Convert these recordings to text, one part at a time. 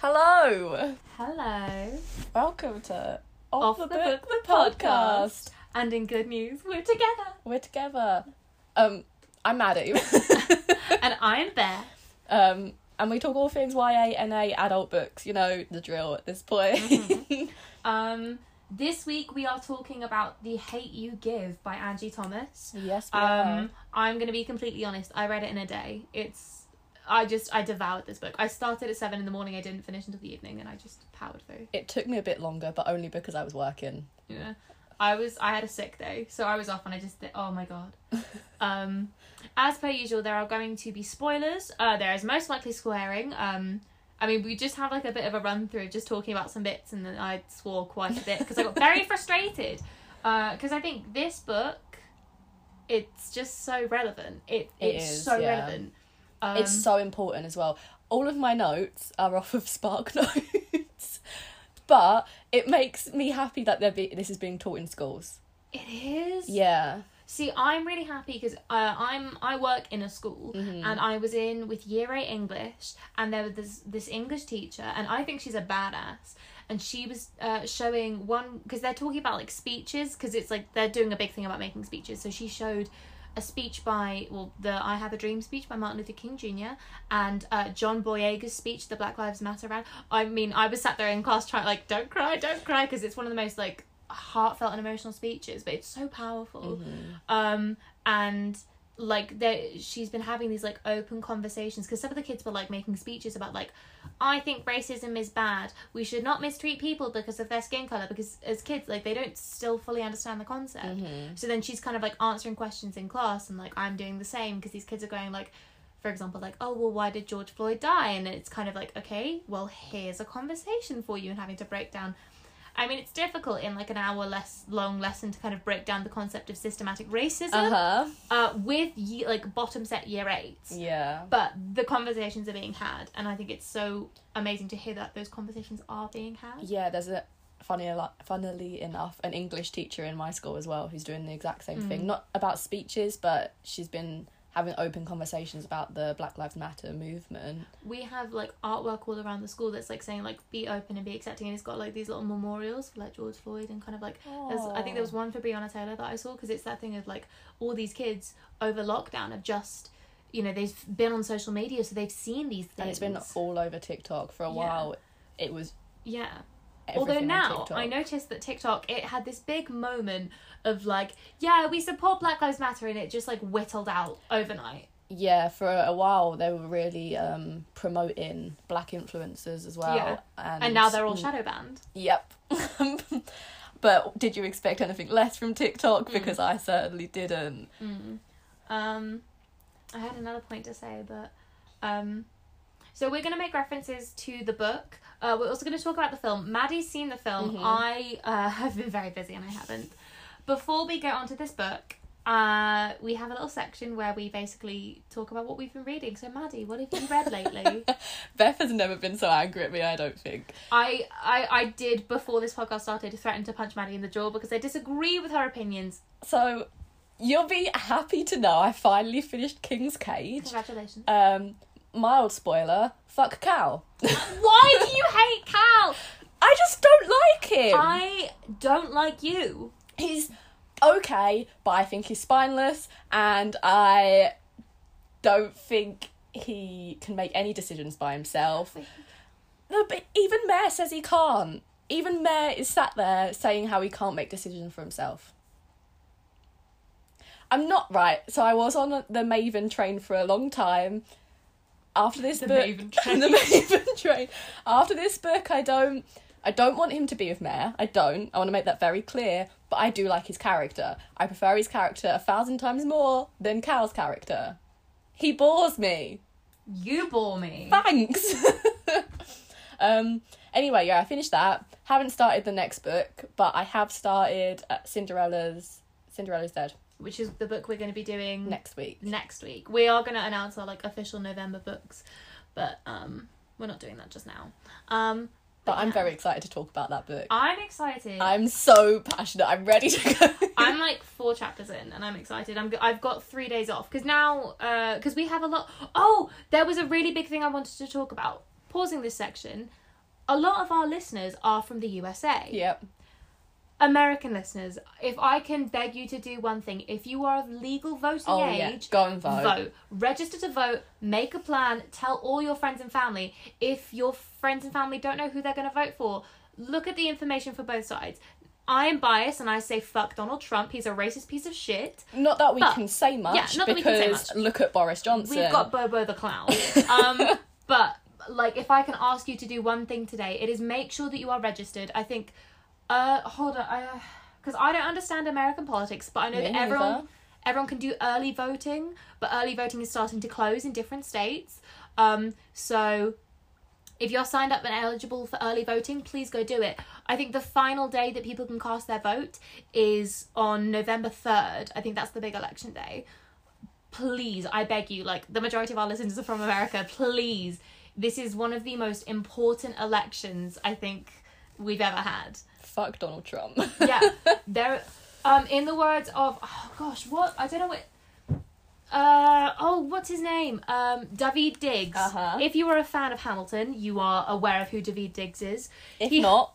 Hello. Hello. Welcome to Off the Book, the podcast. And in good news, we're together. We're together. Um, I'm Maddie. and I'm Beth. um, and we talk all things YA, NA, adult books. You know the drill at this point. Mhm. Um, this week we are talking about The Hate You Give by Angie Thomas. yes, we Um, I'm gonna be completely honest. I read it in a day. It's, I just I devoured this book. I started at seven in the morning. I didn't finish until the evening, and I just powered through. It took me a bit longer, but only because I was working. Yeah. I was I had a sick day, so I was off and I just did, oh my god. um as per usual there are going to be spoilers. Uh there is most likely swearing. Um I mean we just have like a bit of a run through just talking about some bits and then I swore quite a bit because I got very frustrated. Uh cuz I think this book it's just so relevant. It It it's is, so yeah. relevant. Um, it's so important as well. All of my notes are off of Spark Notes, but it makes me happy that they're be- this is being taught in schools. it is. Yeah. See, I'm really happy because uh, I'm I work in a school Mhm. and I was in with year eight English and there was this this English teacher and I think she's a badass and she was uh, showing one because they're talking about like speeches because it's like they're doing a big thing about making speeches so she showed a speech by well the I Have a Dream speech by Martin Luther King Jr. and uh, John Boyega's speech the Black Lives Matter rally. I mean I was sat there in class trying like don't cry don't cry because it's one of the most like heartfelt and emotional speeches but it's so powerful um and like that she's been having these like open conversations because some of the kids were like making speeches about like i think racism is bad. We should not mistreat people because of their skin color because as kids like they don't still fully understand the concept. Mhm. so then she's kind of like answering questions in class and like i'm doing the same because these kids are going like for example like oh well why did george floyd die? And it's kind of like okay well here's a conversation for you and having to break down I mean, it's difficult in like an hour less long lesson to kind of break down the concept of systematic racism Uh huh. uh, with ye- like bottom set year eights. Yeah. But the conversations are being had, and I think it's so amazing to hear that those conversations are being had. Yeah, there's a funny, funnily enough, an English teacher in my school as well who's doing the exact same Mm. thing. Not about speeches, but she's been having open conversations about the Black Lives Matter movement. We have like artwork all around the school that's like saying like be open and be accepting, and it's got like these little memorials for like George Floyd and kind of like There's, I think there was one for Breonna Taylor that I saw because it's that thing of like all these kids over lockdown have just, you know, they've been on social media, so they've seen these things. and it's been all over TikTok for a Yeah. while. It was. yeah. Although now I noticed that TikTok it had this big moment of like, yeah, we support Black Lives Matter, and it just like whittled out overnight. Yeah, for a while they were really um, promoting black influencers as well. Yeah. And, And now they're all shadow banned. Yep. but did you expect anything less from TikTok? Mm. Because I certainly didn't. Mm. Um, I had another point to say, but um, so we're gonna make references to the book. Uh, we're also gonna talk about the film. Maddie's seen the film. Mhm. I uh, have been very busy and I haven't. Before we get onto this book, uh, we have a little section where we basically talk about what we've been reading. So, Maddie, what have you read lately? Beth has never been so angry at me, I don't think. I, I I did before this podcast started threaten to punch Maddie in the jaw because I disagree with her opinions. So, you'll be happy to know I finally finished King's Cage. Congratulations. Um, mild spoiler, fuck Cal. Why do you hate Cal? I just don't like him. I don't like you. He's okay, but I think he's spineless, and I don't think he can make any decisions by himself. No, but even Mare says he can't. Even Mare is sat there saying how he can't make decisions for himself. I'm not right. So I was on the Maven train for a long time. After this The book, Maven train. the Maven train. After this book, I don't. I don't want him to be with Mare. I don't. I want to make that very clear. But I do like his character. I prefer his character a thousand times more than Cal's character. He bores me. You bore me. Thanks. um. Anyway, yeah, I finished that. Haven't started the next book, but I have started uh, Cinderella's. Cinderella's Dead Which is the book we're going to be doing next week. next week. We are going to announce our like official November books, but um, we're not doing that just now. Um, But I'm yeah. very excited to talk about that book. I'm excited. I'm so passionate. I'm ready to go. I'm like four chapters in, and I'm excited. I'm. I've got three days off because now, uh because we have a lot. Oh, there was a really big thing I wanted to talk about. Pausing this section, a lot of our listeners are from the USA. Yep. American listeners, if I can beg you to do one thing, if you are of legal voting Oh age, yeah. Go and vote. vote. Register to vote. Make a plan. Tell all your friends and family. If your friends and family don't know who they're going to vote for, look at the information for both sides. I am biased and I say fuck Donald Trump. He's a racist piece of shit. Not that we But- can say much yeah, not that we can say look at Boris Johnson. We've got Bobo the clown. Um, but like, if I can ask you to do one thing today, it is make sure that you are registered. I think. Uh, hold on. I because I don't understand American politics, but I know Me that everyone everyone can do early voting, but early voting is starting to close in different states. Um, so if you're signed up and eligible for early voting, please go do it. I think the final day that people can cast their vote is on November 3rd. I think that's the big election day. Please, I beg you, like the majority of our listeners are from America, please. This is one of the most important elections I think we've ever had. Fuck Donald Trump. Yeah. there um in the words of oh gosh, what I don't know what uh oh what's his name? Um Daveed Diggs. Uh-huh. If you are a fan of Hamilton, you are aware of who Daveed Diggs is. if He- not,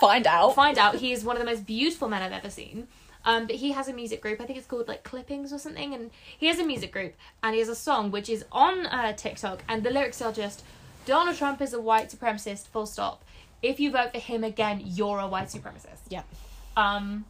find out. Find out he is one of the most beautiful men I've ever seen. Um, but he has a music group. I think it's called like Clippings or something. And he has a music group, and he has a song which is on uh, TikTok, and the lyrics are just Donald Trump is a white supremacist. Full stop. If you vote for him again, you're a white supremacist. Yeah. Um,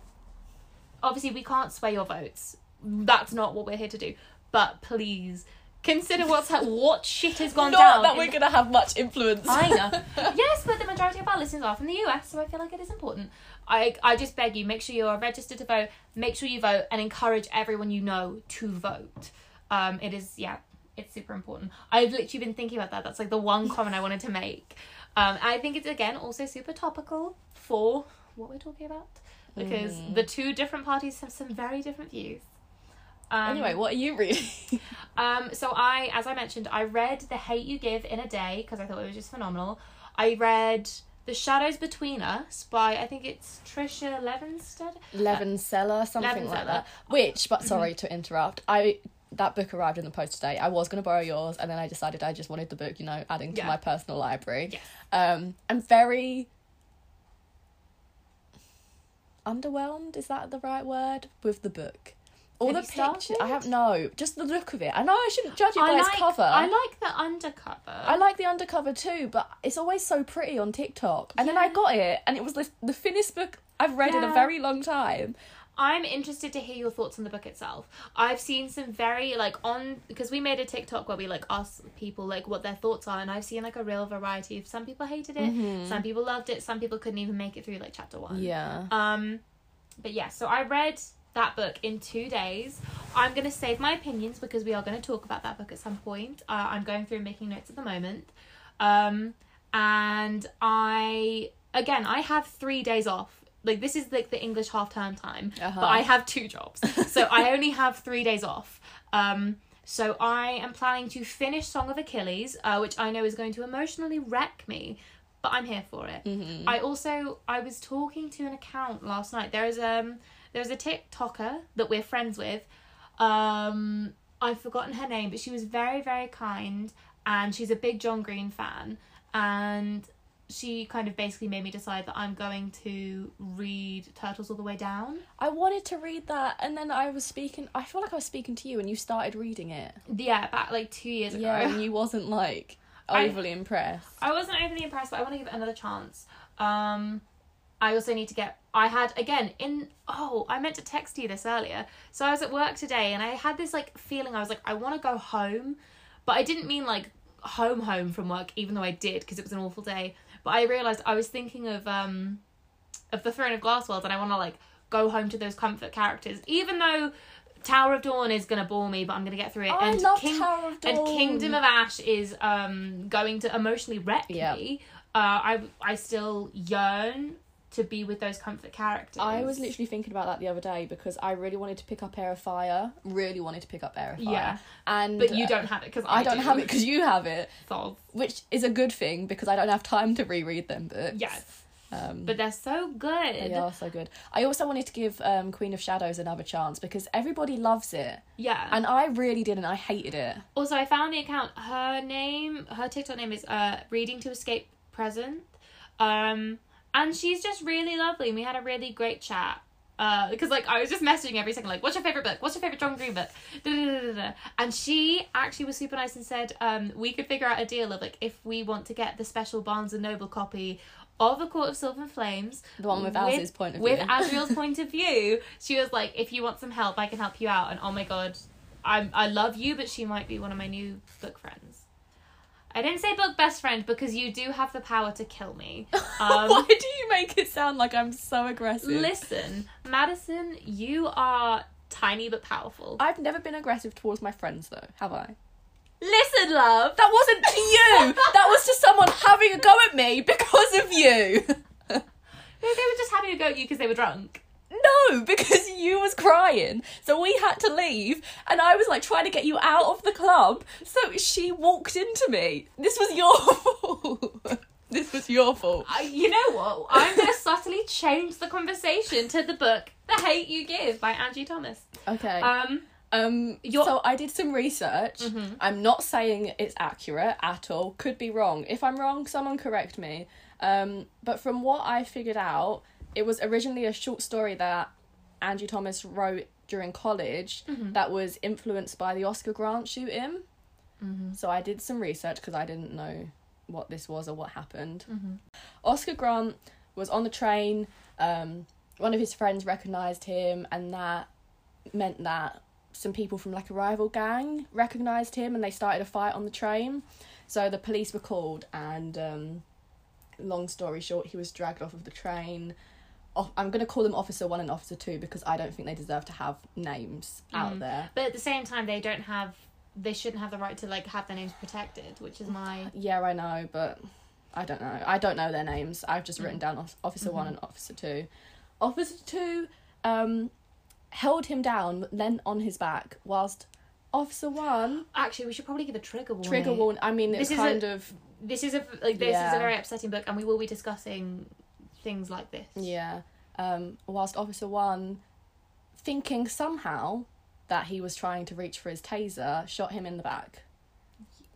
obviously, we can't sway your votes. That's not what we're here to do. But please consider what's ha- what shit has gone Not down. that in we're gonna have much influence. I know. yes, but the majority of our listeners are from the US, so I feel like it is important. I I just beg you, make sure you are registered to vote. Make sure you vote, and encourage everyone you know to vote. Um, it is yeah, it's super important. I've literally been thinking about that. That's like the one comment I wanted to make. Um, I think it's again also super topical for what we're talking about because Mm. the two different parties have some very different views. Um, anyway, what are you reading? um, so I, as I mentioned, I read The Hate You Give in a day because I thought it was just phenomenal. I read The Shadows Between Us by I think it's Tricia Levenstead. Leven Seller, something like that. Which, but sorry to interrupt, I that book arrived in the post today. I was gonna borrow yours, and then I decided I just wanted the book, you know, adding to Yeah. my personal library. Yes. Um, I'm very underwhelmed. Is that the right word with the book? All Have the pictures. I have no, just the look of it. I know I shouldn't judge it by I its cover. I like the undercover. I like the undercover too, but it's always so pretty on TikTok. And then I got it, and it was the, the thinnest book I've read in a very long time. I'm interested to hear your thoughts on the book itself. I've seen some very like on because we made a TikTok where we like asked people like what their thoughts are, and I've seen like a real variety of some people hated it, some people loved it, some people couldn't even make it through like chapter one. Yeah. Um, but yeah, so I read that book in two days. I'm gonna save my opinions because we are gonna talk about that book at some point. Uh, I'm going through and making notes at the moment. Um, and I again, I have three days off. Like this is like the English half term time, Uh-huh. but I have two jobs, so I only have three days off. Um, so I am planning to finish Song of Achilles, uh, which I know is going to emotionally wreck me, but I'm here for it. Mm-hmm. I also I was talking to an account last night. There is um there's a TikToker that we're friends with. Um I've forgotten her name, but she was very very kind and she's a big John Green fan and she kind of basically made me decide that I'm going to read Turtles All the Way Down. I wanted to read that, and then I was speaking. I feel like I was speaking to you, and you started reading it. Yeah, back like 2 years ago. Yeah, and you wasn't like I- overly impressed. I wasn't overly impressed, but I want to give it another chance. Um, I also need to get. I had again in. Oh, I meant to text you this earlier. So I was at work today, and I had this like feeling. I was like, I want to go home, but I didn't mean like home home from work, even though I did because it was an awful day. But I realized I was thinking of um, of the Throne of Glass world, and I want to like go home to those comfort characters, even though. Tower of Dawn is gonna bore me, but I'm gonna get through it. I and love King- Tower of Dawn. and Kingdom of Ash is um going to emotionally wreck Yeah. me. Uh, I I still yearn to be with those comfort characters. I was literally thinking about that the other day because I really wanted to pick up Heir of Fire. Really wanted to pick up Heir of Fire. Yeah. and but you don't have it because I don't have it because you have it, Solve. which is a good thing because I don't have time to reread them But Yes, Um, but they're so good. they are so good. I also wanted to give um, Queen of Shadows another chance because everybody loves it, Yeah. and I really didn't. I hated it. also, I found the account. Her name, her TikTok name is uh Reading to Escape Present. Um, and she's just really lovely. and We had a really great chat. Uh, because like I was just messaging every second, like, "What's your favorite book? What's your favorite John Green book?" Da, da, da, da, da. And she actually was super nice and said, um, "We could figure out a deal of like if we want to get the special Barnes and Noble copy of A Court of Silver Flames, The one with Az's point of with view. Azriel's point of view." She was like, "If you want some help, I can help you out." And oh my god, I I love you, but she might be one of my new book friends. I didn't say book best friend because you do have the power to kill me. Um, Why do you make it sound like I'm so aggressive? Listen, Madison, you are tiny but powerful. I've never been aggressive towards my friends though, have I? Listen, love. That wasn't to you. that was to someone having a go at me because of you. They were just having a go at you because they were drunk. No, because you was crying. So we had to leave and I was like trying to get you out of the club. So she walked into me. This was your fault. this was your fault. I, you know what? I'm going to subtly change the conversation to the book The Hate You Give by Angie Thomas. Okay. Um, Um, You're- so I did some research. Mhm. I'm not saying it's accurate at all. Could be wrong. If I'm wrong, someone correct me. Um, but from what I figured out, it was originally a short story that Angie Thomas wrote during college Mhm. that was influenced by the Oscar Grant shooting. Mhm. So I did some research because I didn't know what this was or what happened. Mhm. Oscar Grant was on the train. Um, one of his friends recognized him, and that meant that some people from like a rival gang recognized him, and they started a fight on the train. So the police were called, and um, long story short, he was dragged off of the train. I'm gonna call them Officer One and Officer Two because I don't think they deserve to have names out Mm. there. but at the same time, they don't have. They shouldn't have the right to like have their names protected, which is my. Yeah, I know, but I don't know. I don't know their names. I've just Mm. written down Officer One Mhm. and Officer Two. Officer Two um, held him down, then on his back, whilst Officer One Actually, we should probably give a trigger warning. trigger warning. I mean, it's This is kind of This is a like this is a very upsetting book, and we will be discussing things like this. yeah. Um, whilst Officer One, thinking somehow that he was trying to reach for his taser, shot him in the back.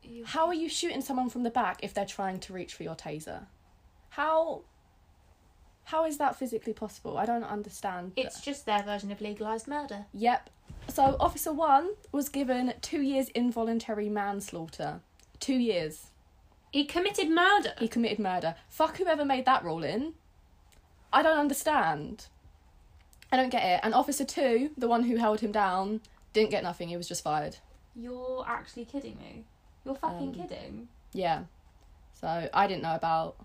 You- How are you shooting someone from the back if they're trying to reach for your taser? How how is that physically possible? I don't understand. It's just their version of legalized murder. Yep. So Officer One was given two years involuntary manslaughter. Two years. He committed murder. He committed murder. Fuck whoever made that ruling. I don't understand. I don't get it. And Officer Two, the one who held him down, didn't get nothing. He was just fired. You're actually kidding me. You're fucking Um, kidding. Yeah. So I didn't know about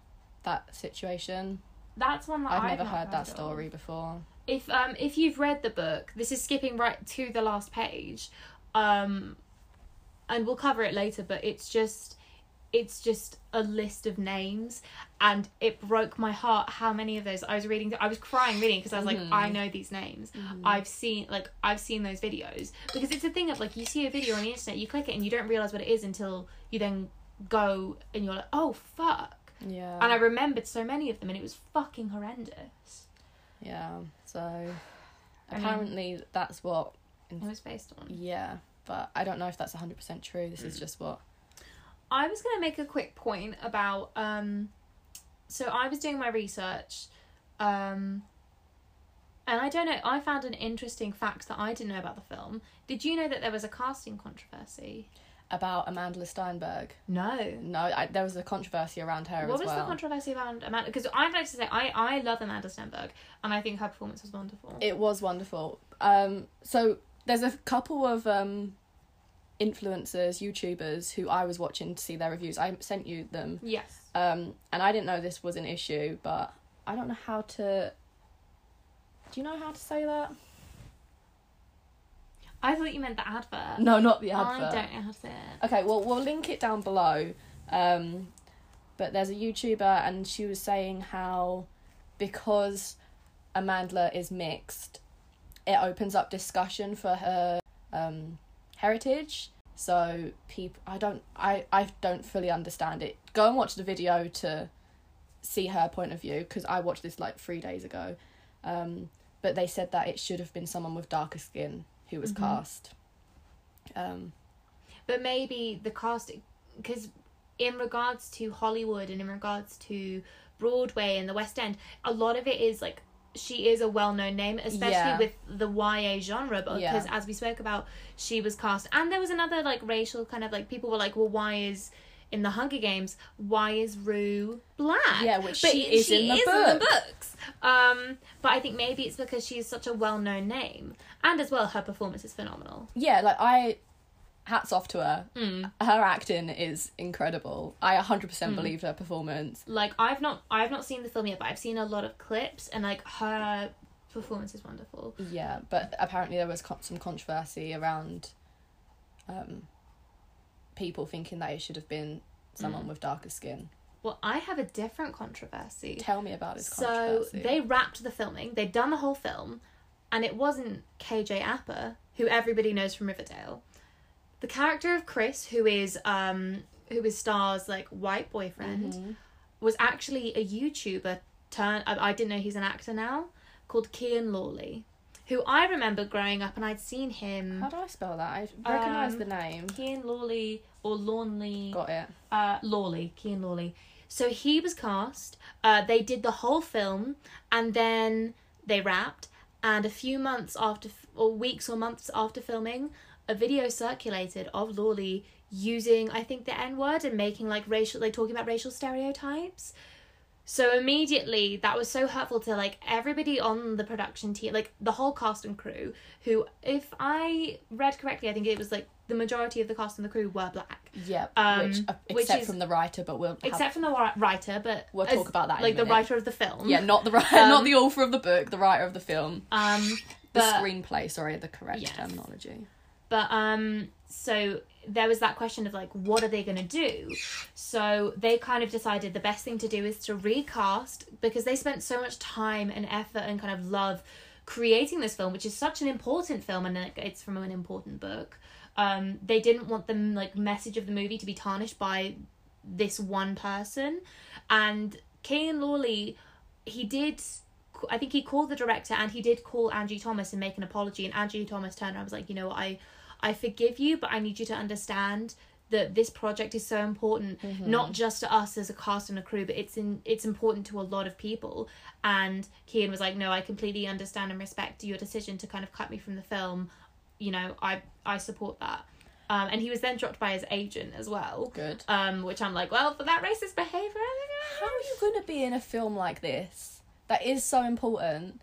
that situation. That's one that I've I've never not heard that story before. If um if you've read the book, this is skipping right to the last page, um, and we'll cover it later. But it's just it's just a list of names, and it broke my heart how many of those I was reading. I was crying reading because I was like, Mhm. I know these names. I've seen like I've seen those videos because it's a thing of like you see a video on the internet, you click it, and you don't realize what it is until you then go and you're like, oh fuck. Yeah. And I remembered so many of them, and it was fucking horrendous. Yeah. So I mean- apparently that's what. It was based on. Yeah. But I don't know if that's hundred percent true. This Mm. is just what. I was going to make a quick point about um so I was doing my research um and I don't know I found an interesting fact that I didn't know about the film. Did you know that there was a casting controversy? About Amanda Stenberg. No. No, I, there was a controversy around her What as was well. the controversy around Amanda? Because I'd like to say I, I love Amanda Stenberg and I think her performance was wonderful. It was wonderful. Um, so there's a couple of um, influencers, YouTubers who I was watching to see their reviews. I sent you them, yes. um, and I didn't know this was an issue, but I don't know how to. Do you know how to say that? I thought you meant the advert. No, not the advert. I don't know how to say it. Okay, well we'll link it down below. Um, but there's a YouTuber and she was saying how because Amandla is mixed, it opens up discussion for her um, heritage. So people, I don't, I, I don't fully understand it. Go and watch the video to see her point of view because I watched this like three days ago. Um, but they said that it should have been someone with darker skin who was Mhm. cast. Um, But maybe the cast, because in regards to Hollywood and in regards to Broadway and the West End, a lot of it is like she is a well-known name, especially Yeah. with the YA genre, because Yeah. as we spoke about, she was cast, and there was another like racial kind of like people were like, well, why is in the Hunger Games, why is Rue black? Yeah, which But she is in the book. books. Um, but I think maybe it's because she is such a well-known name, and as well, her performance is phenomenal. Yeah, like I hats off to her. Mm. Her acting is incredible. I 100% Hmm. believed her performance. Like I've not, I've not seen the film yet, but I've seen a lot of clips, and like her performance is wonderful. Yeah, but apparently there was some controversy around um, people thinking that it should have been someone Hmm. with darker skin. Well, I have a different controversy. Tell me about this So they wrapped the filming. They'd done the whole film, and it wasn't KJ Apa, who everybody knows from Riverdale. The character of Chris, who is um who is Star's like white boyfriend, Mhm. was actually a YouTuber. Turn I, I didn't know he's an actor now, called Kian Lawley, who I remember growing up, and I'd seen him. How do I spell that? I recognise Um, the name. Kian Lawley or Lawnley. Got it. uh, Lawley, Kian Lawley. So he was cast. Uh, they did the whole film, and then they wrapped. And a few months after, or weeks or months after filming, a video circulated of Lawley using, I think, the N word and making like racial, like talking about racial stereotypes. So immediately, that was so hurtful to like everybody on the production team, like the whole cast and crew. Who, if I read correctly, I think it was like the majority of the cast and the crew were black. Yeah, Um, which, uh, which except is- from the writer, but we'll have, except from the writer, but We'll as- talk about that like the writer of the film. yeah, not the Um, not the author of the book, the writer of the film, Um, the but screenplay. Sorry, the correct Yes. terminology. But um, so there was that question of like, what are they gonna do? So they kind of decided the best thing to do is to recast because they spent so much time and effort and kind of love creating this film, which is such an important film and it's from an important book. Um, they didn't want the like message of the movie to be tarnished by this one person, and Kane Lawley, he did. I think he called the director and he did call Angie Thomas and make an apology. And Angie Thomas turned around and was like, you know, what, I, I forgive you, but I need you to understand that this project is so important, not just to us as a cast and a crew, but it's in it's important to a lot of people. And Kian was like, no, I completely understand and respect your decision to kind of cut me from the film. You know, I I support that. Um, and he was then dropped by his agent as well. Good. Um, which I'm like, well, for that racist behavior. How are you going to be in a film like this that is so important,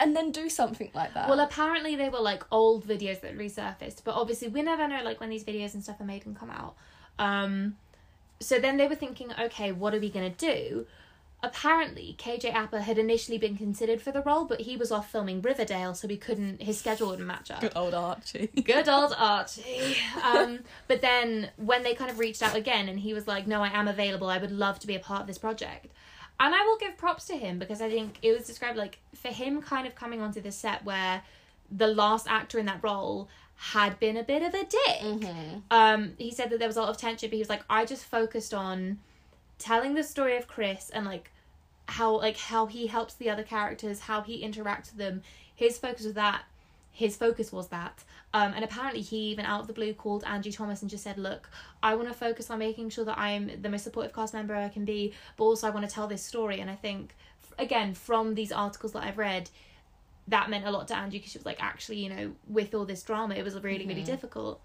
and then do something like that? Well, apparently they were like old videos that resurfaced, but obviously we never know like when these videos and stuff are made and come out. Um, so then they were thinking, okay, what are we gonna do? Apparently, KJ Apa had initially been considered for the role, but he was off filming Riverdale, so he couldn't. His schedule wouldn't match up. good old Archie. Good old Archie. Um, but then when they kind of reached out again, and he was like, "No, I am available. I would love to be a part of this project." And I will give props to him because I think it was described like for him kind of coming onto this set where the last actor in that role had been a bit of a dick. Um, he said that there was a lot of tension, but he was like, I just focused on telling the story of Chris and like how like how he helps the other characters, how he interacts with them. His focus was that. His focus was that. Um, and apparently he even out of the blue called Angie Thomas and just said, Look, I want to focus on making sure that I'm the most supportive cast member I can be, but also I want to tell this story. And I think, again, from these articles that I've read, that meant a lot to Angie because she was like, actually, you know, with all this drama, it was really, really difficult.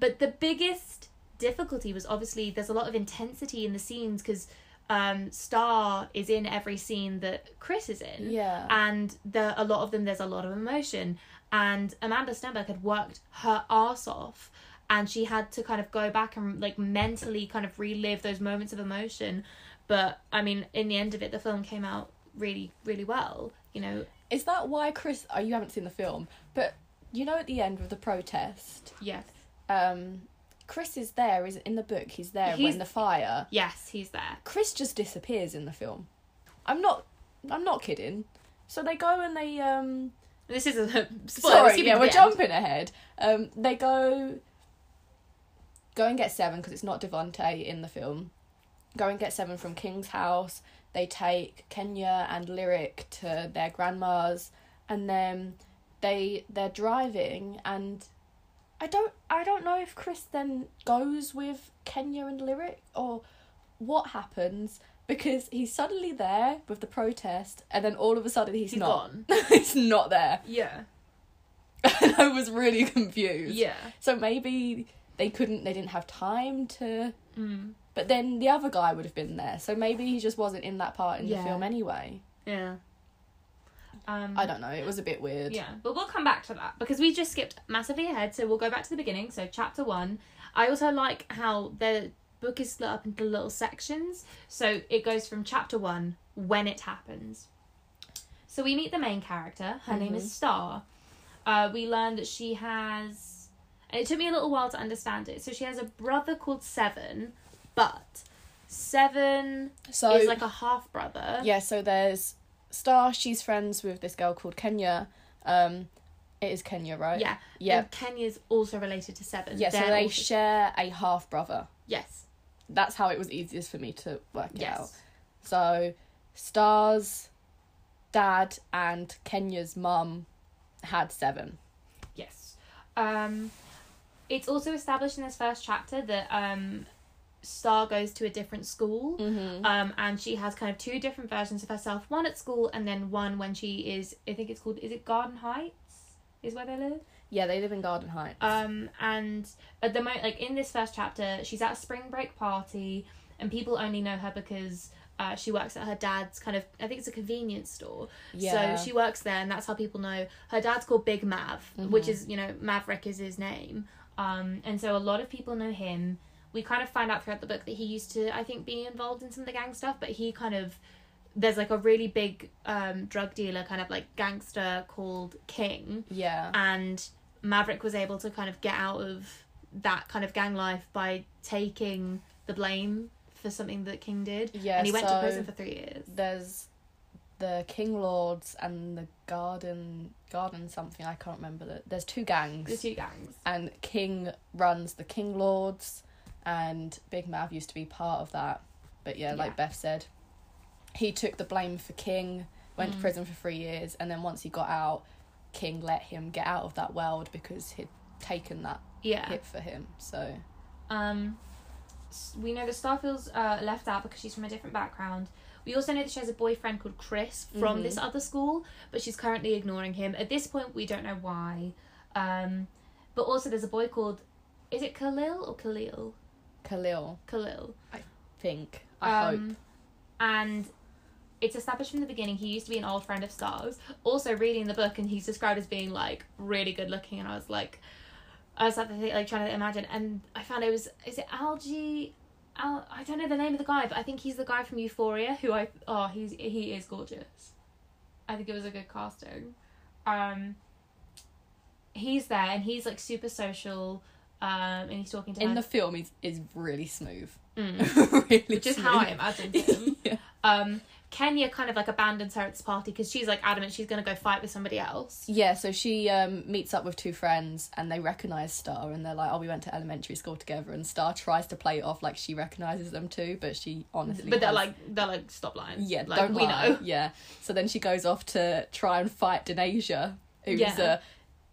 But the biggest difficulty was obviously there's a lot of intensity in the scenes because um, Star is in every scene that Chris is in. Yeah. And there a lot of them there's a lot of emotion. And Amanda Stenberg had worked her ass off and she had to kind of go back and like mentally kind of relive those moments of emotion. But I mean, in the end of it, the film came out really, really well. You know, Is that why Chris? Oh, you haven't seen the film, but you know, at the end of the protest, yes um, Chris is there. Is in the book. He's there He's- when the fire. Yes, he's there. Chris just disappears in the film. I'm not. I'm not kidding. So they go and they um. This is a spoiler. Sorry, yeah, we're jumping ahead. Um, they go. Go and get seven because it's not Devonte in the film. Go and get seven from King's house. They take Kenya and Lyric to their grandma's, and then they they're driving and I don't I don't know if Chris then goes with Kenya and Lyric or what happens because he's suddenly there with the protest and then all of a sudden he's, He's not. gone. he's not there. Yeah. and I was really confused. Yeah. So maybe they couldn't they didn't have time to Mm. but then the other guy would have been there. So maybe he just wasn't in that part in Yeah. the film anyway. Yeah. Um, I don't know. It was a bit weird. Yeah, but we'll come back to that because we just skipped massively ahead. So we'll go back to the beginning. So chapter one. I also like how the book is split up into little sections. So it goes from chapter one when it happens. So we meet the main character. Her name is Star. Uh, we learn that she has, and it took me a little while to understand it. So she has a brother called Seven, but Seven So is like a half brother. Yeah, so there's Star, she's friends with this girl called Kenya. Um it is Kenya, right? Yeah. Yeah. And Kenya's also related to Seven. Yeah, so They're they also- share a half brother. Yes. That's how it was easiest for me to work it out. So Star's dad and Kenya's mum had seven. Yes. Um, it's also established in this first chapter that um, Star goes to a different school. Mm-hmm. Um, and she has kind of two different versions of herself. One at school, and then one when she is. I think it's called. Is it Garden Heights? Is where they live. Yeah, they live in Garden Heights. Um, and at the moment, like in this first chapter, she's at a spring break party, and people only know her because uh, she works at her dad's kind of. I think it's a convenience store. yeah. So she works there, and that's how people know her dad's called Big Mav, which is you know Maverick is his name. Um, and so a lot of people know him. We kind of find out throughout the book that he used to, I think, be involved in some of the gang stuff, but he kind of there's like a really big um, drug dealer, kind of like gangster called King, yeah. and Maverick was able to kind of get out of that kind of gang life by taking the blame for something that King did. Yeah, and he went to prison for three years. There's the King Lords and the Garden Garden something, I can't remember that. There's two gangs. The two gangs. and King runs the King Lords, and Big Mav used to be part of that. But yeah, like Yeah. Beth said, he took the blame for King, went to Mm. prison for three years, and then once he got out, King let him get out of that world because he'd taken that Yeah. hit for him. So Um, we know that Starfield's uh, left out because she's from a different background. We also know that she has a boyfriend called Chris from Mhm. this other school, but she's currently ignoring him. At this point, we don't know why. Um, but also, there's a boy called, is it Khalil or Khalil? Khalil, Khalil. I think I hope. Um, And it's established from the beginning he used to be an old friend of Stars. Also, reading the book, and he's described as being like really good looking, and I was like, I was like, like trying to imagine, and I found it was is it Algee? Al, I don't know the name of the guy, but I think he's the guy from Euphoria who I oh he's he is gorgeous. I think it was a good casting. Um, he's there and he's like super social, um, and he's talking to In her. the film, he's is really smooth, Mm. really which is how I imagined him. yeah. um, Kenya kind of like abandons her at this party because she's like adamant she's gonna go fight with somebody else. Yeah, so she um, meets up with two friends and they recognise Star and they're like, oh, we went to elementary school together. And Star tries to play it off like she recognises them too, but she honestly. But they're has- like they're like stop lying. yeah, like don't we lie. know. Yeah. So then she goes off to try and fight Denasia, who's Yeah. uh,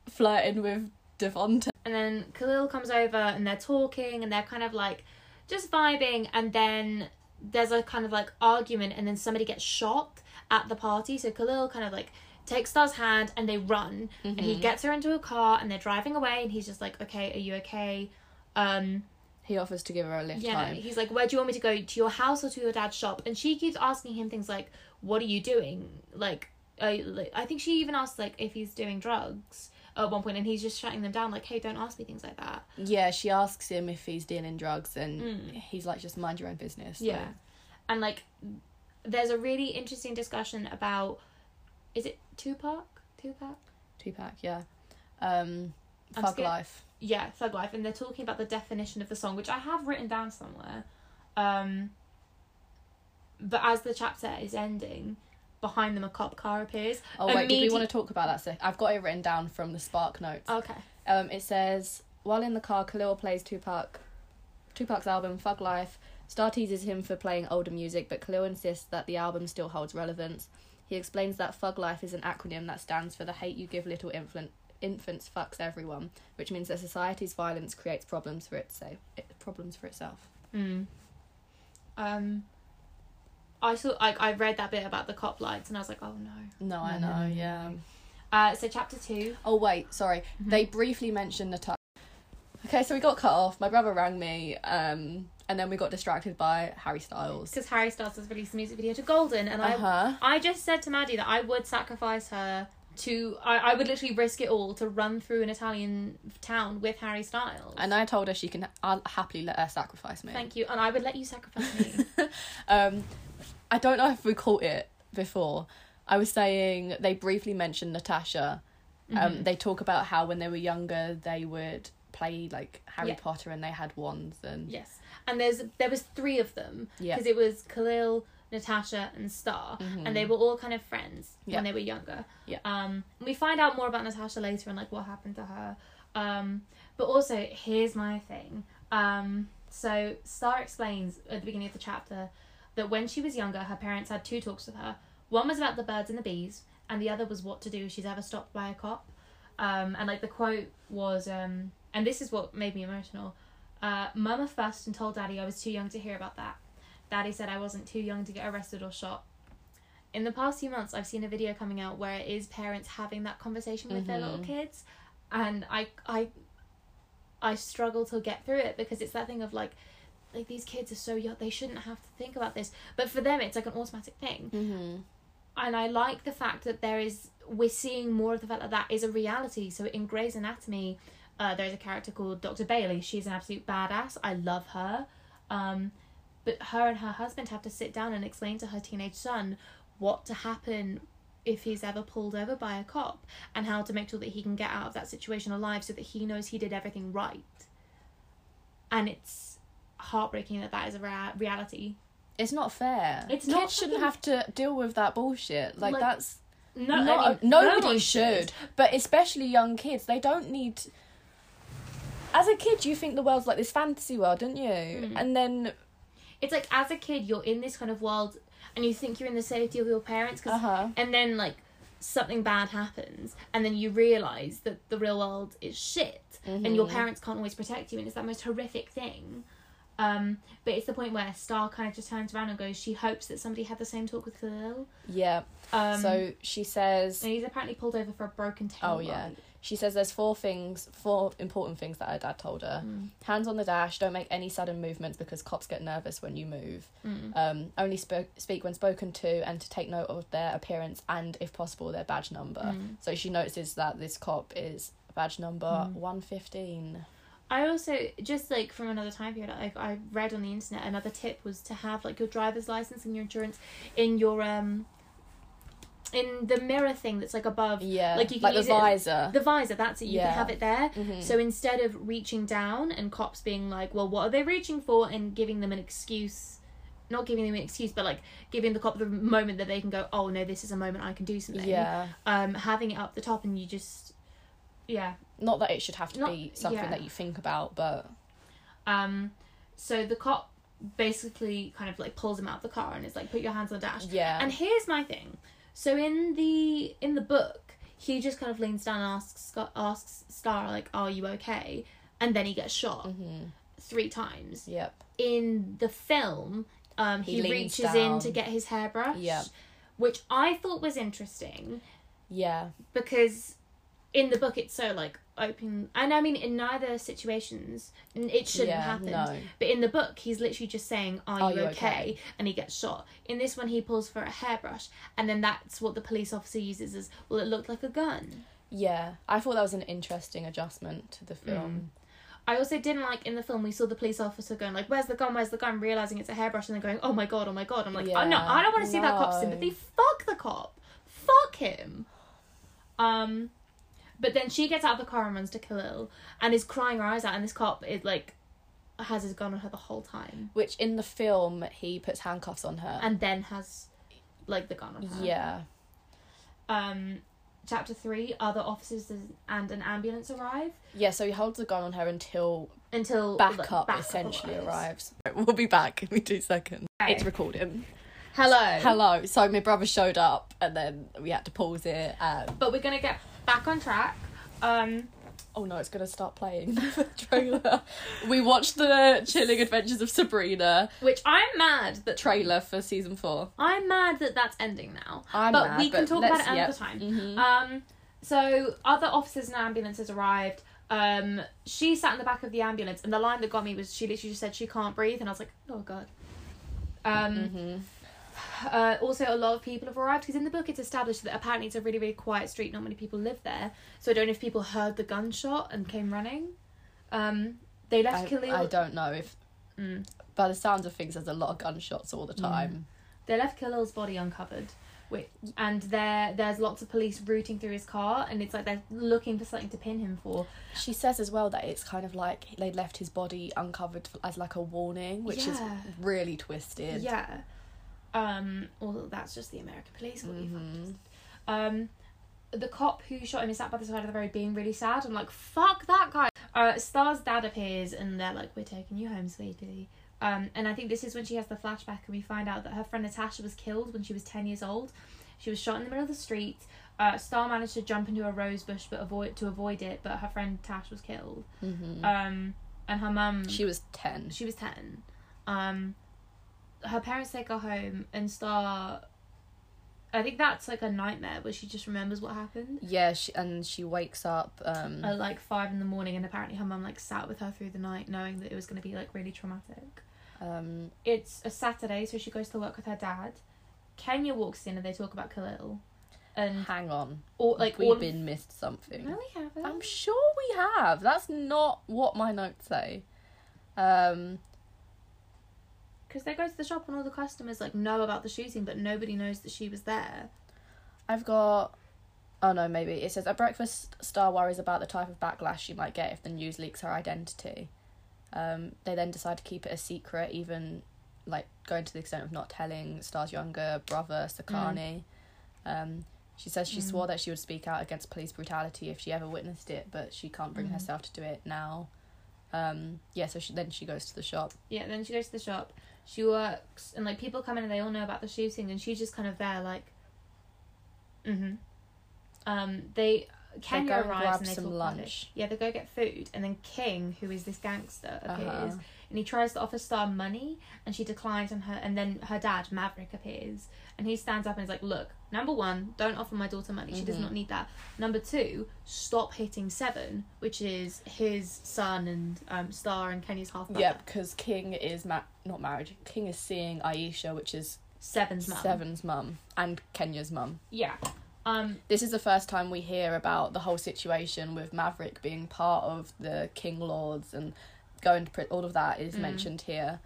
flirting with Devonta. And then Khalil comes over and they're talking and they're kind of like just vibing and then there's a kind of like argument and then somebody gets shot at the party. So Khalil kind of like takes Star's hand and they run and he Mhm. gets her into a car and they're driving away and he's just like, Okay, are you okay? Um He offers to give her a lift Yeah, home. he's like, "Where do you want me to go? To your house or to your dad's shop?" And she keeps asking him things like, "What are you doing?" Like, uh, like I think she even asks like if he's doing drugs at one point, and he's just shutting them down, like, "Hey, don't ask me things like that." Yeah, she asks him if he's dealing drugs and Mm. he's like, just mind your own business. Yeah, and like, there's a really interesting discussion about, is it Tupac? Tupac? Tupac, yeah. Um, I'm Thug scared- Life. Yeah, Thug Life, and they're talking about the definition of the song, which I have written down somewhere. Um, but as the chapter is ending, behind them a cop car appears. Oh wait, did we want to talk about that? I've got it written down from the Spark notes. Okay. Um, it says while in the car, Khalil plays Tupac, Tupac's album "Thug Life." Star teases him for playing older music, but Khalil insists that the album still holds relevance. He explains that "Thug Life" is an acronym that stands for the hate you give little influ- infants fucks everyone, which means that society's violence creates problems for itself. It, problems for itself. Mm. Um, I saw like I read that bit about the cop lights and I was like, oh no. No, I No, no, know. no, no, yeah. Uh, so chapter two. Oh wait, sorry. Mhm. They briefly mentioned Natasha. Okay, so we got cut off. My brother rang me, um, and then we got distracted by Harry Styles. because Harry Styles has released a music video to Golden, and Uh huh. I I just said to Maddie that I would sacrifice her to I, I would literally risk it all to run through an Italian town with Harry Styles. And I told her she can. I'll happily let her sacrifice me. Thank you, and I would let you sacrifice me. Um, I don't know if we caught it before. I was saying they briefly mentioned Natasha. Um, Mhm. they talk about how when they were younger they would play like Harry Yeah. Potter and they had wands and yes, and there's there was three of them yeah. because it was Khalil, Natasha, and Star, Mhm. and they were all kind of friends Yeah. when they were younger. Yeah. Um, we find out more about Natasha later and like what happened to her. Um, but also here's my thing. Um, so Star explains at the beginning of the chapter that when she was younger, her parents had two talks with her. One was about the birds and the bees, and the other was what to do if she's ever stopped by a cop. Um, and like the quote was, um, and this is what made me emotional. Uh, Mama fussed and told Daddy I was too young to hear about that. Daddy said I wasn't too young to get arrested or shot. In the past few months, I've seen a video coming out where it is parents having that conversation with their little Mhm. kids, and I, I, I struggle to get through it because it's that thing of like, like these kids are so young, they shouldn't have to think about this, but for them, it's like an automatic thing hmm and I like the fact that there is we're seeing more of the fact that that is a reality. So in Grey's Anatomy, uh, there's a character called Dr. Bailey. She's an absolute badass. I love her, um, but her and her husband have to sit down and explain to her teenage son what to happen if he's ever pulled over by a cop and how to make sure that he can get out of that situation alive so that he knows he did everything right. And it's heartbreaking that that is a rea- reality. It's not fair. It's Kids shouldn't have to deal with that bullshit. Like, Like, that's No, not, I mean, nobody no should. But especially young kids, they don't need. As a kid, you think the world's like this fantasy world, don't you? Mm. And then, it's like as a kid you're in this kind of world and you think you're in the safety of your parents 'cause- uh huh. and then like something bad happens and then you realize that the real world is shit and your Mhm. parents can't always protect you and it's that most horrific thing um, but it's the point where Star kind of just turns around and goes, she hopes that somebody had the same talk with Khalil. Yeah. Um, so she says. And he's apparently pulled over for a broken tail. Oh, yeah. She says there's four things, four important things that her dad told her. Mm. Hands on the dash, don't make any sudden movements because cops get nervous when you move. Mm. Um, only sp- speak when spoken to and to take note of their appearance and, if possible, their badge number. Mm. So she notices that this cop is badge number mm. 115. I also just like from another time period, I I read on the internet another tip was to have like your driver's license and your insurance in your um in the mirror thing that's like above Yeah, Like, you can like the use it- visor. the visor. That's it. You Yeah. can have it there. Mhm. So instead of reaching down and cops being like, "Well, what are they reaching for?" and giving them an excuse, not giving them an excuse, but like giving the cop the moment that they can go, "Oh no, this is a moment I can do something." yeah, Um, having it up the top and you just, yeah, not that it should have to Not- be something yeah. that you think about, but Um, so the cop basically kind of like pulls him out of the car and is like, "Put your hands on the dash." yeah, And here's my thing. So in the in the book, he just kind of leans down and asks Scar- asks Star like, "Are you okay?" And then he gets shot hmm three times. yep, In the film, um, He he, reaches in to get his hairbrush. Yep. Which I thought was interesting yeah, because in the book it's so like open and I mean in neither situations it shouldn't yeah, happen. no, But in the book, he's literally just saying, "Are, Are you, you okay? okay? And he gets shot. In this one, he pulls for a hairbrush, and then that's what the police officer uses as well. It looked like a gun. yeah. I thought that was an interesting adjustment to the film. I also didn't like in the film we saw the police officer going like, "Where's the gun? Where's the gun?" Realizing it's a hairbrush, and then going, "Oh my god! Oh my god!" I'm like, "Oh no! I don't want to see that cop's sympathy. Fuck the cop. Fuck him." Um, but then she gets out of the car and runs to Khalil, and is crying her eyes out, and this cop is like has his gun on her the whole time. Which in the film he puts handcuffs on her. and then has like the gun on her. yeah, Um, chapter three: other officers and an ambulance arrive yeah. So he holds the gun on her until until backup backup essentially arrives. arrives. We'll be back in two seconds. Okay. It's recording. Hello. Hello. So my brother showed up, and then we had to pause it. Um, But we're gonna get back on track. Um, Oh no, it's gonna start playing the trailer. we watched the Chilling Adventures of Sabrina which I'm mad that trailer for season four. I'm mad that that's ending now. I'm but mad, we can but talk about it another yep. time. Mhm. Um, so other officers and ambulances arrived. Um, she sat in the back of the ambulance, and the line that got me was she literally just said she can't breathe, and I was like, oh god. Um, Mhm. Uh, also, a lot of people have arrived because in the book it's established that apparently it's a really, really quiet street. Not many people live there, so I don't know if people heard the gunshot and came running. Um, they left I, Khalil. I don't know if, Mm. by the sounds of things, there's a lot of gunshots all the Yeah. time. They left Khalil's body uncovered. Which, and there, there's lots of police rooting through his car, and it's like they're looking for something to pin him for. She says as well that it's kind of like they left his body uncovered as like a warning, which is really twisted. Yeah. Um, although that's just the American police. What you Mhm. Um, the cop who shot him is sat by the side of the road being really sad. I'm like, fuck that guy. Uh, Star's dad appears and they're like, we're taking you home, sweetie. Um, and I think this is when she has the flashback and we find out that her friend Natasha was killed when she was 10 years old. She was shot in the middle of the street. Uh, Star managed to jump into a rose bush but avoid to avoid it, but her friend Tash was killed. Mhm. Um, and her mum she was ten. she was 10 um her parents take her home and start i think that's like a nightmare where she just remembers what happened Yeah, she, and she wakes up. Um, at like five in the morning and apparently her mum like sat with her through the night knowing that it was going to be like really traumatic um, it's a saturday so she goes to work with her dad kenya walks in and they talk about khalil and hang on, or like we've been missed something. no we haven't I'm sure we have. That's not what my notes say. Um, because they go to the shop and all the customers like know about the shooting but nobody knows that she was there I've got. Oh no, maybe it says at breakfast. Star worries about the type of backlash she might get if the news leaks her identity. Um, they then decide to keep it a secret, even like going to the extent of not telling Star's younger brother Sekani. Um, she says she Mm. swore that she would speak out against police brutality if she ever witnessed it, but she can't bring Mhm. herself to do it now. Um, yeah, so she, then she goes to the shop. Yeah, then she goes to the shop. She works, and like people come in and they all know about the shooting, and she's just kind of there, like, mm-hmm. Um, they Kenya and arrives and they some talk about it. lunch. Yeah, they go get food, and then King, who is this gangster, appears, Uh-huh. and he tries to offer Star money, and she declines, and her and then her dad Maverick appears, and he stands up and is like, "Look, number one, don't offer my daughter money. She does Mhm. not need that. Number two, stop hitting Seven, which is his son and um, Star and Kenya's half brother. Yeah, because King is ma- not married. King is seeing Iesha, which is Seven's mum. Seven's mum and Kenya's mum. Yeah. Um. This is the first time we hear about the whole situation with Maverick being part of the King Lords and going to pri- all of that is Mm. mentioned here.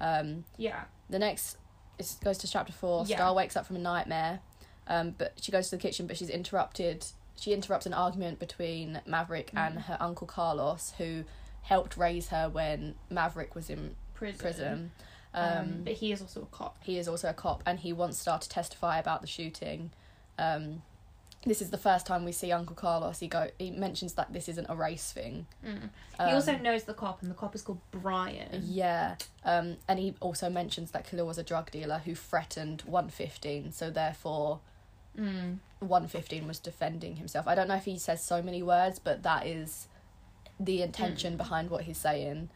Um, Yeah. the next it goes to chapter four. Yeah. Star wakes up from a nightmare, um, but she goes to the kitchen, but she's interrupted. She interrupts an argument between Maverick and Mm. her uncle Carlos, who helped raise her when Maverick was in Prison. prison. Um, Um, but he is also a cop. he is also a cop, and he wants Star to testify about the shooting. Um, this is the first time we see Uncle Carlos. He go. He mentions that this isn't a race thing. Mm. Um, he also knows the cop, and the cop is called Brian. Yeah, um, and he also mentions that Khalil was a drug dealer who threatened 115, so therefore Mm. 115 was defending himself. I don't know if he says so many words, but that is the intention Mm. behind what he's saying.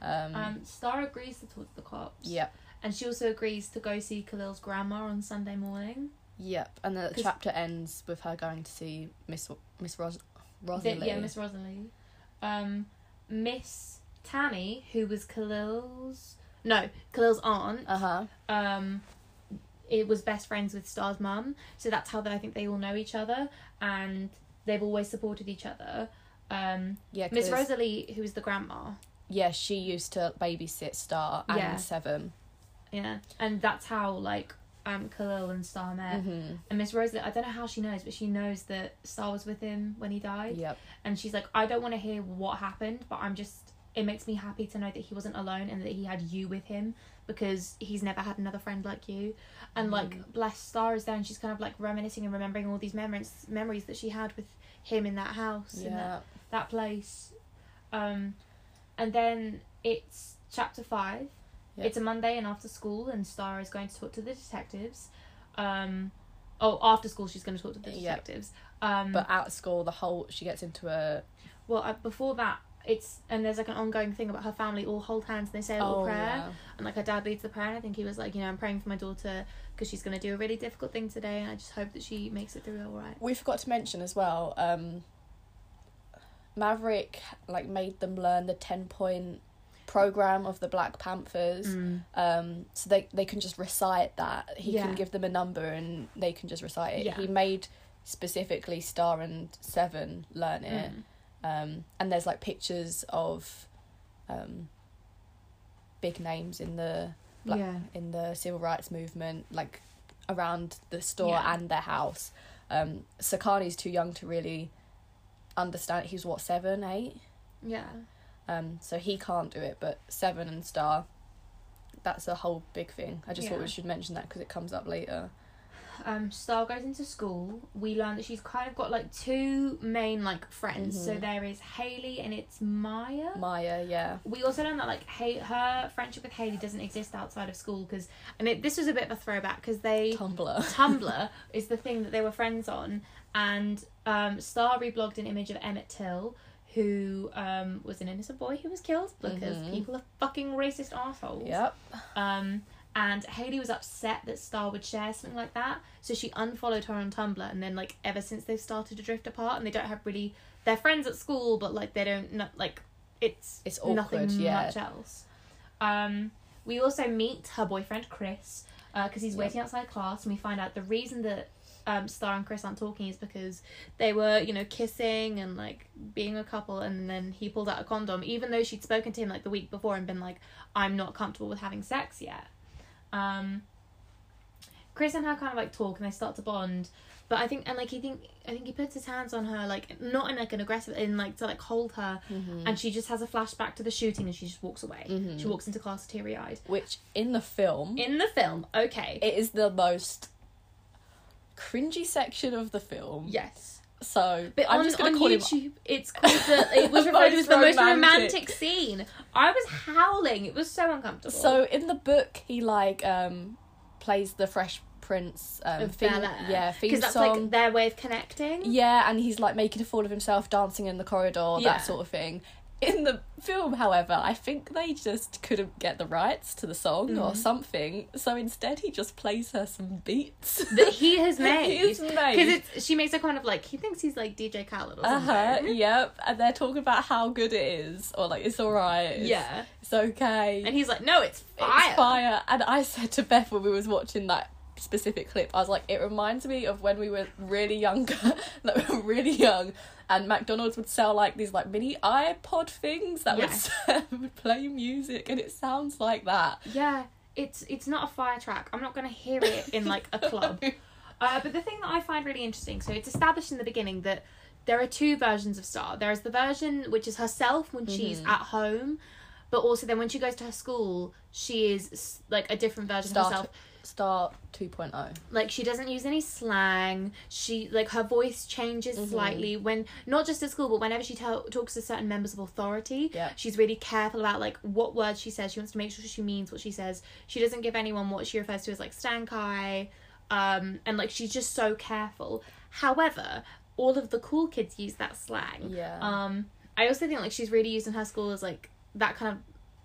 Um, Um, Star agrees to talk to the cops. yep, And she also agrees to go see Khalil's grandma on Sunday morning. Yep. And the chapter ends with her going to see Miss Miss Ros- The- Rosalie. yeah, Miss Rosalie. Um, Miss Tammy, who was Khalil's no Khalil's aunt. Uh huh. um it was best friends with Star's mum, so that's how they, I think they all know each other, and they've always supported each other. Um, Yeah, Miss Rosalie, who is the grandma, Yeah, she used to babysit Star and Yeah. Seven. yeah, and that's how like um Khalil and Star met. Mm-hmm. And Miss Rosalie, I don't know how she knows, but she knows that Star was with him when he died, Yep. and she's like, I don't want to hear what happened, but I'm just. It makes me happy to know that he wasn't alone and that he had you with him because he's never had another friend like you. And like bless Star is there and she's kind of like reminiscing and remembering all these memories memories that she had with him in that house in that, Yeah. that place. Um and then it's chapter five. Yep. It's a Monday and after school and Star is going to talk to the detectives. Um oh after school she's going to talk to the detectives. Um, But at school, the whole she gets into a well uh, before that it's and there's like an ongoing thing about her family all hold hands and they say a little oh prayer yeah. and like her dad leads the prayer and I think he was like you know I'm praying for my daughter because she's going to do a really difficult thing today and I just hope that she makes it through all right. We forgot to mention as well. Um, Maverick like made them learn the ten point program of the Black Panthers. Mm. Um, so they they can just recite that. He Yeah. can give them a number and they can just recite it. Yeah. He made specifically Star and Seven learn it. Mm. Um, and there's like pictures of um, big names in the Black- yeah. in the civil rights movement, like around the store Yeah. and their house. Um, Sekani's too young to really understand. He's what seven, eight. Yeah. Um, so he can't do it. But Seven and Star, that's a whole big thing. I just thought we should mention that because it comes up later. um, Star goes into school. We learn that she's kind of got like two main like friends. So Mhm. there is Haley and it's Maya. Maya, yeah, we also learn that like hey, her friendship with Haley doesn't exist outside of school because, and it, this was a bit of a throwback because they Tumblr. Tumblr is the thing that they were friends on, and um, Star reblogged an image of Emmett Till, who um, was an innocent boy who was killed because Mhm. people are fucking racist assholes. Yep. Um, and Haley was upset that Star would share something like that, so she unfollowed her on Tumblr. And then, like, ever since they've started to drift apart, and they don't have really, they're friends at school, but like they don't know, like, it's It's awkward, nothing yeah. much else. Um, we also meet her boyfriend Chris because he's Yep. waiting outside class, and we find out the reason that um, Star and Chris aren't talking is because they were, you know, kissing and like being a couple, and then he pulled out a condom, even though she'd spoken to him like the week before and been like, "I'm not comfortable with having sex yet." Um, Chris and her kind of like talk, and they start to bond. But I think, and like he think, I think he puts his hands on her, like not in like an aggressive, in like to like hold her, Mm-hmm. and she just has a flashback to the shooting, and she just walks away. Mhm. She walks into class teary eyed. Which in the film, In the film, okay, it is the most cringy section of the film. yes, So but I'm on, just gonna on call him it's called the. It was referred to as the most romantic. scene. I was howling. It was so uncomfortable. So in the book, he like um plays the Fresh Prince um theme, yeah because that's song. like their way of connecting. yeah, and he's like making a fool of himself, dancing in the corridor, Yeah. that sort of thing. In the film, however, I think they just couldn't get the rights to the song or Mhm. something, so instead he just plays her some beats that he has made. He has made. Because she makes a kind of like he thinks he's like DJ Khaled or something. Uh-huh, Yep. And they're talking about how good it is, or like it's alright. It's, Yeah, It's okay. and he's like, no, it's fire. It's fire. And I said to Beth when we was watching that specific clip, I was like, it reminds me of when we were really younger, like we were really young, and McDonald's would sell like these like mini iPod things that would, Yes. would play music, and it sounds like that. Yeah, it's it's not a fire track. I'm not gonna hear it in like a club. Uh, but the thing that I find really interesting, so it's established in the beginning that there are two versions of Star. There is the version which is herself when she's Mhm. at home, but also then when she goes to her school, she is like a different version of herself. Oh. 2.0. Like she doesn't use any slang. She like her voice changes Mhm. slightly when not just at school, but whenever she tell, talks to certain members of authority. Yeah. She's really careful about like what words she says. She wants to make sure she means what she says. She doesn't give anyone what she refers to as like stank eye, um, and like she's just so careful. However, all of the cool kids use that slang. Yeah. Um, I also think like she's really used in her school as like that kind of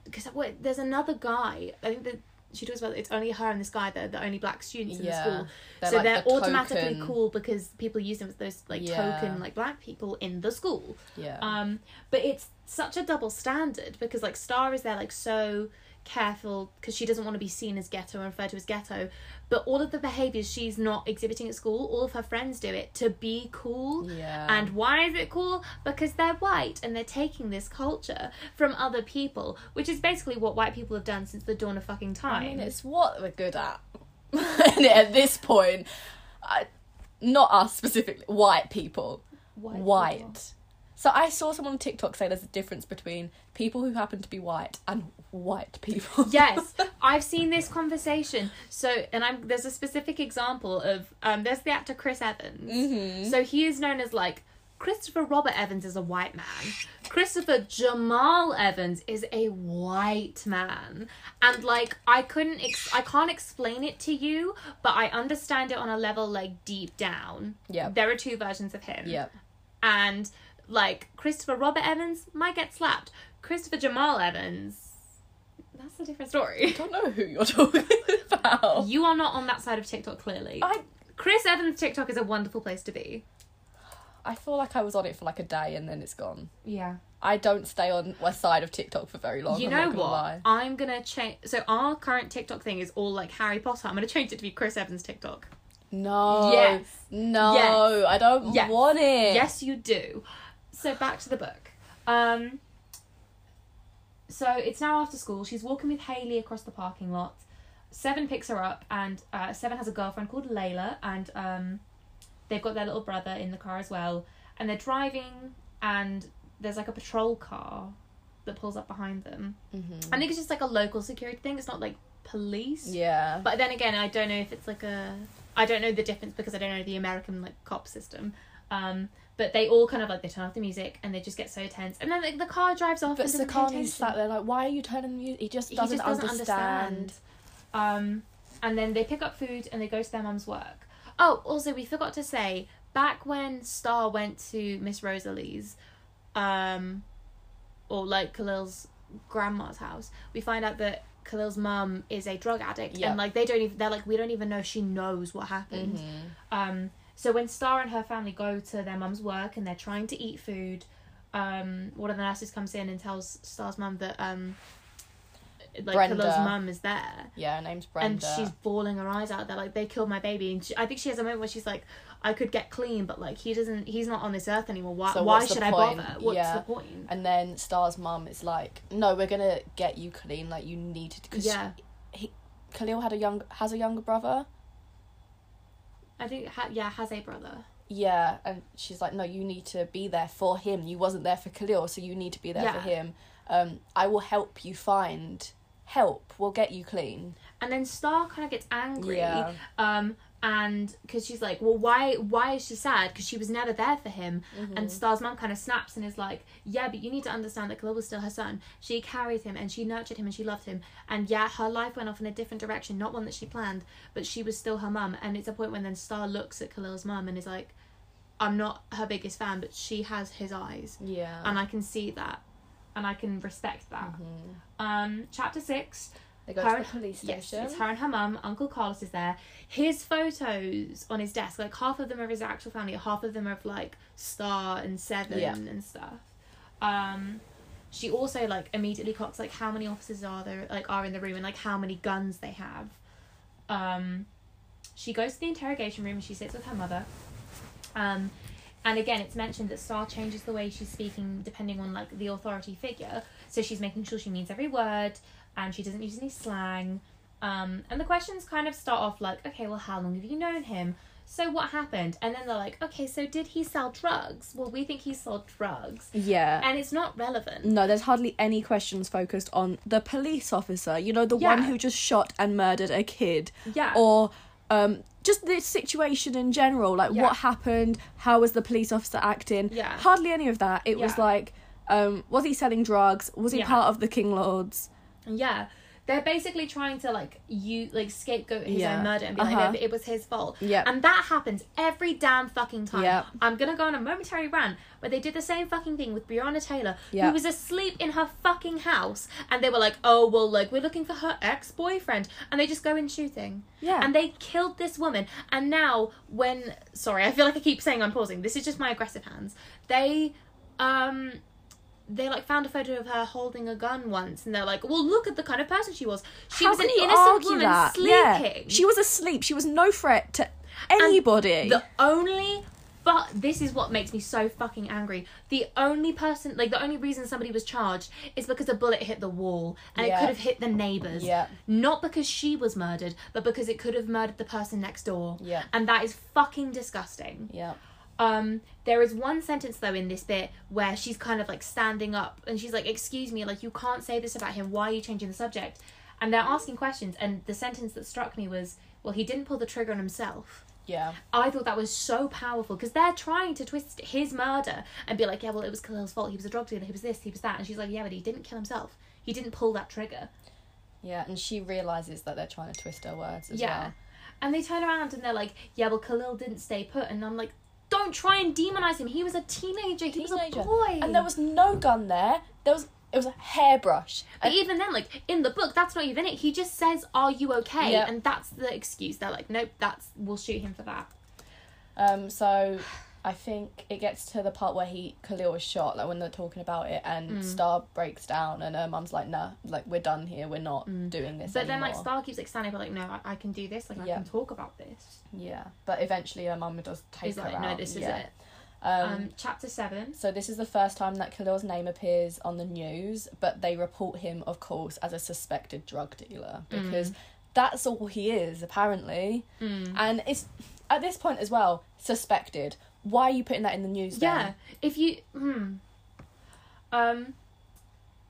because what there's another guy. I think that she talks about it's only her and this guy that are the only black students in the school. They're so like they're the automatically token- cool because people use them as those like Yeah. token like black people in the school. Yeah. Um, but it's such a double standard because like Star is there like so careful because she doesn't want to be seen as ghetto and referred to as ghetto. But all of the behaviors she's not exhibiting at school, all of her friends do it to be cool. yeah. And why is it cool? Because they're white and they're taking this culture from other people, which is basically what white people have done since the dawn of fucking time. I mean, it's what we're good at. and at this point, I, not us specifically, white people. White. people. So I saw someone on TikTok say there's a difference between people who happen to be white and white people. yes, I've seen this conversation. So, and I'm there's a specific example of um there's the actor Chris Evans. hmm So he is known as like Christopher Robert Evans is a white man. Christopher Jamal Evans is a white man. And like I couldn't ex- I can't explain it to you, but I understand it on a level like deep down. Yeah. There are two versions of him. Yeah. And like Christopher Robert Evans might get slapped. Christopher Jamal Evans that's a different story. I don't know who you're talking about. You are not on that side of TikTok clearly. I Chris Evans TikTok is a wonderful place to be. I feel like I was on it for like a day and then it's gone. Yeah. I don't stay on one side of TikTok for very long. you know what? Lie. I'm gonna change. So our current TikTok thing is all like Harry Potter. I'm gonna change it to be Chris Evans TikTok. No. Yes. No, Yes. I don't Yes. want it. Yes, you do. So back to the book. Um. So it's now after school. She's walking with Haley across the parking lot. Seven picks her up, and uh, Seven has a girlfriend called Layla, and um, they've got their little brother in the car as well. And they're driving, and there's like a patrol car that pulls up behind them. Mhm. I think it's just like a local security thing. It's not like police. Yeah. But then again, I don't know if it's like a. I don't know the difference because I don't know the American like cop system. Um, but they all kind of like they turn off the music and they just get so tense, and then like, the car drives off. But and doesn't pay Sekani's sat there like, why are you turning the music? He just He doesn't, just doesn't understand. understand. Um, and then they pick up food and they go to their mum's work. Oh, also we forgot to say back when Star went to Miss Rosalie's, um, or like Khalil's grandma's house, we find out that Khalil's mum is a drug addict, Yeah. and like they don't even they're like we don't even know she knows what happened. Mhm. Um, so when Star and her family go to their mum's work and they're trying to eat food, um, one of the nurses comes in and tells Star's mum that um, like Brenda. Khalil's mum is there, Yeah, her name's Brenda. and she's bawling her eyes out. They're like, they killed my baby, and she, I think she has a moment where she's like, I could get clean, but like he doesn't, he's not on this earth anymore. Why? So why should I bother? What's Yeah. the point? And then Star's mum is like, "No, we're gonna get you clean. Like you need to." Cause Yeah, he, Khalil had a young has a younger brother. I think ha- yeah has a brother. Yeah, and she's like, "No, you need to be there for him. You wasn't there for Khalil, so you need to be there for him. Um, I will help you find help. We'll get you clean." And then Star kind of gets angry. Yeah. Um, and because she's like, well, why? Why is she sad? Because she was never there for him. Mm-hmm. And Star's mum kind of snaps and is like, yeah, but you need to understand that Khalil was still her son. She carried him and she nurtured him and she loved him. And yeah, her life went off in a different direction, not one that she planned, but she was still her mum. And it's a point when then Star looks at Khalil's mum and is like, I'm not her biggest fan, but she has his eyes, Yeah. and I can see that, and I can respect that. Mhm. Um, chapter six. They go Her- to the police Yes, it's her and her mum. Uncle Carlos is there. His photos on his desk, like half of them are of his actual family, half of them are of like Star and Seven Yeah. and stuff. Um, she also like immediately clocks like how many officers are there, like are in the room, and like how many guns they have. Um, she goes to the interrogation room and she sits with her mother. Um, and again, it's mentioned that Star changes the way she's speaking depending on like the authority figure. So she's making sure she means every word, and she doesn't use any slang. Um, and the questions kind of start off like, okay, well, how long have you known him? So what happened? And then they're like, okay, so did he sell drugs? Well, we think he sold drugs, yeah. and it's not relevant. No, there's hardly any questions focused on the police officer. You know, the Yeah. one who just shot and murdered a kid, Yeah. or um, just the situation in general. Like, Yeah. what happened? How was the police officer acting? Yeah. Hardly any of that. It was like, um, was he selling drugs? Was he Yeah. part of the King Lords? Yeah. They're basically trying to like you like scapegoat his Yeah. own murder and be like, Uh-huh. no, but it was his fault. Yeah. And that happens every damn fucking time. Yeah. I'm gonna go on a momentary rant where they did the same fucking thing with Breonna Taylor, Yeah. who was asleep in her fucking house, and they were like, oh well, like we're looking for her ex boyfriend, and they just go in shooting. Yeah. And they killed this woman, and now when sorry, I feel like I keep saying I'm pausing. This is just my aggressive hands. They um they like found a photo of her holding a gun once, and they're like, "Well, look at the kind of person she was. She How was an innocent woman that? sleeping. Yeah. She was asleep. She was no threat to anybody. The only but this is what makes me so fucking angry. The only person, like the only reason somebody was charged is because a bullet hit the wall and it could have hit the neighbors. Yeah. Not because she was murdered, but because it could have murdered the person next door. Yeah. And that is fucking disgusting. yeah. Um, there is one sentence though in this bit where she's kind of like standing up and she's like, "Excuse me, like you can't say this about him. Why are you changing the subject?" And they're asking questions, and the sentence that struck me was, "Well, he didn't pull the trigger on himself." Yeah. I thought that was so powerful because they're trying to twist his murder and be like, yeah, well, it was Khalil's fault. He was a drug dealer. He was this. He was that. And she's like, yeah, but he didn't kill himself. He didn't pull that trigger. Yeah, and she realizes that they're trying to twist her words as yeah. well. And they turn around and they're like, yeah, well, Khalil didn't stay put. And I'm like, don't try and demonize him. He was a teenager. He was a boy. And there was no gun there. There was it was a hairbrush. But And even then, like in the book, that's not even it. He just says, "Are you okay?" Yeah. And that's the excuse. They're like, "Nope, that's we'll shoot him for that." um so I think it gets to the part where he Khalil was shot, like when they're talking about it, and Mm. Star breaks down, and her mum's like, "Nah, like we're done here. We're not Mm. doing this But then, like. Star keeps like standing up, like, "No, I, I can do this. Like, I can talk about this." yeah, but eventually her mum does take He's her like, out. "No, this is yeah. it." Um, Um, chapter seven. So this is the first time that Khalil's name appears on the news, but they report him, of course, as a suspected drug dealer because Mm. that's all he is apparently, Mm. and it's at this point as well suspected. Why are you putting that in the news? Yeah, Then? if you, hmm. Um,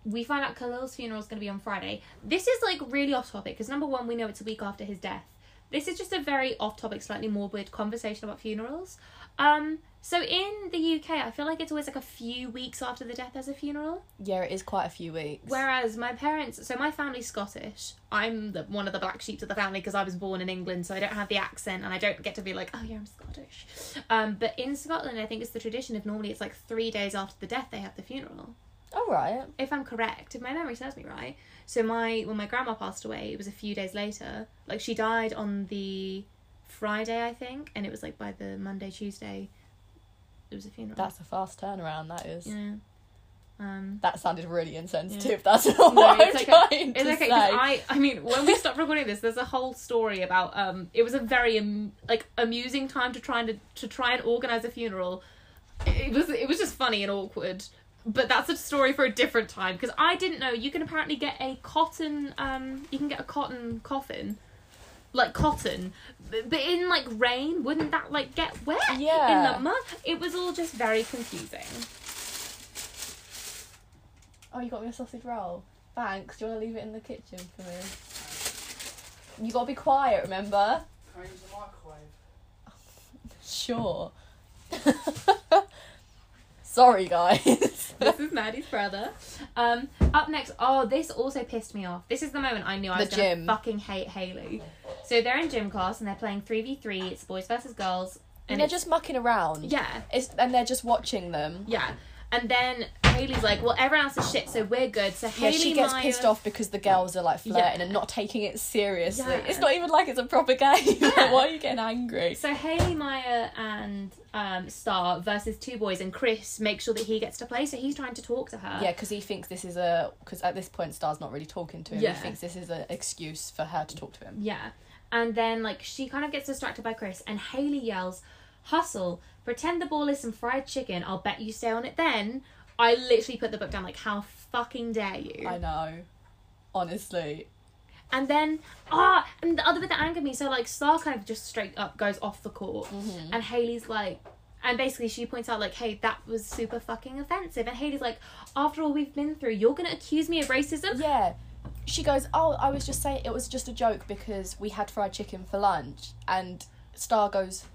we find out Khalil's funeral is going to be on Friday. This is like really off topic because number one, we know it's a week after his death. This is just a very off topic, slightly morbid conversation about funerals. Um, so in the UK, I feel like it's always like a few weeks after the death there's a funeral. Yeah, it is quite a few weeks. Whereas my parents, so my family's Scottish. I'm the one of the black sheep of the family because I was born in England, so I don't have the accent and I don't get to be like, oh yeah, I'm Scottish. Um, but in Scotland, I think it's the tradition of normally it's like three days after the death they have the funeral. all right. If I'm correct, if my memory serves me right. So my when my grandma passed away, it was a few days later. Like she died on the Friday, I think, and it was like by the Monday, Tuesday, it was a funeral. That's a fast turnaround. That is. yeah. Um, That sounded really insensitive. Yeah. That's not No, what I'm it's okay. trying It's to okay say. I, I mean, when we stopped recording this, there's a whole story about. Um, it was a very um, like amusing time to try and to try and organize a funeral. It was it was just funny and awkward. But that's a story for a different time because I didn't know you can apparently get a cotton. Um, you can get a cotton coffin, like cotton, but, but in like rain, wouldn't that like get wet? Yeah. In the mud, it was all just very confusing. Oh, you got me a sausage roll. Thanks. Do you want to leave it in the kitchen for me? You gotta be quiet, remember? Can I use the microwave? Sure. Sorry, guys. this is Maddie's brother. Um, up next, oh, this also pissed me off. This is the moment I knew I The was gonna gym. fucking hate Haley. So they're in gym class and they're playing three v three. It's boys versus girls, and and they're it's, just mucking around. yeah, It's, and they're just watching them. yeah. And then Haley's like, "Well, everyone else is shit, so we're good." So Yeah, Haley she gets Maya- pissed off because the girls are like flirting Yeah. and not taking it seriously. Yeah. It's not even like it's a proper game. Yeah. Why are you getting angry? So Haley, Maya and um, Star versus two boys, and Chris makes sure that he gets to play. So he's trying to talk to her. Yeah, because he thinks this is a because at this point Star's not really talking to him. Yeah. He thinks this is an excuse for her to talk to him. Yeah. And then like she kind of gets distracted by Chris and Haley yells, Hustle, pretend the ball is some fried chicken, I'll bet you stay on it then. I literally put the book down like how fucking dare you. I know, honestly. And then ah and the other bit that angered me, so like Star kind of just straight up goes off the court Mm-hmm. and Haley's like and basically she points out like, hey, that was super fucking offensive and Haley's like, after all we've been through, you're gonna accuse me of racism? Yeah. She goes, Oh, I was just saying it was just a joke because we had fried chicken for lunch. And Star goes,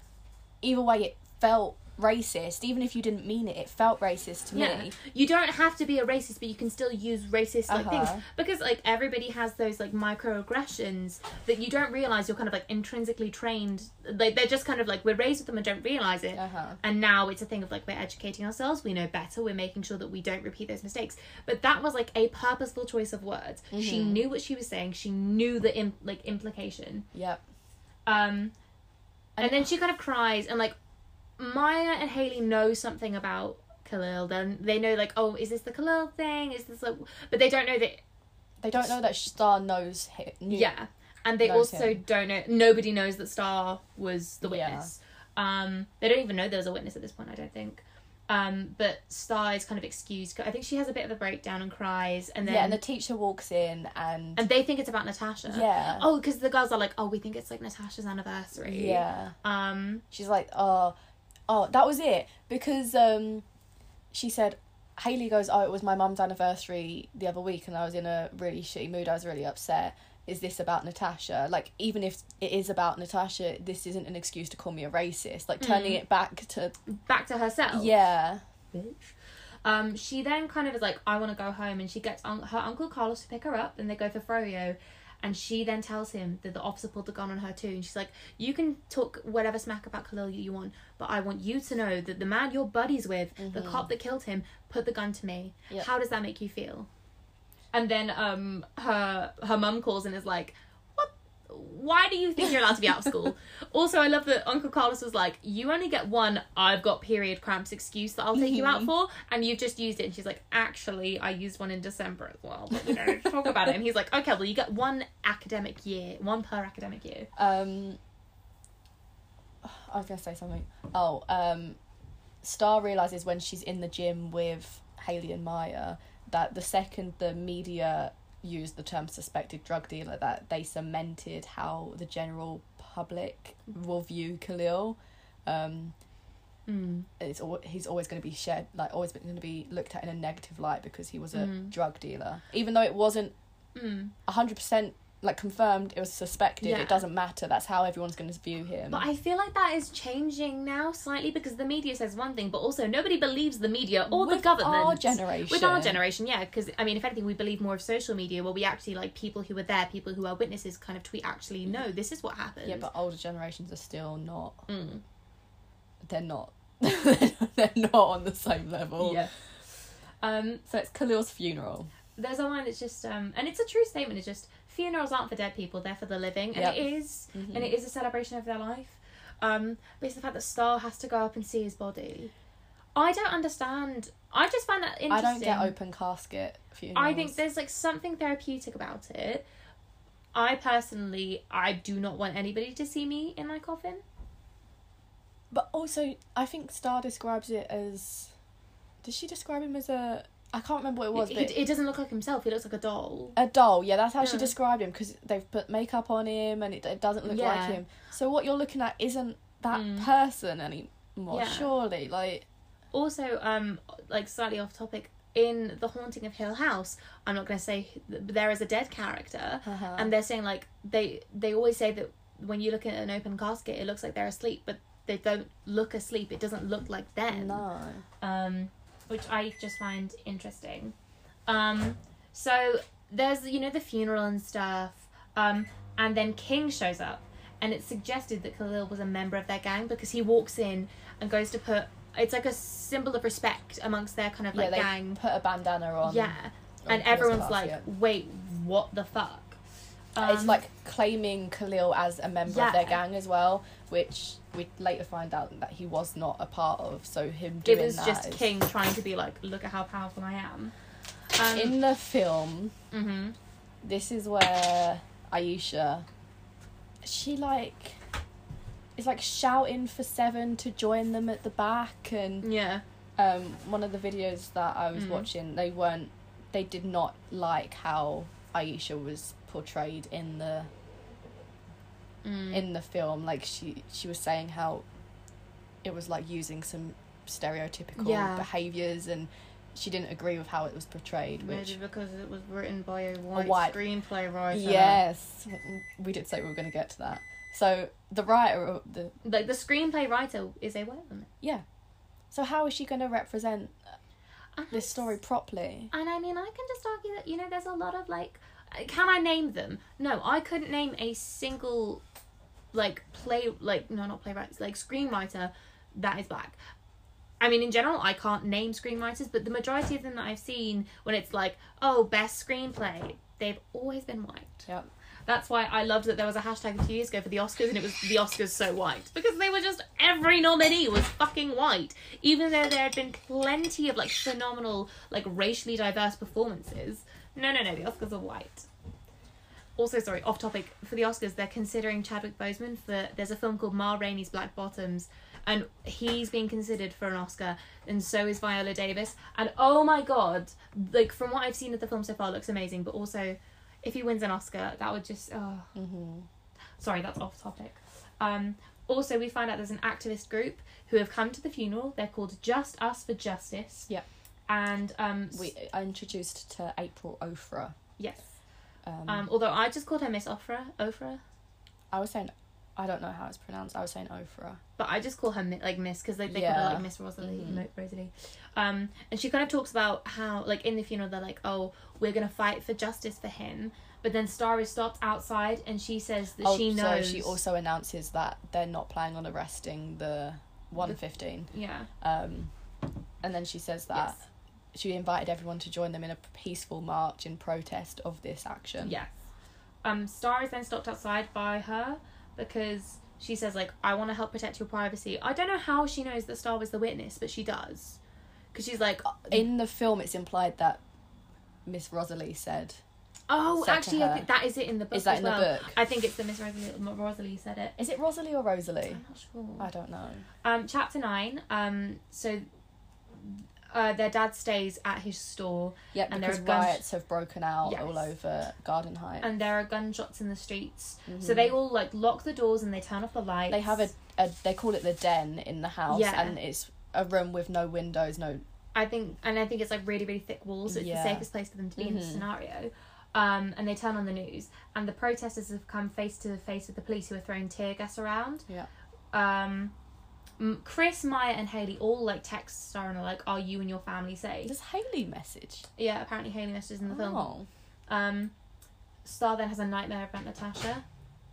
Either way, it felt racist. Even if you didn't mean it, it felt racist to Yeah, me. you don't have to be a racist, but you can still use racist like Uh-huh. things because like everybody has those like microaggressions that you don't realize you're kind of like intrinsically trained. Like they're just kind of like we're raised with them and don't realize it. Uh huh. And now it's a thing of like we're educating ourselves, we know better, we're making sure that we don't repeat those mistakes. But that was like a purposeful choice of words. She Mm-hmm. knew what she was saying. She knew the Im- like implication. Yep. Um, and, And- then she kind of cries, and like Maya and Haley know something about Khalil. Then they know like, oh, is this the Khalil thing? Is this like? But they don't know that. They don't know that Star knows him. Yeah, and they also him. don't know. Nobody knows that Star was the Yeah. witness. Um, they don't even know there was a witness at this point. I don't think. Um, but Star is kind of excused. I think she has a bit of a breakdown and cries, and then yeah, and the teacher walks in and, and they think it's about Natasha. yeah, Oh, because the girls are like, oh, we think it's like Natasha's anniversary. yeah. Um. She's like, oh, oh, that was it because um, she said. Haley goes, oh, it was my mum's anniversary the other week, and I was in a really shitty mood. I was really upset. is this about Natasha? Like, even if it is about Natasha, this isn't an excuse to call me a racist. Like, turning Mm. it back to Back to herself. yeah, bitch. Um, she then kind of is like, I want to go home, and she gets un- her uncle Carlos to pick her up, and they go for Froyo, and she then tells him that the officer pulled the gun on her too, and she's like, you can talk whatever smack about Khalil you want, but I want you to know that the man you're buddies with, the cop that killed him, put the gun to me. Yep. How does that make you feel? And then um her her mum calls and is like, what? Why do you think you're allowed to be out of school? also, I love that Uncle Carlos was like, you only get one I've got period cramps excuse that I'll take you out for, and you've just used it. And she's like, actually, I used one in December as well, but we don't talk about it. And he's like, okay, well, you get one academic year, one per academic year. Um, I was gonna say something. Oh, um, Star realizes when she's in the gym with Haley and Maya that the second the media used the term suspected drug dealer, that they cemented how the general public will view Khalil. Um, Mm. it's al- he's always going to be shared, like always going to be looked at in a negative light because he was a Mm. drug dealer, even though it wasn't Mm. hundred percent like confirmed. It was suspected. Yeah. It doesn't matter. That's how everyone's going to view him. But I feel like that is changing now slightly because the media says one thing, but also nobody believes the media or the government. With our generation. With our generation, yeah, because I mean, if anything, we believe more of social media, where we actually like people who were there, people who are witnesses, kind of tweet. Actually, no, this is what happened. Yeah, but older generations are still not. Mm. They're not. they're not on the same level. yeah. Um, So it's Khalil's funeral. there's a line that's just um, and it's a true statement. It's just funerals aren't for dead people; they're for the living, and Yep. it is, Mhm. and it is a celebration of their life. Um, but it's the fact that Star has to go up and see his body. I don't understand. I just find that interesting. I don't get open casket funerals. I think there's like something therapeutic about it. I personally, I do not want anybody to see me in my coffin. But also, I think Star describes it as. Does she describe him as a? I can't remember what it was, It, but it, it doesn't look like himself. He looks like a doll. a doll. Yeah, that's how she described him because they've put makeup on him and it, it doesn't look Yeah. like him. So what you're looking at isn't that Mm. person anymore. Yeah. Surely, like. Also, um, like slightly off topic. In the haunting of Hill House, I'm not going to say th- there is a dead character, Uh-huh. and they're saying like they they always say that when you look at an open casket, it looks like they're asleep, but they don't look asleep. It doesn't look like them. no. um, which I just find interesting. Um, so there's you know the funeral and stuff, um, and then King shows up, and it's suggested that Khalil was a member of their gang because he walks in and goes to put. It's like a symbol of respect amongst their kind of Yeah, like they gang. put a bandana on. yeah, and everyone's like, casket. "Wait, what the fuck?" It's Um, like claiming Khalil as a member of their gang as well, which we later find out that he was not a part of. So him doing it was that just is- King trying to be like, "Look at how powerful I am." Um, In the film, mhm. this is where Iesha, she like, is like shouting for Seven to join them at the back, and Yeah. um, one of the videos that I was Mm. watching, they weren't, they did not like how Iesha was portrayed in the Mm. in the film like she she was saying how it was like using some stereotypical Yeah. behaviors and she didn't agree with how it was portrayed Maybe which because it was written by a white, white- screenplay writer. yes we did say we were going to get to that so the writer the Like the screenplay writer is a white woman. yeah so how is she going to represent And this story properly And I mean, I can just argue that you know, there's a lot of like, uh, can I name them? No, I couldn't name a single, like play, like no, not playwright, like screenwriter that is black. I mean, in general, I can't name screenwriters, but the majority of them that I've seen, when it's like, oh, best screenplay, they've always been white. yeah That's why I loved that there was a hashtag a few years ago for the Oscars and it was the Oscars so white. Because they were just every nominee was fucking white. Even though there had been plenty of like phenomenal, like racially diverse performances. No no no, the Oscars are white. Also, sorry, off topic. For the Oscars, they're considering Chadwick Boseman for there's a film called Ma Rainey's Black Bottoms and he's being considered for an Oscar, and so is Viola Davis. And oh my god, like from what I've seen of the film so far, it looks amazing. But also, if he wins an Oscar, that would just oh, mm-hmm. sorry, that's off topic. Um, also, we find out there's an activist group who have come to the funeral. They're called Just Us for Justice. Yeah. And um, we are introduced to april Ofrah yes, Um, Um, although I just called her Miss Ofrah, Ofrah, I was saying, I don't know how it's pronounced. I was saying Ofrah. but I just call her like Miss because they, they call her like Miss Rosalie, Mhm. Mo- Rosalie. Um, and she kind of talks about how like in the funeral they're like, oh, we're gonna fight for justice for him. But then Star is stopped outside, and she says that oh, she so she also announces that they're not planning on arresting the 115. yeah. Um, and then she says that Yes. She invited everyone to join them in a peaceful march in protest of this action. Yes. Um, Star is then stopped outside by her because she says like, "I want to help protect your privacy." I don't know how she knows that Star was the witness, but she does, because she's like, In the film, it's implied that Miss Rosalie said. "Oh, actually, I think that is it in the book." Is that in well. the book? I think it's the Miss Rosalie, Rosalie said it. Is it Rosalie or Rosalie? I'm not sure. I don't know. Um, chapter nine. Um, so. Uh, their dad stays at his store, Yeah, And there because are guns- riots have broken out Yes. all over Garden Heights. and there are gunshots in the streets. Mhm. So they all like lock the doors and they turn off the lights. They have a, a they call it the den in the house, Yeah. and it's a room with no windows, no. I think, and I think it's like really, really thick walls. So it's Yeah. the safest place for them to be in this Mhm. scenario. Um, and they turn on the news, and the protesters have come face to face with the police who are throwing tear gas around. Yeah. Um, Chris, Maya, and Haley all like text Star and are like, "Are you and your family safe?" Does Haley message? Yeah, apparently Haley messages in the film. Oh. Um, Star then has a nightmare about Natasha.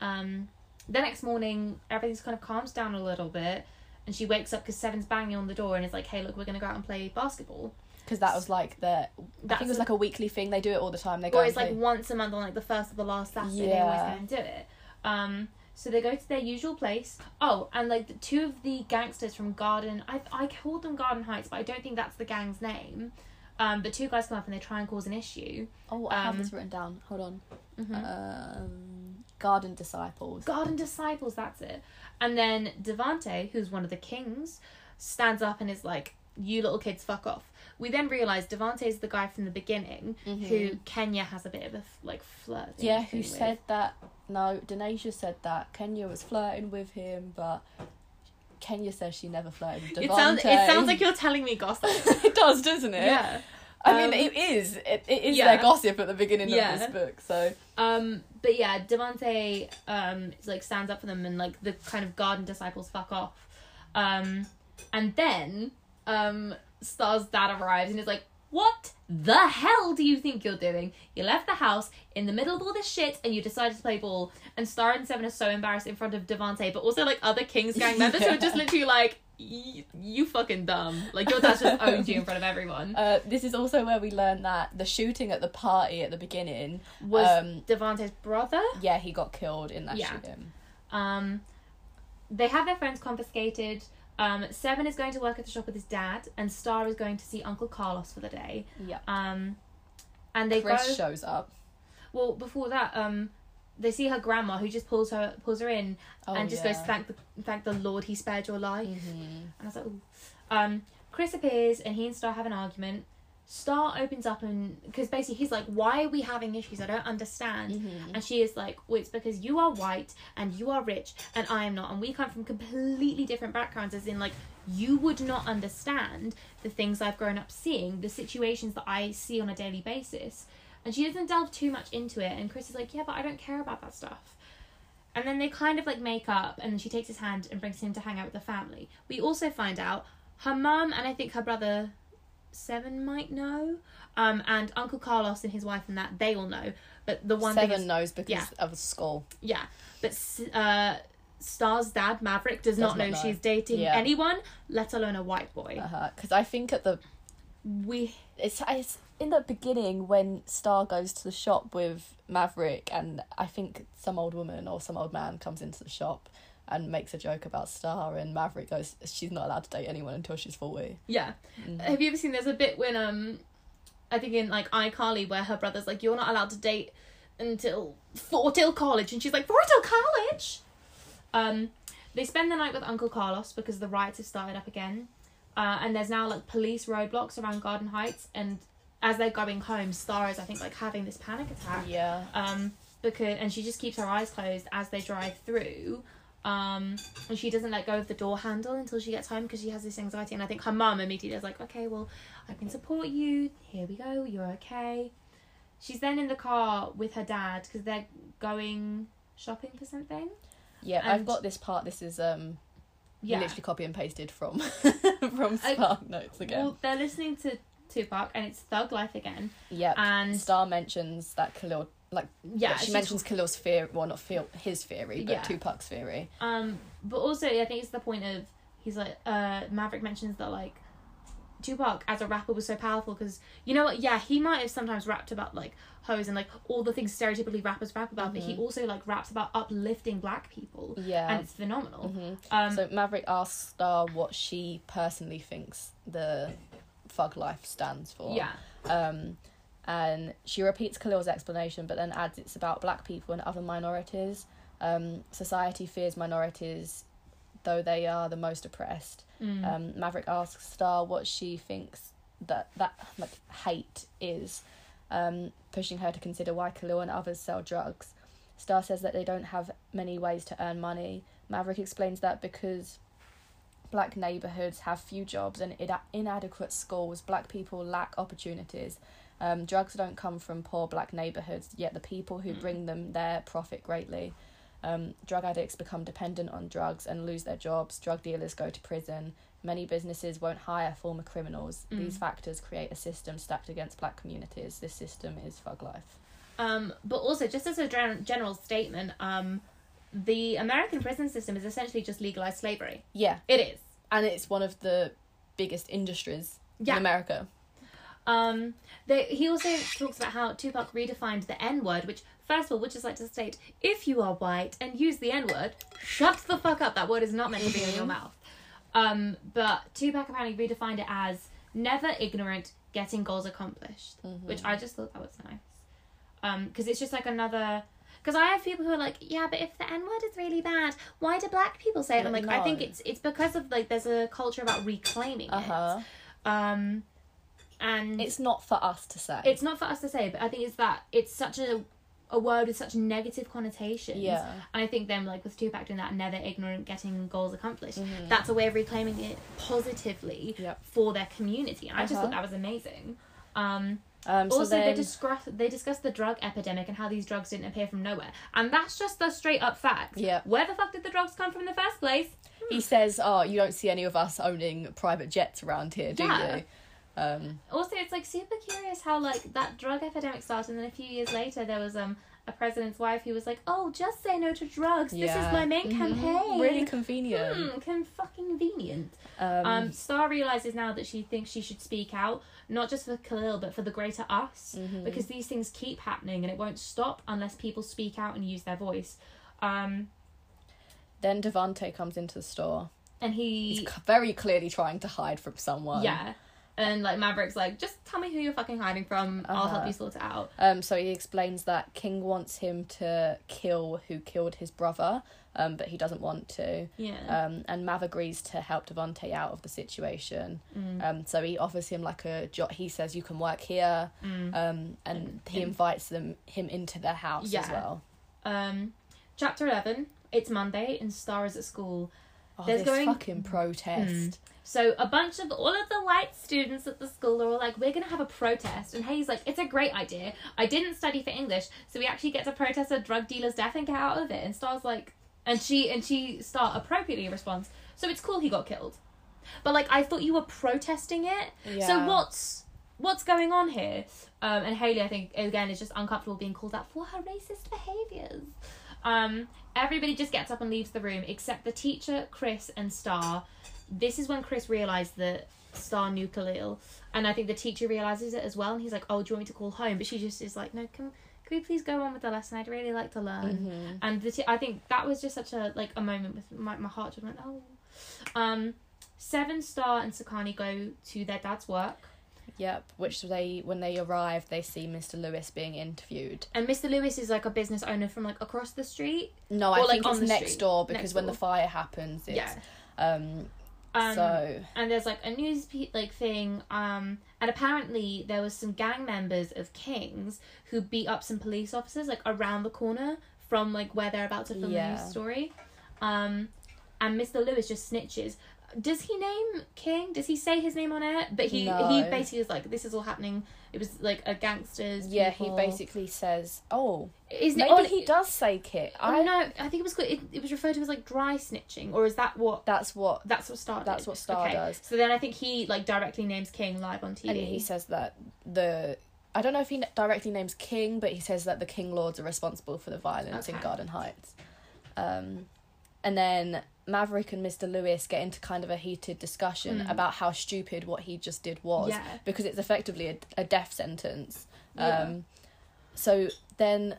Um, the next morning, everything's kind of calms down a little bit, and she wakes up because Seven's banging on the door and is like, "Hey, look, we're gonna go out and play basketball." Because that was like the. I think it was a- like a weekly thing. They do it all the time. They go. or it's like play- once a month on like the first or the last Saturday. They always Yeah. go and do it. Um, so they go to their usual place. Oh, and like the, two of the gangsters from Garden, I I called them Garden Heights, but I don't think that's the gang's name. Um, but two guys come up and they try and cause an issue. oh, I have um, this written down. Hold on. Mhm. Um, Garden disciples. Garden disciples, that's it. And then Devante, who's one of the kings, stands up and is like, "You little kids, fuck off." We then realise Devante is the guy from the beginning who Mhm. Kenya has a bit of a like flirt. Yeah, who with. said that? No, Denasia said that Kenya was flirting with him, but Kenya says she never flirted with Devante. It sounds. It sounds like you're telling me gossip. it does, doesn't it? yeah. I mean, Um, it is. It, it is yeah. their gossip at the beginning Yeah. of this book. So Um. But yeah, Devante um like stands up for them and like the kind of garden disciples fuck off. Um, and then um Star's dad arrives and is like, "What the hell do you think you're doing? You left the house in the middle of all this shit and you decided to play ball." And Star and Seven are so embarrassed in front of Devante, but also like other Kings gang members who are just literally like, "Y- "You fucking dumb! Like your dad just owned you in front of everyone." uh, this is also where we learn that the shooting at the party at the beginning Was um, Devante's brother? yeah, he got killed in that Yeah. shooting. Um, they have their phones confiscated. Um, Seven is going to work at the shop with his dad, and Star is going to see Uncle Carlos for the day. Yeah. Um, and they Chris go. shows up. Well, before that, um, they see her grandma, who just pulls her pulls her in Oh, and just yeah. goes thank the thank the Lord he spared your life. Mhm. And I was like, Ooh. Um, Chris appears and he and Star have an argument. Star opens up and because basically he's like, "Why are we having issues? I don't understand." Mhm. And she is like, well, it's because you are white and you are rich and I am not. And we come from completely different backgrounds, as in, like, you would not understand the things I've grown up seeing, the situations that I see on a daily basis. And she doesn't delve too much into it. And Chris is like, yeah, but I don't care about that stuff. And then they kind of like make up, and she takes his hand and brings him to hang out with the family. We also find out her mum and I think her brother Seven might know, um, and Uncle Carlos and his wife and that they all know. But the one Seven thing is, knows because yeah. of a skull. yeah, but uh, Star's dad Maverick does, not, not know, know. she's dating Yeah. anyone, let alone a white boy. Because Uh-huh. I think at the We it's it's in the beginning when Star goes to the shop with Maverick, and I think some old woman or some old man comes into the shop and makes a joke about Star, and Maverick goes, "She's not allowed to date anyone until she's 40. yeah. Mm. Have you ever seen? There's a bit when um, I think in like iCarly where her brother's like, "You're not allowed to date until four till college," and she's like, "Four till college." Um, they spend the night with Uncle Carlos because the riots have started up again, uh, and there's now like police roadblocks around Garden Heights, and as they're going home, Star is I think like having this panic attack. Yeah. um because and she just keeps her eyes closed as they drive through um and she doesn't let go of the door handle until she gets home because she has this anxiety and i think her mum immediately is like okay well i can support you here we go you're okay she's then in the car with her dad because they're going shopping for something. Yeah, I've got this part. This is um Yeah. literally copy and pasted from from I- Spark Notes again. Well, they're listening to Tupac and it's Thug Life again. Yeah, And Star mentions that Khalil, like yeah, she mentions Khalil's theory, well, not feel his theory, but Yeah. Tupac's theory. Um, but also I think it's the point of he's like uh Maverick mentions that like Tupac as a rapper was so powerful because you know what yeah he might have sometimes rapped about like hoes and like all the things stereotypically rappers rap about but he also like raps about uplifting black people Yeah. and it's phenomenal. Mhm. Um, so Maverick asks Star what she personally thinks the Thug Life stands for. yeah, Um, and she repeats Khalil's explanation, but then adds it's about black people and other minorities. Um, society fears minorities, though they are the most oppressed. Mm. Um, Maverick asks Star what she thinks that that like hate is, um, pushing her to consider why Khalil and others sell drugs. Star says that they don't have many ways to earn money. Maverick explains that because black neighborhoods have few jobs and ina- inadequate schools, black people lack opportunities. Um, drugs don't come from poor black neighborhoods, yet the people who bring them there profit greatly. Um, drug addicts become dependent on drugs and lose their jobs. Drug dealers go to prison. Many businesses won't hire former criminals. Mm. These factors create a system stacked against black communities. This system is thug life. Um, but also, just as a gen- general statement, um, the American prison system is essentially just legalized slavery. Yeah, It is. and it's one of the biggest industries Yeah. in America. Um, they, he also talks about how Tupac redefined the N word, which, first of all, would just like to state if you are white and use the N word, shut the fuck up. That word is not meant to be in your mouth. Um, but Tupac apparently redefined it as never ignorant, getting goals accomplished, which I just thought that was nice. Um, because it's just like another. Because I have people who are like, yeah, but if the N word is really bad, why do black people say it? I'm like, I think it's it's because of like there's a culture about reclaiming Uh huh. it. Um, and It's not for us to say. it's not for us to say, but I think it's that it's such a a word with such negative connotations. Yeah. And I think then like with Tupac doing that, never ignorant, getting goals accomplished. Mhm. That's a way of reclaiming it positively Yep. for their community. And I just Uh-huh. thought that was amazing. Um, Um, so also, then, they discuss they discuss the drug epidemic and how these drugs didn't appear from nowhere, and that's just the straight up fact. Yeah. Where the fuck did the drugs come from in the first place? he says, "Oh, you don't see any of us owning private jets around here, do Yeah. you?" Um, Also, it's like super curious how like that drug epidemic started, and then a few years later there was um a president's wife who was like, "Oh, just say no to drugs. This is my main Mhm. campaign." Really convenient. Hmm, can fucking convenient. Um, Um, Star realizes now that she thinks she should speak out, not just for Khalil, but for the greater us, mhm. because these things keep happening and it won't stop unless people speak out and use their voice. Um, then Devante comes into the store. and He's he, c- very clearly trying to hide from someone. yeah, and like Maverick's like, just tell me who you're fucking hiding from. I'll help Uh-huh. you sort it out. Um, so he explains that King wants him to kill who killed his brother, um, but he doesn't want to. Yeah. Um, and Mav agrees to help Devante out of the situation. Mm. Um, so he offers him like a job. He says you can work here, Mm. um, and he invites them him into their house as well. Um, chapter 11. It's Monday and Star is at school. Oh, There's this going- fucking protest. So a bunch of all of the white students at the school are all like, "We're gonna have a protest," and Hayes like, "It's a great idea. I didn't study for English, so we actually get to protest a drug dealer's death and get out of it." And Star's like, and she and she Star appropriately responds, "So it's cool he got killed, but like I thought you were protesting it. So what's what's going on here?" Um, and Haley, I think again, is just uncomfortable being called out for her racist behaviors. Um, everybody just gets up and leaves the room except the teacher, Chris, and Star. This is when Chris realized that Star knew Khalil, and I think the teacher realizes it as well. And he's like, "Oh, do you want me to call home?" But she just is like, "No, can can we please go on with the lesson? I'd really like to learn." Mhm. And the t- I think that was just such a like a moment with my my heart just went, "Oh." Um, Seven Star and Sekani go to their dad's work. Yep. Which they when they arrive, they see Mr. Lewis being interviewed. And Mr. Lewis is like a business owner from like across the street. No, I like, think on it's the next street. door because Next when door. the fire happens, it's Yeah. um. Um, so and there's like a news pe- like thing um and apparently there was some gang members of kings who beat up some police officers like around the corner from like where they're about to film the Yeah. news story um and Mr. Lewis just snitches. Does he name King? Does he say his name on air? But he he basically is like, this is all happening. It was like a gangster's. Yeah, people. he basically says, "Oh, Isn't maybe it, oh, he does say Kit." I I no, I think it was called- it, it was referred to as like dry snitching, or is that what That's what. that's what Star That's what Star Okay. does. So then I think he like directly names King live on TV. And he says that the. I don't know if he directly names King, but he says that the King Lords are responsible for the violence in Garden Heights. Um, and then Maverick and Mr. Lewis get into kind of a heated discussion Mm. about how stupid what he just did was Yeah. because it's effectively a, a death sentence. Yeah. Um, so then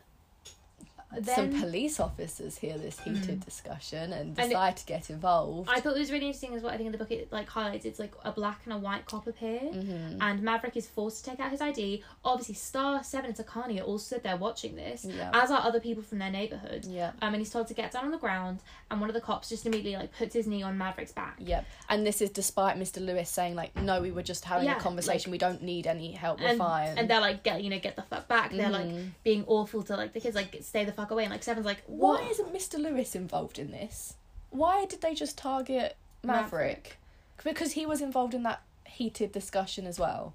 then some police officers hear this heated Mm. discussion and And it- decide to get involved. I thought it was really interesting as well. I think in the book it like highlights it's like a black and a white cop appear, Mhm. and Maverick is forced to take out his ID. Obviously, Star Seven and Sekani are all stood there watching this, Yeah. as are other people from their neighborhood. Yeah. Um, and he's told to get down on the ground, and one of the cops just immediately like puts his knee on Maverick's back. Yep. And this is despite Mr. Lewis saying like, no, we were just having Yeah, a conversation. we don't need any help. We're and, fine. and they're like, get you know, get the fuck back. They're like Mhm. being awful to like the kids, like stay the fuck away. And like Seven's like, Why isn't Mr. Lewis involved in this? Why did they just target Maverick? Because he was involved in that heated discussion as well.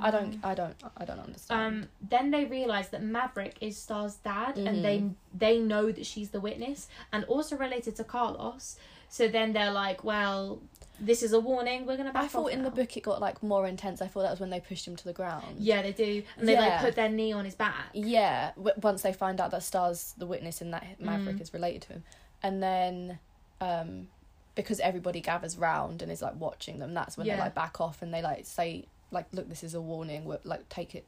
I don't. I don't. I don't understand. Um, then they realize that Maverick is Star's dad, Mhm. and they they know that she's the witness, and also related to Carlos. So then they're like, "Well, this is a warning. We're gonna back I thought in the book it got like more intense. I thought that was when they pushed him to the ground. Yeah, they do, and they like put their knee on his back. Yeah, w- once they find out that Star's the witness and that Maverick Mm. is related to him, and then um, because everybody gathers round and is like watching them, that's when Yeah. they like back off and they like say like, "Look, this is a warning. We're like take it,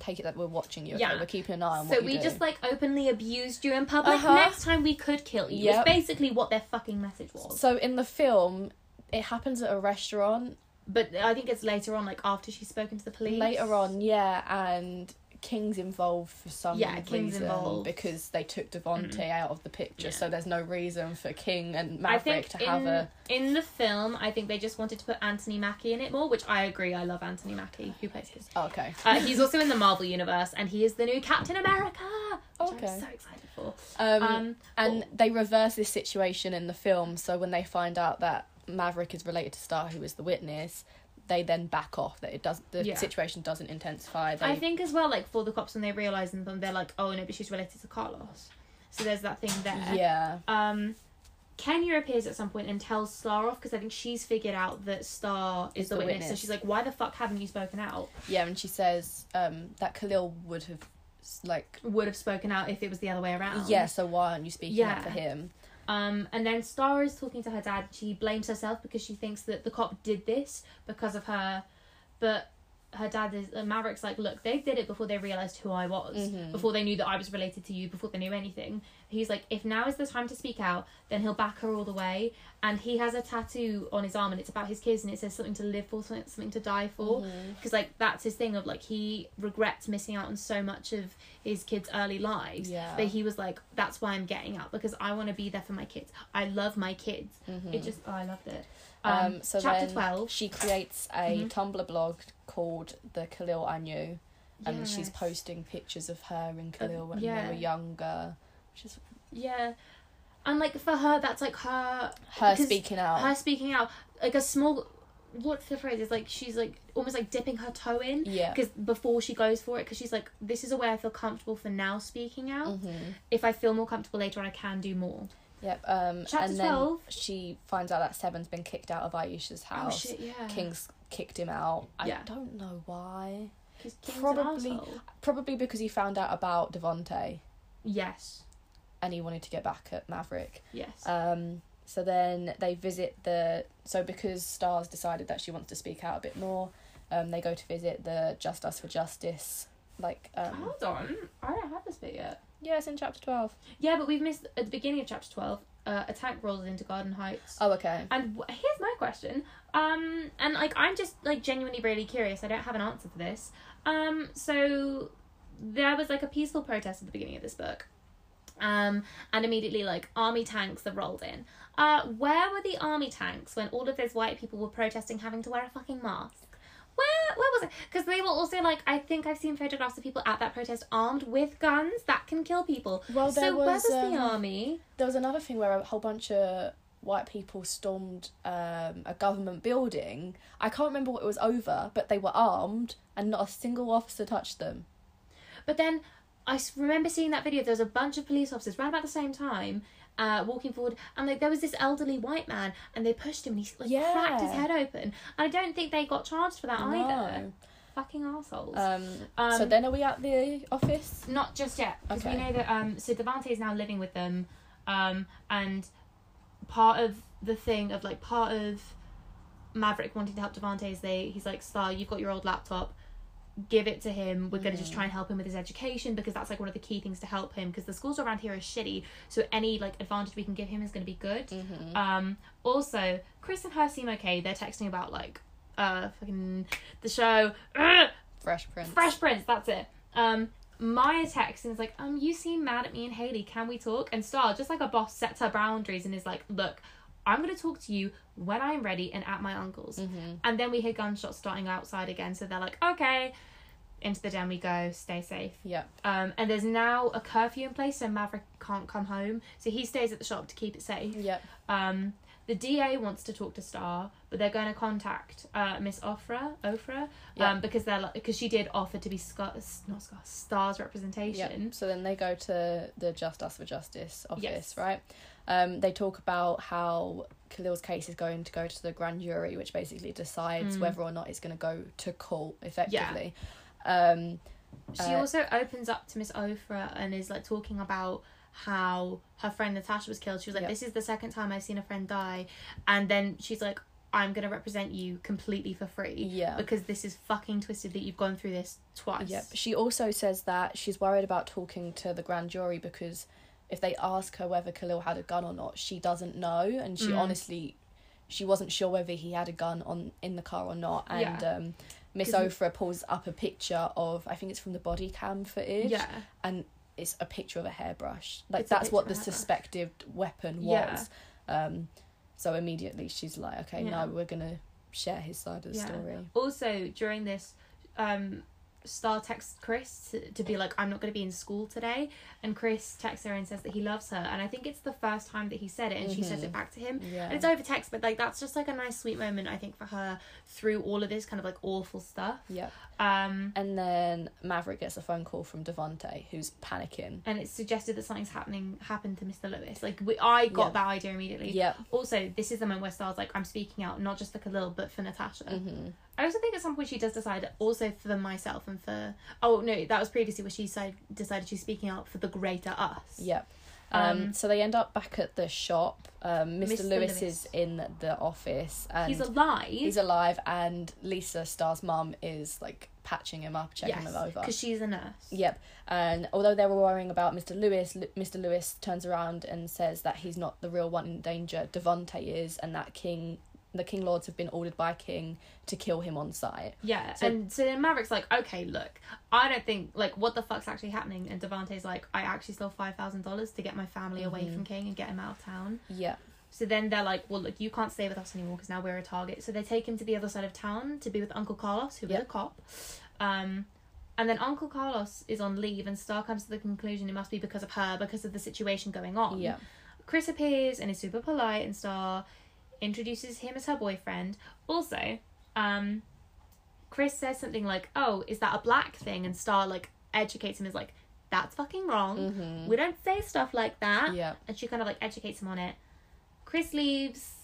take it that we're watching you. Okay? Yeah. We're keeping an eye on So what you we do." just like openly abused you in public. Uh-huh. Next time we could kill you. Yep. It's basically what their fucking message was. So in the film, it happens at a restaurant But I think it's later on, like after she's spoken to the police. later on. Yeah, and King's involved for some Yeah, King's reason involved. because they took Devante Mhm. out of the picture. Yeah. So there's no reason for King and I Maverick think to have a in the film, I think they just wanted to put Anthony Mackie in it more, which I agree. I love Anthony Mackie, who plays his. Oh, okay. Uh, he's also in the Marvel universe, and he is the new Captain America, which Okay. I'm so excited for. Um, Um, and they reverse this situation in the film. So when they find out that Maverick is related to Star, who is the witness, they then back off. That it does the Yeah. situation doesn't intensify. They, I think as well, like for the cops when they realize and then they're like, oh no, but she's related to Carlos. So there's that thing there. yeah, Um, Kenya appears at some point and tells Star off because I think she's figured out that Star is, Is the, the witness. So she's like, why the fuck haven't you spoken out? yeah, and she says um, that Khalil would have like Would have spoken out if it was the other way around. yeah. So why aren't you speaking up Yeah. for him? Um, and then Star is talking to her dad. She blames herself because she thinks that the cop did this because of her, but her dad is uh, Maverick's like, look, they did it before they realized who I was, Mhm. before they knew that I was related to you, before they knew anything. He's like, if now is the time to speak out, then he'll back her all the way. And he has a tattoo on his arm, and it's about his kids, and it says something to live for, something, something to die for. Mhm. Because like that's his thing of like he regrets missing out on so much of his kids' early lives. Yeah. But he was like, that's why I'm getting out because I want to be there for my kids. I love my kids. Mhm. It just, oh, I loved it. Um, Um, so chapter then 12. she creates a Mhm. Tumblr blog called The Khalil I Knew, and she's posting pictures of her and Khalil when yeah. they were younger, is Yeah. And like for her, that's like her, her speaking out. her speaking out. Like a small, what's the phrase? It's like she's like almost like dipping her toe in. yeah. Because before she goes for it, because she's like, this is a way I feel comfortable for now speaking out. hmm If I feel more comfortable later on, I can do more. Yep. Um, Chapter and then she finds out that Seven's been kicked out of Iesha's house. Oh shit, yeah. King's kicked him out. Yeah. I don't know why. Probably- Probably because he found out about Devante Yes. And he wanted to get back at Maverick. Yes. Um, so then they visit the. So because Stars decided that she wants to speak out a bit more, um, they go to visit the Just Us for Justice. Like, um, Hold on, I don't have this bit yet. yeah, it's in chapter 12. Yeah, but we've missed at the beginning of chapter twelve. Uh, a tank rolls into Garden Heights. Oh, okay. And w- here's my question. Um, and like I'm just like genuinely really curious. I don't have an answer for this. Um, so there was like a peaceful protest at the beginning of this book. Um, and immediately like army tanks have rolled in. Uh, where were the army tanks when all of those white people were protesting having to wear a fucking mask? Where where was it? Because they were also like, I think I've seen photographs of people at that protest armed with guns that can kill people. Well, there so where was, was um, the army? There was another thing where a whole bunch of white people stormed um, a government building. I can't remember what it was over, but they were armed and not a single officer touched them. But then I remember seeing that video. There was a bunch of police officers right about the same time. Uh, walking forward, and like there was this elderly white man, and they pushed him, and he like cracked his head open. And I don't think they got charged for that either. Fucking assholes. Um, so Um, then are we at the office? Not just yet, because we know that um so Devante is now living with them, um and part of the thing of like part of Maverick wanting to help Devante is they he's like Star, you've got your old laptop, give it to him. We're gonna just try and help him with his education because that's like one of the key things to help him because the schools around here are shitty. So any like advantage we can give him is gonna be good. Um also Chris and her seem okay. They're texting about like uh fucking the show. Ugh! Fresh Prince. Fresh Prince, that's it. Um, Maya texts and is like, um, you seem mad at me and Haley. Can we talk? And Star, just like a boss, sets her boundaries and is like, look, I'm gonna talk to you when I'm ready and at my uncle's. And then we hear gunshots starting outside again, so they're like, okay. Into the den we go. Stay safe. Yep. Um, and there's now a curfew in place, so Maverick can't come home. So he stays at the shop to keep it safe. Yep. Um, the DA wants to talk to Star, but they're going to contact uh, Miss Ofrah, Ofrah, um, Yeah. because they're like, because she did offer to be Scar, not Scar, Star's representation. Yep. So then they go to the Just Us for Justice office, Yes. right? Um, they talk about how Khalil's case is going to go to the grand jury, which basically decides Mm. whether or not it's going to go to court effectively. Um, She Uh, also opens up to Miss Ofrah and is like talking about how her friend Natasha was killed. She was like, Yep. "This is the second time I've seen a friend die," and then she's like, "I'm gonna represent you completely for free." Yeah. because this is fucking twisted that you've gone through this twice. Yep. She also says that she's worried about talking to the grand jury because if they ask her whether Khalil had a gun or not, she doesn't know, and she Mm. honestly, she wasn't sure whether he had a gun on in the car or not. And Yeah. um, Miss Ofrah pulls up a picture of I think it's from the body cam footage. Yeah. and it's a picture of a hairbrush. Like It's that's what the picture of a hairbrush. suspected weapon Yeah. was. Um, so immediately she's like, okay, Yeah. no, we're gonna share his side of the Yeah. story. Also, during this, um, Star texts Chris to, to be like, I'm not going to be in school today. And Chris texts her and says that he loves her. And I think it's the first time that he said it, and she says it mm-hmm. back to him. Yeah. And it's over text, but like that's just like a nice, sweet moment, I think, for her through all of this kind of like awful stuff. yeah. Um, And then Maverick gets a phone call from Devante, who's panicking. and it's suggested that something's happening happened to Mr. Lewis. Like we, I got Yeah. that idea immediately. Yeah. Also, this is the moment where Star's like, I'm speaking out not just for Khalil but for Natasha. hmm I also think at some point she does decide also for myself and for oh no that was previously where she decided she's speaking out for the greater us. Yep. Um, Um, so they end up back at the shop. Um, Mr. Mr. Lewis, Lewis. is in the office and He's alive. he's alive, and Lisa Star's mum is like patching him up, checking him over. because she's a nurse. Yep. And although they were worrying about Mr. Lewis, L- Mr. Lewis turns around and says that he's not the real one in danger. Devante is, and that King, the King Lords have been ordered by King to kill him on sight. Yeah, So- and so then Maverick's like, okay, look, I don't think like what the fuck's actually happening, and Devante's like, I actually stole five thousand dollars to get my family away Mhm. from King and get him out of town. Yeah. So then they're like, well, look, you can't stay with us anymore because now we're a target. So they take him to the other side of town to be with Uncle Carlos, who was Yep. a cop. Um, and then Uncle Carlos is on leave, and Star comes to the conclusion it must be because of her, because of the situation going on. Yeah. Chris appears and is super polite, and Star introduces him as her boyfriend. Also, um, Chris says something like, "Oh, is that a black thing?" And Star like educates him, is like, "That's fucking wrong. Mm-hmm. We don't say stuff like that." Yeah. And she kind of like educates him on it. Chris leaves.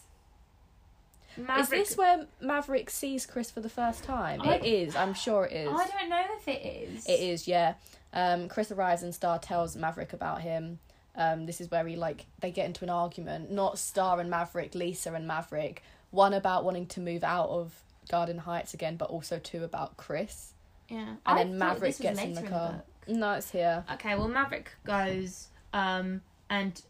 Is this where Maverick sees Chris for the first time? I- it is. I'm sure it is. I don't know if it is. It is, yeah. Um, Chris arrives and Star tells Maverick about him. Um, this is where he like they get into an argument. Not Star and Maverick, Lisa and Maverick. One about wanting to move out of Garden Heights again, but also two about Chris. Yeah. And I then Maverick gets in the car. book. No, it's here. Okay, well Maverick goes, um, and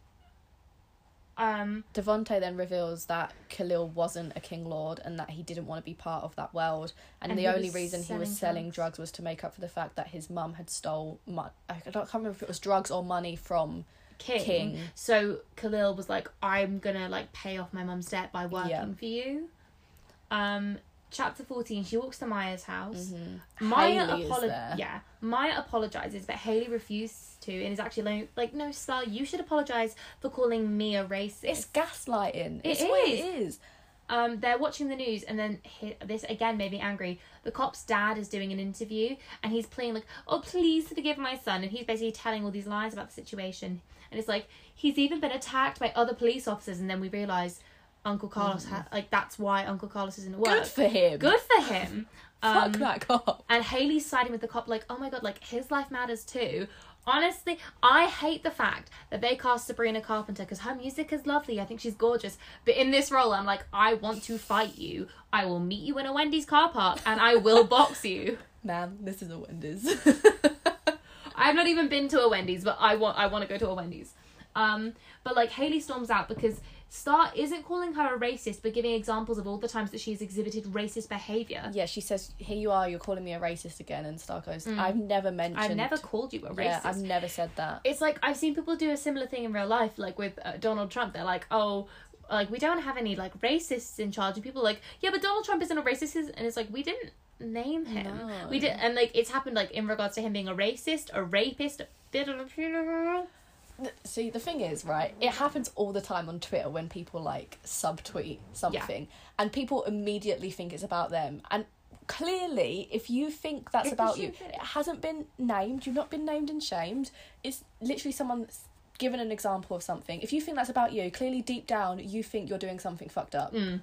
um, Devante then reveals that Khalil wasn't a King Lord and that he didn't want to be part of that world. And, And the only reason he was selling drugs. drugs was to make up for the fact that his mum had stole. Don't- I can't remember if it was drugs or money from King. King. So Khalil was like, I'm gonna like pay off my mum's debt by working Yeah. for you. Um, chapter 14, she walks to Maya's house. Mm-hmm. Maya Hayley is apolo- there. yeah, Maya apologizes, but Haley refuses to, and is actually like, like, no, Star, you should apologize for calling me a racist. It's gaslighting. It it's what is. it is. um, they're watching the news, and then he, this again made me angry. The cop's dad is doing an interview, and he's playing like, "Oh, please forgive my son," and he's basically telling all these lies about the situation. And it's like he's even been attacked by other police officers, and then we realize Uncle Carlos had like that's why Uncle Carlos isn't at work. Mm. Good for him. Good for him. Fuck Um, that cop. and Haley's siding with the cop, like, oh my god, like his life matters too. Honestly, I hate the fact that they cast Sabrina Carpenter because her music is lovely. I think she's gorgeous. But in this role, I'm like, I want to fight you. I will meet you in a Wendy's car park and I will box you. Man, this is a Wendy's. I've not even been to a Wendy's, but I want I want to go to a Wendy's. Um, but like Haley storms out because Star isn't calling her a racist, but giving examples of all the times that she's exhibited racist behavior. yeah, she says, "Here you are. You're calling me a racist again." And Star goes, "I've never mentioned. Mm. I've never called you a racist. Yeah, I've never said that. it's like I've seen people do a similar thing in real life, like with uh, Donald Trump. They're like, oh, like we don't have any like racists in charge, and people like, yeah, but Donald Trump isn't a racist, and it's like we didn't name him. No. We did, and like it's happened like in regards to him being a racist, a rapist. See, the thing is, right? It happens all the time on Twitter when people like subtweet something, and people immediately think it's about them. And clearly, if you think that's It's about you, it hasn't been named. You've not been named and shamed. It's literally someone that's given an example of something. If you think that's about you, clearly deep down you think you're doing something fucked up. Mm.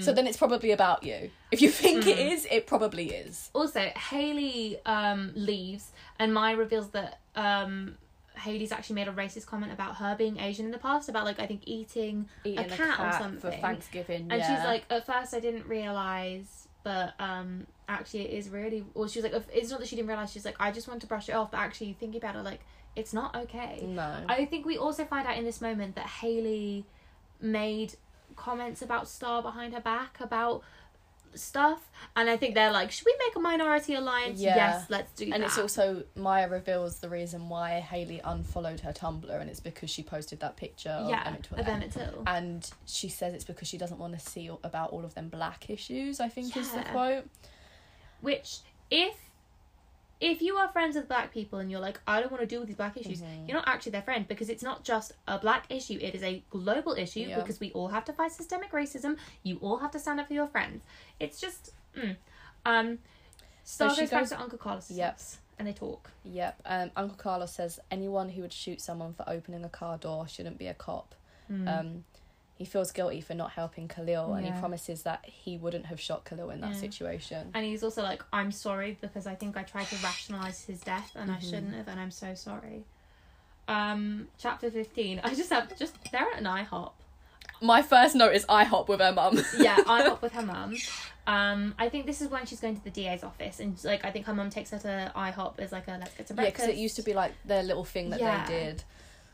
So then it's probably about you. If you think it is, it probably is. Also, Haley um leaves, and Maya reveals that um. Haley's actually made a racist comment about her being Asian in the past, about like I think eating, Eating a cat, or something. for Thanksgiving, And yeah. she's like, at first I didn't realize, but um, actually it is really. Or she was like, it's not that she didn't realize. She's like, I just want to brush it off, but actually thinking about it, like it's not okay. no. I think we also find out in this moment that Haley made comments about Star behind her back about stuff, and I think they're like, should we make a minority alliance? Yeah. Yes, let's do and that. it's also Maya reveals the reason why Haley unfollowed her Tumblr, and it's because she posted that picture of yeah, Emmett Till. of Emmett Till. And she says it's because she doesn't want to see about all of them black issues. I think is the quote. Which, if if you are friends with black people and you're like, I don't want to deal with these black issues, Mhm. you're not actually their friend because it's not just a black issue; it is a global issue Yeah. because we all have to fight systemic racism. You all have to stand up for your friends. It's just, mm. um. Star she goes, back to Uncle Carlos' Yep. and they talk. Yep. Um, Uncle Carlos says anyone who would shoot someone for opening a car door shouldn't be a cop. Mm. Um, he feels guilty for not helping Khalil, and he promises that he wouldn't have shot Khalil in that Yeah. situation. and he's also like, I'm sorry because I think I tried to rationalize his death and I Mhm. shouldn't have, and I'm so sorry. Um, chapter fifteen. I just have just they're at an IHOP. My first note is IHOP with her mum. yeah, IHOP with her mum. Um, I think this is when she's going to the DA's office, and like I think her mum takes her to IHOP as like a let's get some Yeah, breakfast. because it used to be like their little thing that Yeah. they did.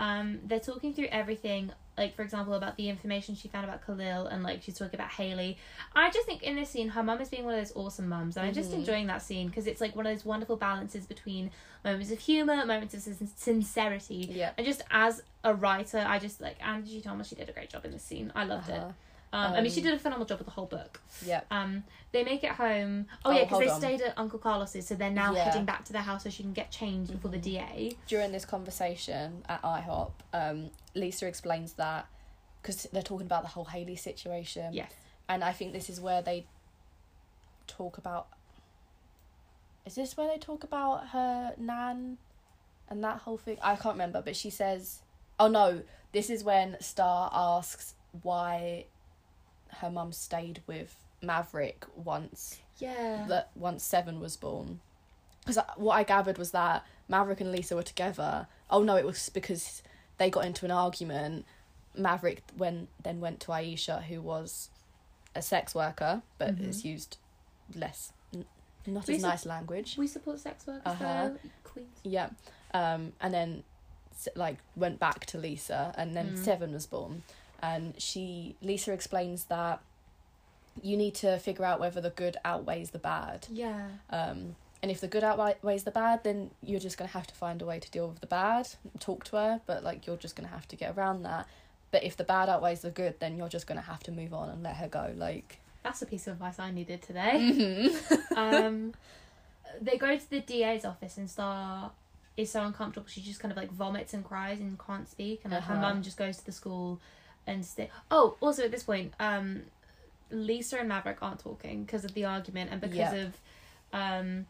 Um, they're talking through everything, like for example about the information she found about Khalil, and like she's talking about Haley. I just think in this scene, her mum is being one of those awesome mums, and I'm just mm-hmm. enjoying that scene because it's like one of those wonderful balances between moments of humor, moments of sin- sincerity, Yeah. and just as a writer, I just like Angie Thomas. She did a great job in this scene. I loved it. Uh-huh. Uh-huh. Um, I mean, she Um, did a phenomenal job with the whole book. Yeah. Um, they make it home. Oh, Oh, yeah, because they on. stayed at Uncle Carlos's, so they're now Yeah. heading back to their house so she can get changed before the Mm-hmm. DA. During this conversation at IHOP, um, Lisa explains that because they're talking about the whole Haley situation. Yes. And I think this is where they talk about. Is this where they talk about her nan and that whole thing? I can't remember, but she says. Oh no, this is when Star asks why her mum stayed with Maverick once Yeah. that once Seven was born. Because what I gathered was that Maverick and Lisa were together. Oh no, it was because they got into an argument. Maverick when then went to Iesha, who was a sex worker, but Mhm. is used less, n- not We as sup- nice language. We support sex workers, Uh-huh. though. Queens. Yeah, um, and then like went back to Lisa, and then Mm. Seven was born, and she Lisa explains that you need to figure out whether the good outweighs the bad. Yeah. Um, and if the good outweighs the bad, then you're just gonna have to find a way to deal with the bad. Talk to her, but like you're just gonna have to get around that. But if the bad outweighs the good, then you're just gonna have to move on and let her go. Like That's a piece of advice I needed today. Mm-hmm. um, they go to the DA's office and Star is so uncomfortable. She just kind of like vomits and cries and can't speak. And like, her Uh-huh. mum just goes to the school and stay. Oh, also at this point, um, Lisa and Maverick aren't talking because of the argument and because Yeah. of, um,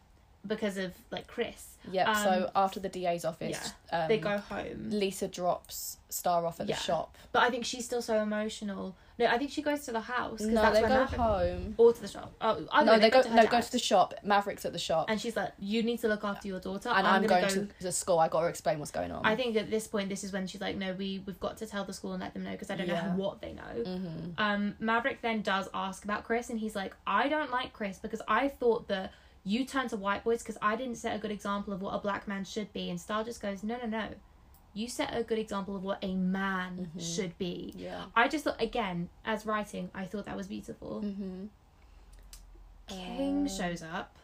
because of like Chris. Yep. so Um, after the DA's office, um, they go home. Lisa drops Star off at Yeah. the shop. But I think she's still so emotional. No, I think she goes to the house. No, that's they go Maverick- home. Or to the shop. Oh, I no, they go. her no, go to the shop. Maverick's at the shop, And she's like, "You need to look after your daughter." and I'm, gonna going go. to the school. I got to explain what's going on. I think at this point, this is when she's like, "No, we we've got to tell the school and let them know because I don't know what they know." hmm Um, Maverick then does ask about Chris, and he's like, "I don't like Chris because I thought that you turn to white boys because I didn't set a good example of what a black man should be." And Star just goes, "No, no, no, you set a good example of what a man Mhm. should be." Yeah. I just thought, again, as writing, I thought that was beautiful. hmm King Uh, shows up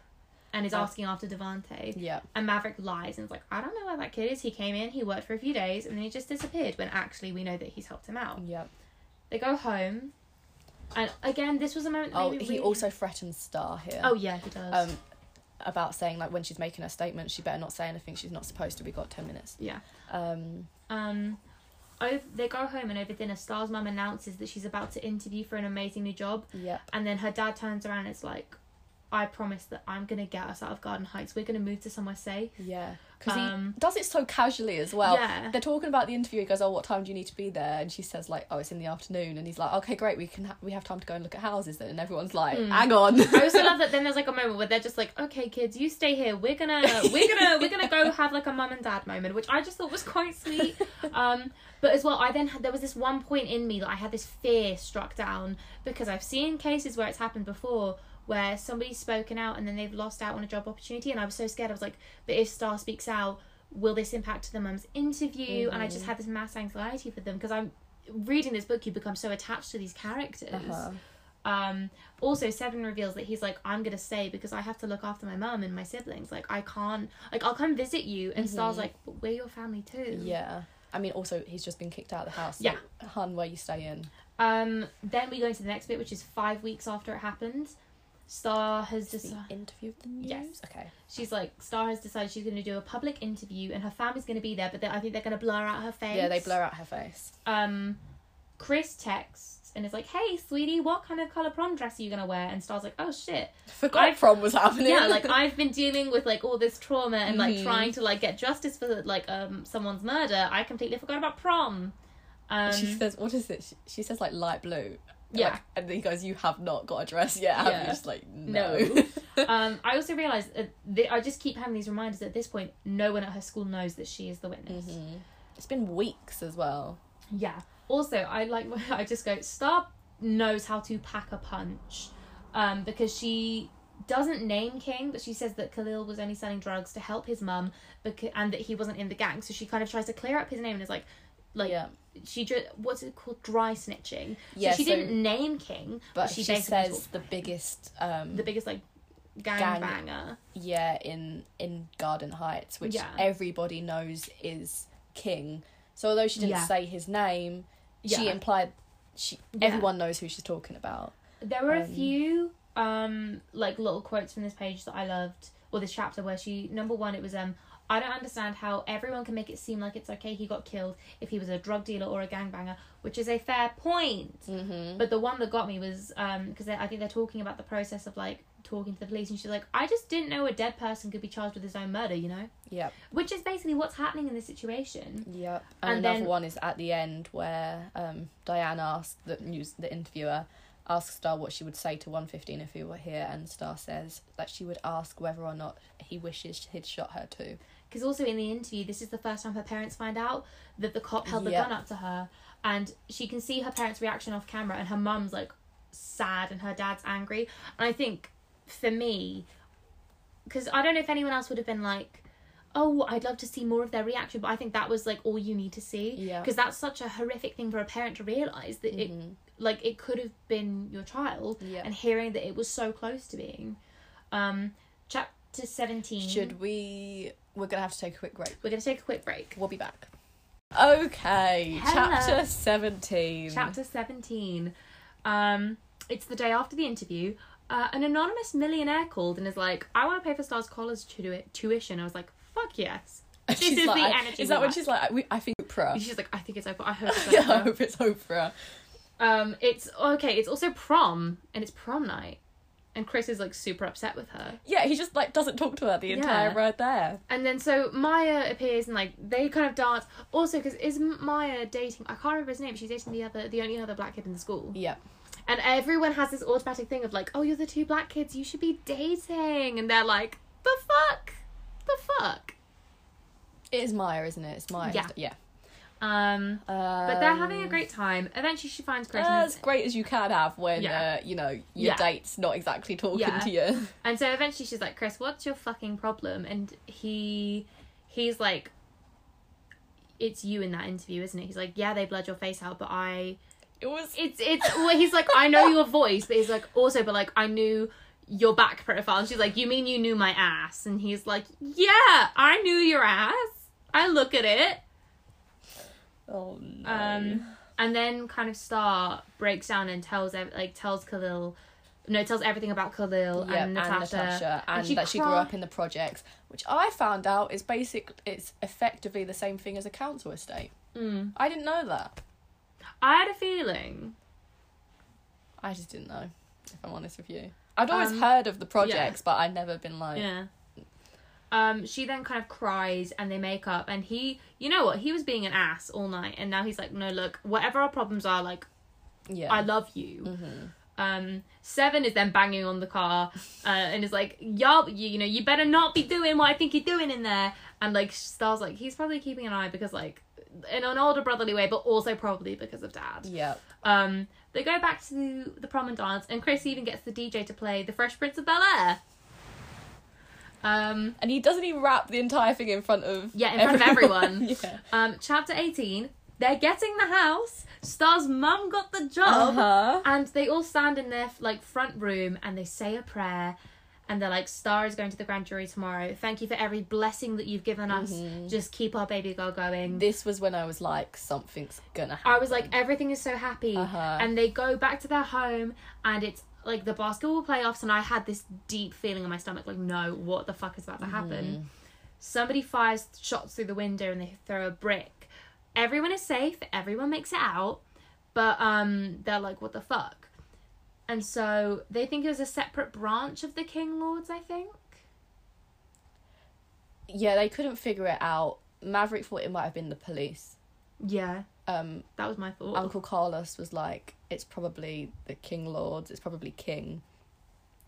and is oh. asking after Devante. Yeah. And Maverick lies and is like, I don't know where that kid is. He came in, he worked for a few days, and then he just disappeared. When actually, we know that he's helped him out. Yep. They go home, and again, this was a moment. That Oh, he really- also threatens Star here. Oh yeah, he does. Um, about saying like when she's making her statement, she better not say anything she's not supposed to. We got ten minutes. yeah. Um. Um, over, they go home and over dinner, Star's mum announces that she's about to interview for an amazing new job, Yeah. and then her dad turns around and is like, "I promise that I'm gonna get us out of Garden Heights. We're gonna move to somewhere safe." Yeah. Because Um, he does it so casually as well. Yeah. They're talking about the interview. He goes, "Oh, what time do you need to be there?" And she says, "Like, oh, it's in the afternoon." And he's like, "Okay, great. We can ha- we have time to go and look at houses." Then and everyone's like, Mm. "Hang on." I also love that then there's like a moment where they're just like, okay, kids, you stay here. We're gonna we're gonna we're gonna go have like a mum and dad moment, which I just thought was quite sweet. Um, but as well, I then had there was this one point in me that I had this fear struck down because I've seen cases where it's happened before where somebody's spoken out and then they've lost out on a job opportunity, and I was so scared. I was like, but if Star speaks out, will this impact the mum's interview? And I just Mhm. had this mass anxiety for them because I'm reading this book. You become so attached to these characters. Uh-huh. Um, also, Seven reveals that he's like, I'm gonna stay because I have to look after my mum and my siblings. Like, I can't, like, I'll come visit you. And Star's Mhm. like, but we're your family too. Yeah. I mean, also he's just been kicked out of the house. Yeah. Hun, where you stay in? Um, then we go into the next bit, which is five weeks after it happened. Star has decided. interview the news. Yes. Okay. She's like, Star has decided she's going to do a public interview, and her family's going to be there. But they- I think they're going to blur out her face. Yeah, they blur out her face. Um, Chris texts and is like, "Hey, sweetie, what kind of color prom dress are you gonna wear?" And Star's like, "Oh shit." Forgot I've- prom was happening. yeah like i've been dealing with like all this trauma and like Mhm. trying to like get justice for like um someone's murder i completely forgot about prom um she says, "What is it?" She, she says like light blue. Yeah. Like, and then he goes, "You have not got a dress yet, have Yeah. you?" Just like No. no. um i also th- i just keep having these reminders at this point no one at her school knows that she is the witness Mhm. It's been weeks as well. yeah also i like i just go star knows how to pack a punch um because she doesn't name king but she says that khalil was only selling drugs to help his mum because and that he wasn't in the gang so she kind of tries to clear up his name and is like like yeah, she dr- what's it called dry snitching yeah. so she so- didn't name king but she she, says the biggest, um, the biggest like gang, Gang. banger yeah, in in Garden Heights, which Yeah. everybody knows is King. So although she didn't Yeah. say his name, she implied she Yeah. everyone knows who she's talking about. there were a Um, few um like little quotes from this page that i loved or this chapter where she number one it was um I don't understand how everyone can make it seem like it's okay he got killed if he was a drug dealer or a gangbanger, which is a fair point. Mm-hmm. But the one that got me was um because I think they're talking about the process of like talking to the police, and she's like, I just didn't know a dead person could be charged with his own murder, you know, Yep. which is basically what's happening in this situation. Yep. And, And another then- one is at the end where um, Diane asked the news the interviewer asks Star what she would say to one fifteen if he were here, and Star says that she would ask whether or not he wishes he'd shot her too. Because also in the interview, this is the first time her parents find out that the cop held the Yeah. gun up to her, and she can see her parents' reaction off camera, and her mum's like sad and her dad's angry. And I think for me, because I don't know if anyone else would have been like, "Oh, I'd love to see more of their reaction," but I think that was like all you need to see. Yeah. Because that's such a horrific thing for a parent to realize that it Mhm. like it could have been your child, Yeah. and hearing that it was so close to being. Um, chapter seventeen. Should we? We're gonna have to take a quick break. We're gonna take a quick break. We'll be back. Okay, Hello. chapter seventeen. Chapter 17. Um, it's the day after the interview. Uh, an anonymous millionaire called and is like, "I want to pay for Star's college tu- tuition." I was like, "Fuck yes!" This she's is the energy Is that when she's like, I, we, I think Oprah? She's like, "I think it's Oprah. I hope it's yeah, I Oprah." hope it's Oprah. um, it's okay. It's also prom, and it's prom night, and Chris is like super upset with her. Yeah, he just like doesn't talk to her the entire Yeah. ride there. And then so Maya appears and like they kind of dance. Also, because is Maya dating? I can't remember his name. She's dating the other, the only other black kid in the school. Yeah. And everyone has this automatic thing of like, oh, you're the two black kids. You should be dating. And they're like, the fuck, the fuck. It is Maya, isn't it? It's Maya. Yeah. Yeah. Um, but they're having a great time. Eventually, she finds Chris. as great as you can have when Yeah. uh, you know your Yeah. date's not exactly talking Yeah. to you. And so eventually she's like, Chris, what's your fucking problem? And he he's like It's you in that interview, isn't it? He's like, Yeah, they blurred your face out, but I It was it's it's well, he's like, I know your voice, but he's like also but like I knew your back profile. And she's like, You mean you knew my ass? And he's like, Yeah, I knew your ass. I look at it. Oh no. Um, and then kind of Star breaks down and tells like tells Khalil, no, tells everything about Khalil yeah, and Natasha, and, she that she grew up in the projects, which I found out is basic. It's effectively the same thing as a council estate. Mm. I didn't know that. I had a feeling. I just didn't know. If I'm honest with you, I'd always Um, heard of the projects, but I'd never been like, Yeah. Um, she then kind of cries and they make up and he you know what, he was being an ass all night and now he's like, No look, whatever our problems are, like yeah, I love you. Mhm. Um Seven is then banging on the car uh, and is like, Y'all you, you know, you better not be doing what I think you're doing in there and like Star's like, he's probably keeping an eye because like in an older brotherly way, but also probably because of dad. yeah. Um, they go back to the prom and dance, and Chris even gets the DJ to play The Fresh Prince of Bel Air. Um, And he doesn't even wrap the entire thing in front of Yeah, in front of everyone. yeah. um, chapter 18, they're getting the house. Star's mum got the job. Uh-huh. And they all stand in their like front room and they say a prayer. And they're like, Star is going to the grand jury tomorrow. Thank you for every blessing that you've given us. Mm-hmm. Just keep our baby girl going. This was when I was like, something's gonna happen. I was like, everything is so happy. Uh-huh. And they go back to their home, and it's like the basketball playoffs, and I had this deep feeling in my stomach, like, no, what the fuck is about to happen? Mm-hmm. Somebody fires shots through the window, and they throw a brick. Everyone is safe. Everyone makes it out, but um, they're like, what the fuck? And so they think it was a separate branch of the King Lords. I think. yeah, they couldn't figure it out. Maverick thought it might have been the police. Yeah, Um, that was my thought. Uncle Carlos was like, it's probably the King Lords, it's probably King.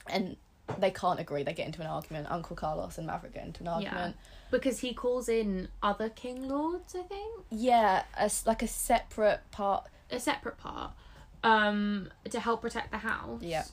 And they can't agree. They get into an argument. Uncle Carlos and Maverick get into an argument. because he calls in other King Lords. I think. Yeah, a like a separate part. a separate part um to help protect the house Yeah.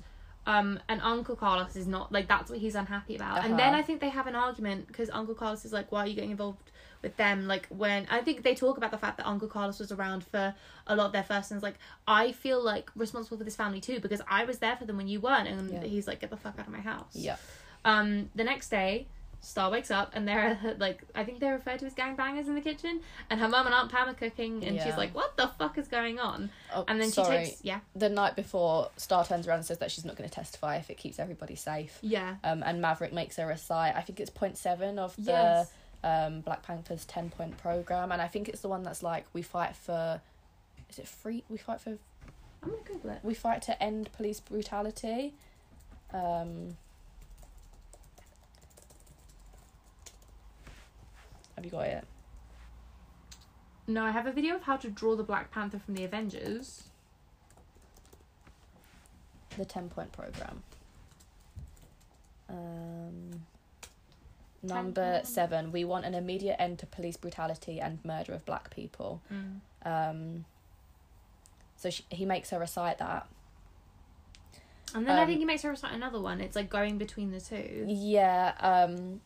um and uncle carlos is not like that's what he's unhappy about and then Uh-huh. i think they have an argument because uncle carlos is like why are you getting involved with them like when i think they talk about the fact that uncle carlos was around for a lot of their first and like i feel like responsible for this family too because i was there for them when you weren't and Yeah. he's like get the fuck out of my house Yeah. um the next day Star wakes up and they're like I think they're referred to as gangbangers in the kitchen and her mum and Aunt Pam are cooking and she's like what the fuck is going on Oh, and then sorry. she takes yeah The night before, Star turns around and says that she's not going to testify if it keeps everybody safe. yeah Um, and Maverick makes her recite, I think it's point seven of the yes um, Black Panther's 10 point program. And I think it's the one that's like, we fight for. Is it free? We fight for. I'm gonna Google it We fight to end police brutality. Um, have you got it? no I have a video of how to draw the Black Panther from the Avengers The 10 point program. Um, number seven, we want an immediate end to police brutality and murder of black people. Um, so she, he makes her recite that. and then I Um, think he makes her recite another one it's like going between the two Yeah, um,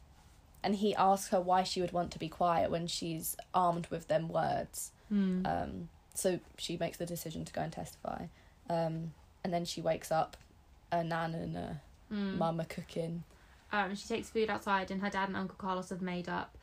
and he asks her why she would want to be quiet when she's armed with them words. Hmm. Um, so she makes the decision to go and testify. Um, and then she wakes up, a nan and a Hmm. mum are cooking. Um she takes food outside and her dad and Uncle Carlos have made up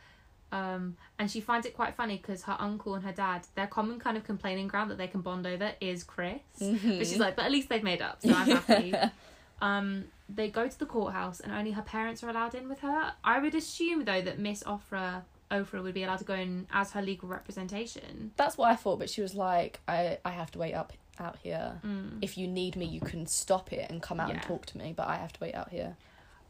Um, and she finds it quite funny because her uncle and her dad, their common kind of complaining ground that they can bond over is Chris. Mm-hmm. But she's like, but at least they've made up, so I'm happy. um, they go to the courthouse and only her parents are allowed in with her. I would assume though that Miss Ofrah Ofrah would be allowed to go in as her legal representation. That's what I thought, but she was like, I, I have to wait up out here. Mm. If you need me, you can stop it and come out and talk to me, but I have to wait out here.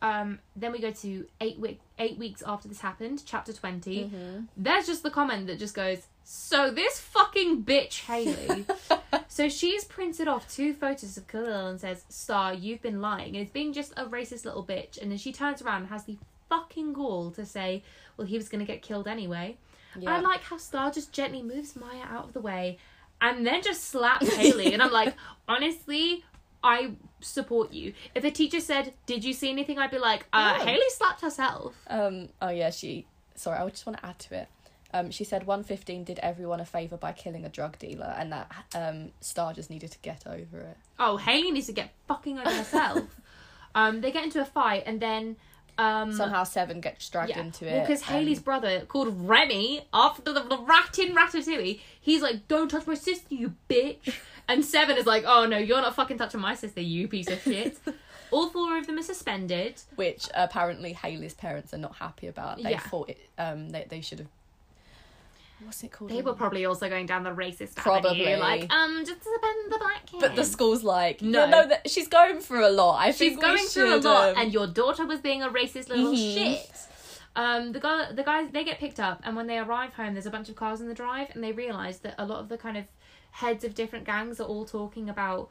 Um, then we go to eight week eight weeks after this happened, chapter 20 Mm-hmm. There's just the comment that just goes, "So this fucking bitch Haley." so she's printed off two photos of Khalil and says, "Star, you've been lying," and it's being just a racist little bitch. And then she turns around and has the fucking gall to say, "Well, he was gonna get killed anyway." Yeah. I like how Star just gently moves Maya out of the way and then just slaps Haley. and I'm like, honestly, I support you. If a teacher said, Did you see anything? I'd be like, uh, Yeah. Haley slapped herself. Um. Oh yeah. She. Sorry. I just want to add to it. Um. She said one fifteen did everyone a favor by killing a drug dealer, and that um Star just needed to get over it. Oh, Haley needs to get fucking over herself. um, they get into a fight and then. Um, Somehow Seven gets dragged yeah. into it. Well, because Hailey's brother, called Remy, after the, the rat in Ratatouille, he's like, "Don't touch my sister, you bitch." And Seven is like, "Oh no, you're not fucking touching my sister, you piece of shit." All four of them are suspended. which apparently Hailey's parents are not happy about. They Yeah. thought it, um they they should have. What's it called? They were probably also going down the racist Probably. avenue, like, um, just to defend the black kid. But the school's like, No. no, that she's going through a lot. I She's think going through a lot, um, and your daughter was being a racist little Mhm. shit. Um, the guy, the guys, they get picked up, and when they arrive home, there's a bunch of cars in the drive, and they realize that a lot of the kind of heads of different gangs are all talking about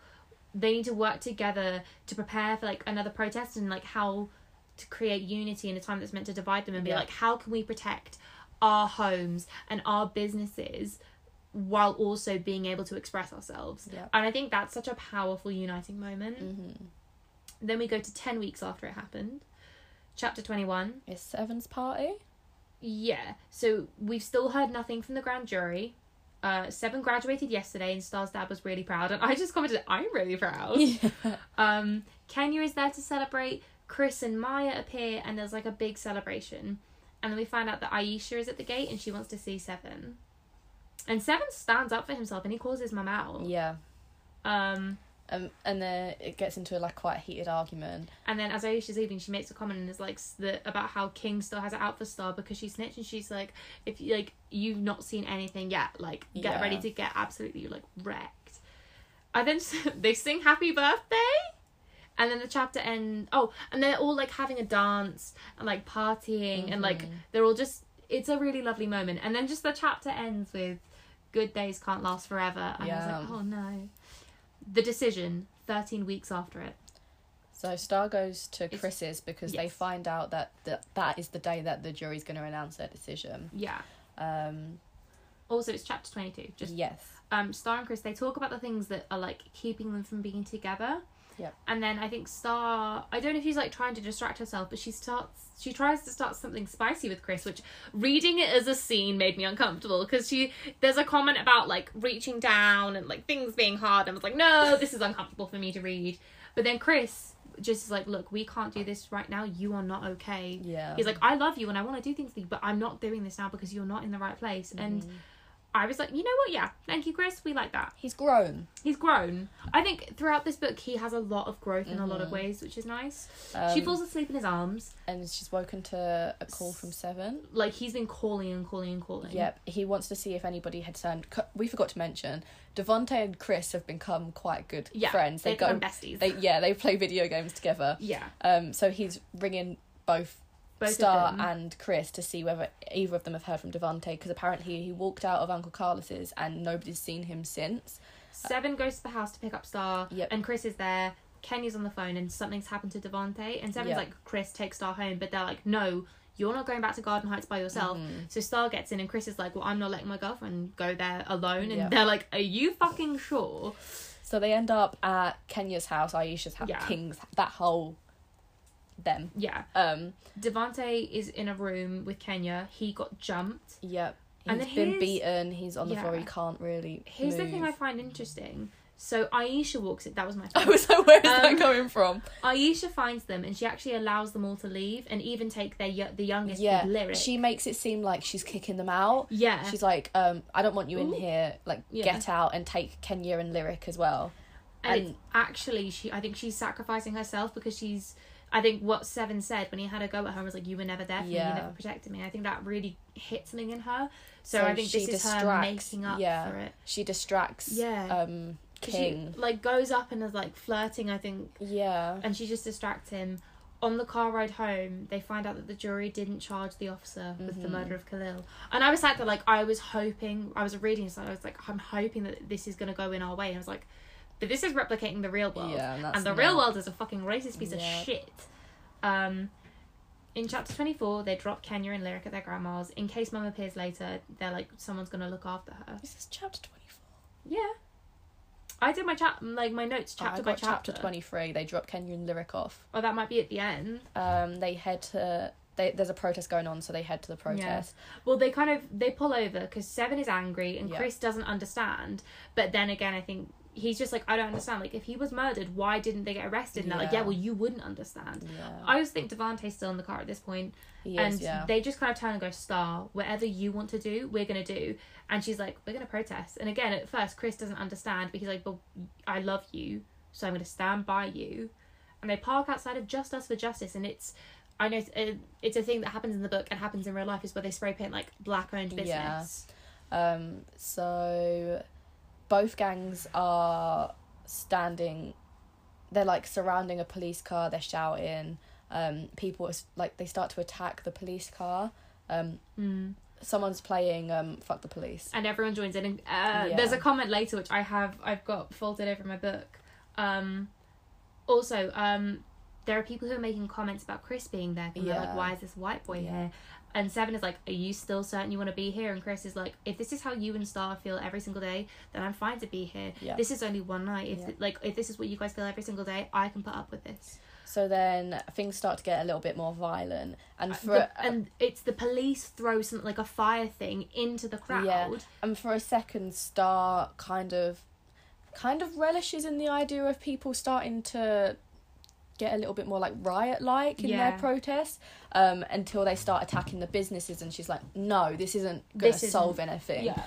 they need to work together to prepare for like another protest and like how to create unity in a time that's meant to divide them and be Yeah. like how can we protect our homes and our businesses while also being able to express ourselves Yeah. and i think that's such a powerful uniting moment Mhm. then we go to 10 weeks after it happened. Chapter 21. is Seven's party. Yeah. So we've still heard nothing from the grand jury. Uh, Seven graduated yesterday and Star's dad was really proud. And I just commented, I'm really proud. Um, Kenya is there to celebrate. Chris and Maya appear and there's like a big celebration. And then we find out that Iesha is at the gate and she wants to see Seven. And Seven stands up for himself and he calls his mum out. yeah. Um, Um, and then it gets into a, like quite a heated argument. And then as Iesha's leaving, she makes a comment and is like the, about how King still has it out for Star because she snitched, and she's like, if you like you've not seen anything yet, like get Yeah. ready to get absolutely like wrecked. And then they sing Happy Birthday, and then the chapter end. Oh, and they're all like having a dance and like partying, and like Mhm. they're all just. It's a really lovely moment, and then just the chapter ends with, "Good days can't last forever," and I was Yeah. like, "Oh no." The decision. Thirteen weeks after it. So Star goes to It's- Chris's because they find out that the, that is the day that the jury's going to announce their decision. Yeah. Um, Also, it's chapter 22. Just yes. um, Star and Chris, they talk about the things that are like keeping them from being together. Yep. And then I think Star, I don't know if she's like trying to distract herself, but she starts, she tries to start something spicy with Chris, which reading it as a scene made me uncomfortable because she, there's a comment about like reaching down and like things being hard. And I was like, no, this is uncomfortable for me to read. But then Chris just is like, look, we can't do this right now. You are not okay. Yeah. He's like, I love you and I want to do things for you, but I'm not doing this now because you're not in the right place. And Mhm. I was like, you know what? Yeah, thank you, Chris. We like that. he's grown. He's grown. I think throughout this book, he has a lot of growth in a lot of Mhm. ways, which is nice. Um, she falls asleep in his arms. and she's woken to a call from Seven. Like he's been calling and calling and calling. Yep, he wants to see if anybody had turned. We forgot to mention, Devante and Chris have become quite good Yeah. friends. They They've go, become besties. they yeah, they play video games together. yeah. Um, so he's ringing both, Both Star and Chris to see whether either of them have heard from Devante because apparently he walked out of Uncle Carlos's and nobody's seen him since. Seven goes to the house to pick up Star. Yep. And Chris is there. Kenya's on the phone and something's happened to Devante. And Seven's Yeah. like, Chris, take Star home. But they're like, no, you're not going back to Garden Heights by yourself. Mhm. So Star gets in and Chris is like, well, I'm not letting my girlfriend go there alone. And Yeah. they're like, are you fucking sure? So they end up at Kenya's house, Iesha's house, Yeah. King's, that whole them. Yeah. Um, Devante is in a room with Kenya. He got jumped. yep. And He's then been beaten. He's on the floor. He can't really. Here's the thing I find interesting. So Iesha walks it. That was my. I was like, where is Um, that coming from? Iesha finds them and she actually allows them all to leave and even take their the youngest Yeah, lyric. she makes it seem like she's kicking them out. yeah. She's like, um, I don't want you in Ooh. here. Like, Yeah. get out and take Kenya and Lyric as well. and, and- actually she. I think she's sacrificing herself because she's. I think what Seven said when he had a go at her was like, "You were never there for me. You never protected me." I think that really hit something in her. So, So I think this is her making up yeah. for it. She distracts. Yeah. Um, King. She like goes up and is like flirting. I think yeah. and she just distracts him. On the car ride home, they find out that the jury didn't charge the officer with the Mhm. murder of Khalil. And I was like that, like I was hoping, I was reading this, and I was like, I'm hoping that this is gonna go in our way. And I was like, but this is replicating the real world, Yeah, and and the not- real world is a fucking racist piece Yeah. of shit. Um, in chapter twenty four, they drop Kenya and Lyric at their grandma's in case Mum appears later. They're like, someone's gonna look after her. This is chapter 24. Yeah. I did my chat like my notes Oh, chapter by chapter. chapter 23. They drop Kenya and Lyric off. Oh, that might be at the end. Um, they head to. They, there's a protest going on, so they head to the protest. Well, they kind of they pull over because Seven is angry and Yeah. Chris doesn't understand. But then again, I think he's just like I don't understand. Like if he was murdered, why didn't they get arrested? And they're like, Yeah. well, you wouldn't understand. Yeah. I always think Devante's still in the car at this point, He and is, yeah. they just kind of turn and go, "Star, whatever you want to do, we're gonna do." And she's like, "We're gonna protest." And again, at first, Chris doesn't understand, but he's like, "But I love you, so I'm gonna stand by you." And they park outside of Just Us for Justice, and it's. I know it's a, thing that happens in the book and happens in real life is where they spray paint like black owned business. Um, so both gangs are standing. They're like surrounding a police car. They're shouting. Um, people like they start to attack the police car. Um, Mm. someone's playing um, "Fuck the Police." And everyone joins in. And uh, Yeah. there's a comment later which I have I've got folded over my book. Um, also, um, there are people who are making comments about Chris being there. And they're like, "Why is this white boy Yeah. here?" And Seven is like, "Are you still certain you want to be here?" And Chris is like, "If this is how you and Star feel every single day, then I'm fine to be here. Yeah. This is only one night. If Yeah. like if this is what you guys feel every single day, I can put up with this." So then things start to get a little bit more violent, and uh, for The- and it's the police throw something like a fire thing into the crowd. Yeah. and for a second, Star kind of, kind of relishes in the idea of people starting to get a little bit more like riot like in Yeah. their protests um until they start attacking the businesses and she's like no this isn't gonna This isn't- solve anything Yeah.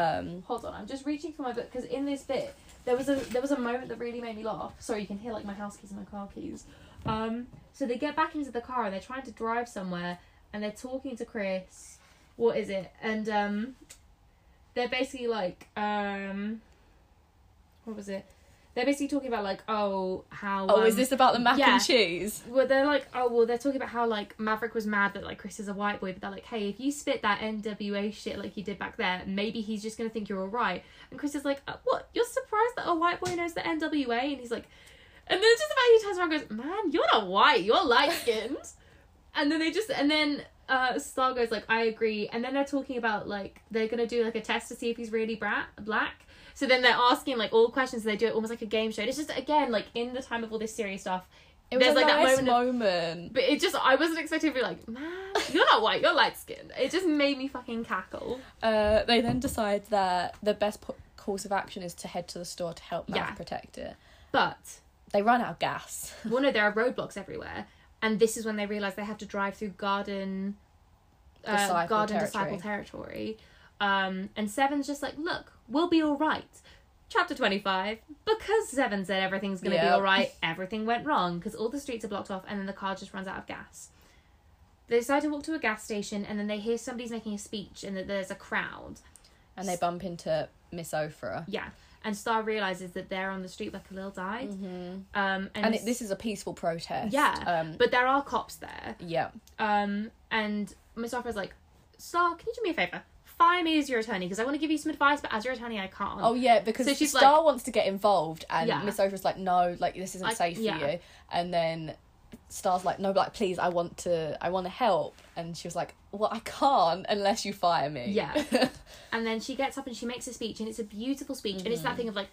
um Hold on, I'm just reaching for my book because in this bit there was a there was a moment that really made me laugh. Sorry, you can hear like my house keys and my car keys. Um, so they get back into the car and they're trying to drive somewhere and they're talking to Chris. What is it? And um, they're basically like um, what was it? They're basically talking about like oh how oh is um, this about the mac yeah. and cheese well, they're like, oh, well, they're talking about how like Maverick was mad that like Chris is a white boy, but they're like, hey, if you spit that NWA shit like you did back there, maybe he's just gonna think you're alright. And Chris is like, uh, what? You're surprised that a white boy knows the NWA? And he's like, and then just about he turns around and goes, man, you're not white, you're light skinned. and then they just and then uh Star goes like, I agree. And then they're talking about like they're gonna do like a test to see if he's really bra- black. So then they're asking like all questions. They do it almost like a game show. And it's just again like in the time of all this serious stuff, it was There's, a like, that nice moment of- but it just, I wasn't expecting to be like, man, you're not white, you're light skinned. It just made me fucking cackle. uh they then decide that the best po- course of action is to head to the store to help Yeah. protect it But, they run out of gas well, no, there are roadblocks everywhere. And this is when they realise they have to drive through garden, uh, Disciple garden territory. disciple territory. Um, and Seven's just like, look, we'll be alright. Chapter 25. Because Seven said everything's going to be Yep. alright, everything went wrong because all the streets are blocked off and then the car just runs out of gas. They decide to walk to a gas station and then they hear somebody's making a speech and that there's a crowd. and they bump into Miss Ofrah Yeah. And Star realizes that they're on the street where Khalil died. mm-hmm. Um, and, and it, this is a peaceful protest Yeah, um but there are cops there. yeah Um, and Miss Ofrah's like, Star, can you do me a favor? Fire me as your attorney because I want to give you some advice, but as your attorney, I can't. Oh yeah, because So she's Star wants to get involved, and Yeah. Miss Ofrah's like, no, like this isn't I- safe for you. And then Star's like, no, but like please, I want to, I want to help. And she was like, well, I can't unless you fire me. Yeah. And then she gets up and she makes a speech, and it's a beautiful speech, and Mm-hmm. it's that thing of like,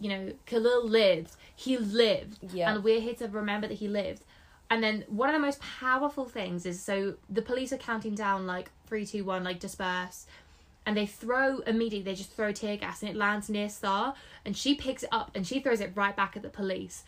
you know, Khalil lived, he lived, Yeah. and we're here to remember that he lived. And then one of the most powerful things is so the police are counting down like three, two, one, like disperse, and they throw immediately. They just throw tear gas, and it lands near Star, and she picks it up and she throws it right back at the police.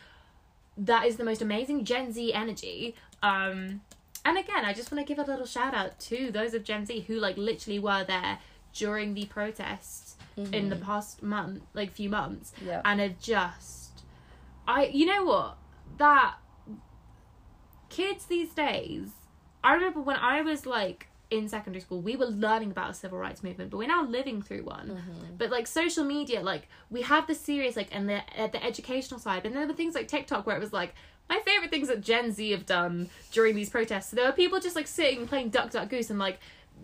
That is the most amazing Gen Z energy. Um, and again, I just want to give a little shout out to those of Gen Z who like literally were there during the protests in the past month, like few months, Yeah. and have just, I you know what that kids these days. I remember when I was like in secondary school, we were learning about a civil rights movement, but we're now living through one. Mm-hmm. But like social media, like we have the serious like and the at the educational side, and then there were things like TikTok where it was like my favorite things that Gen Z have done during these protests. So there were people just like sitting playing Duck Duck Goose and like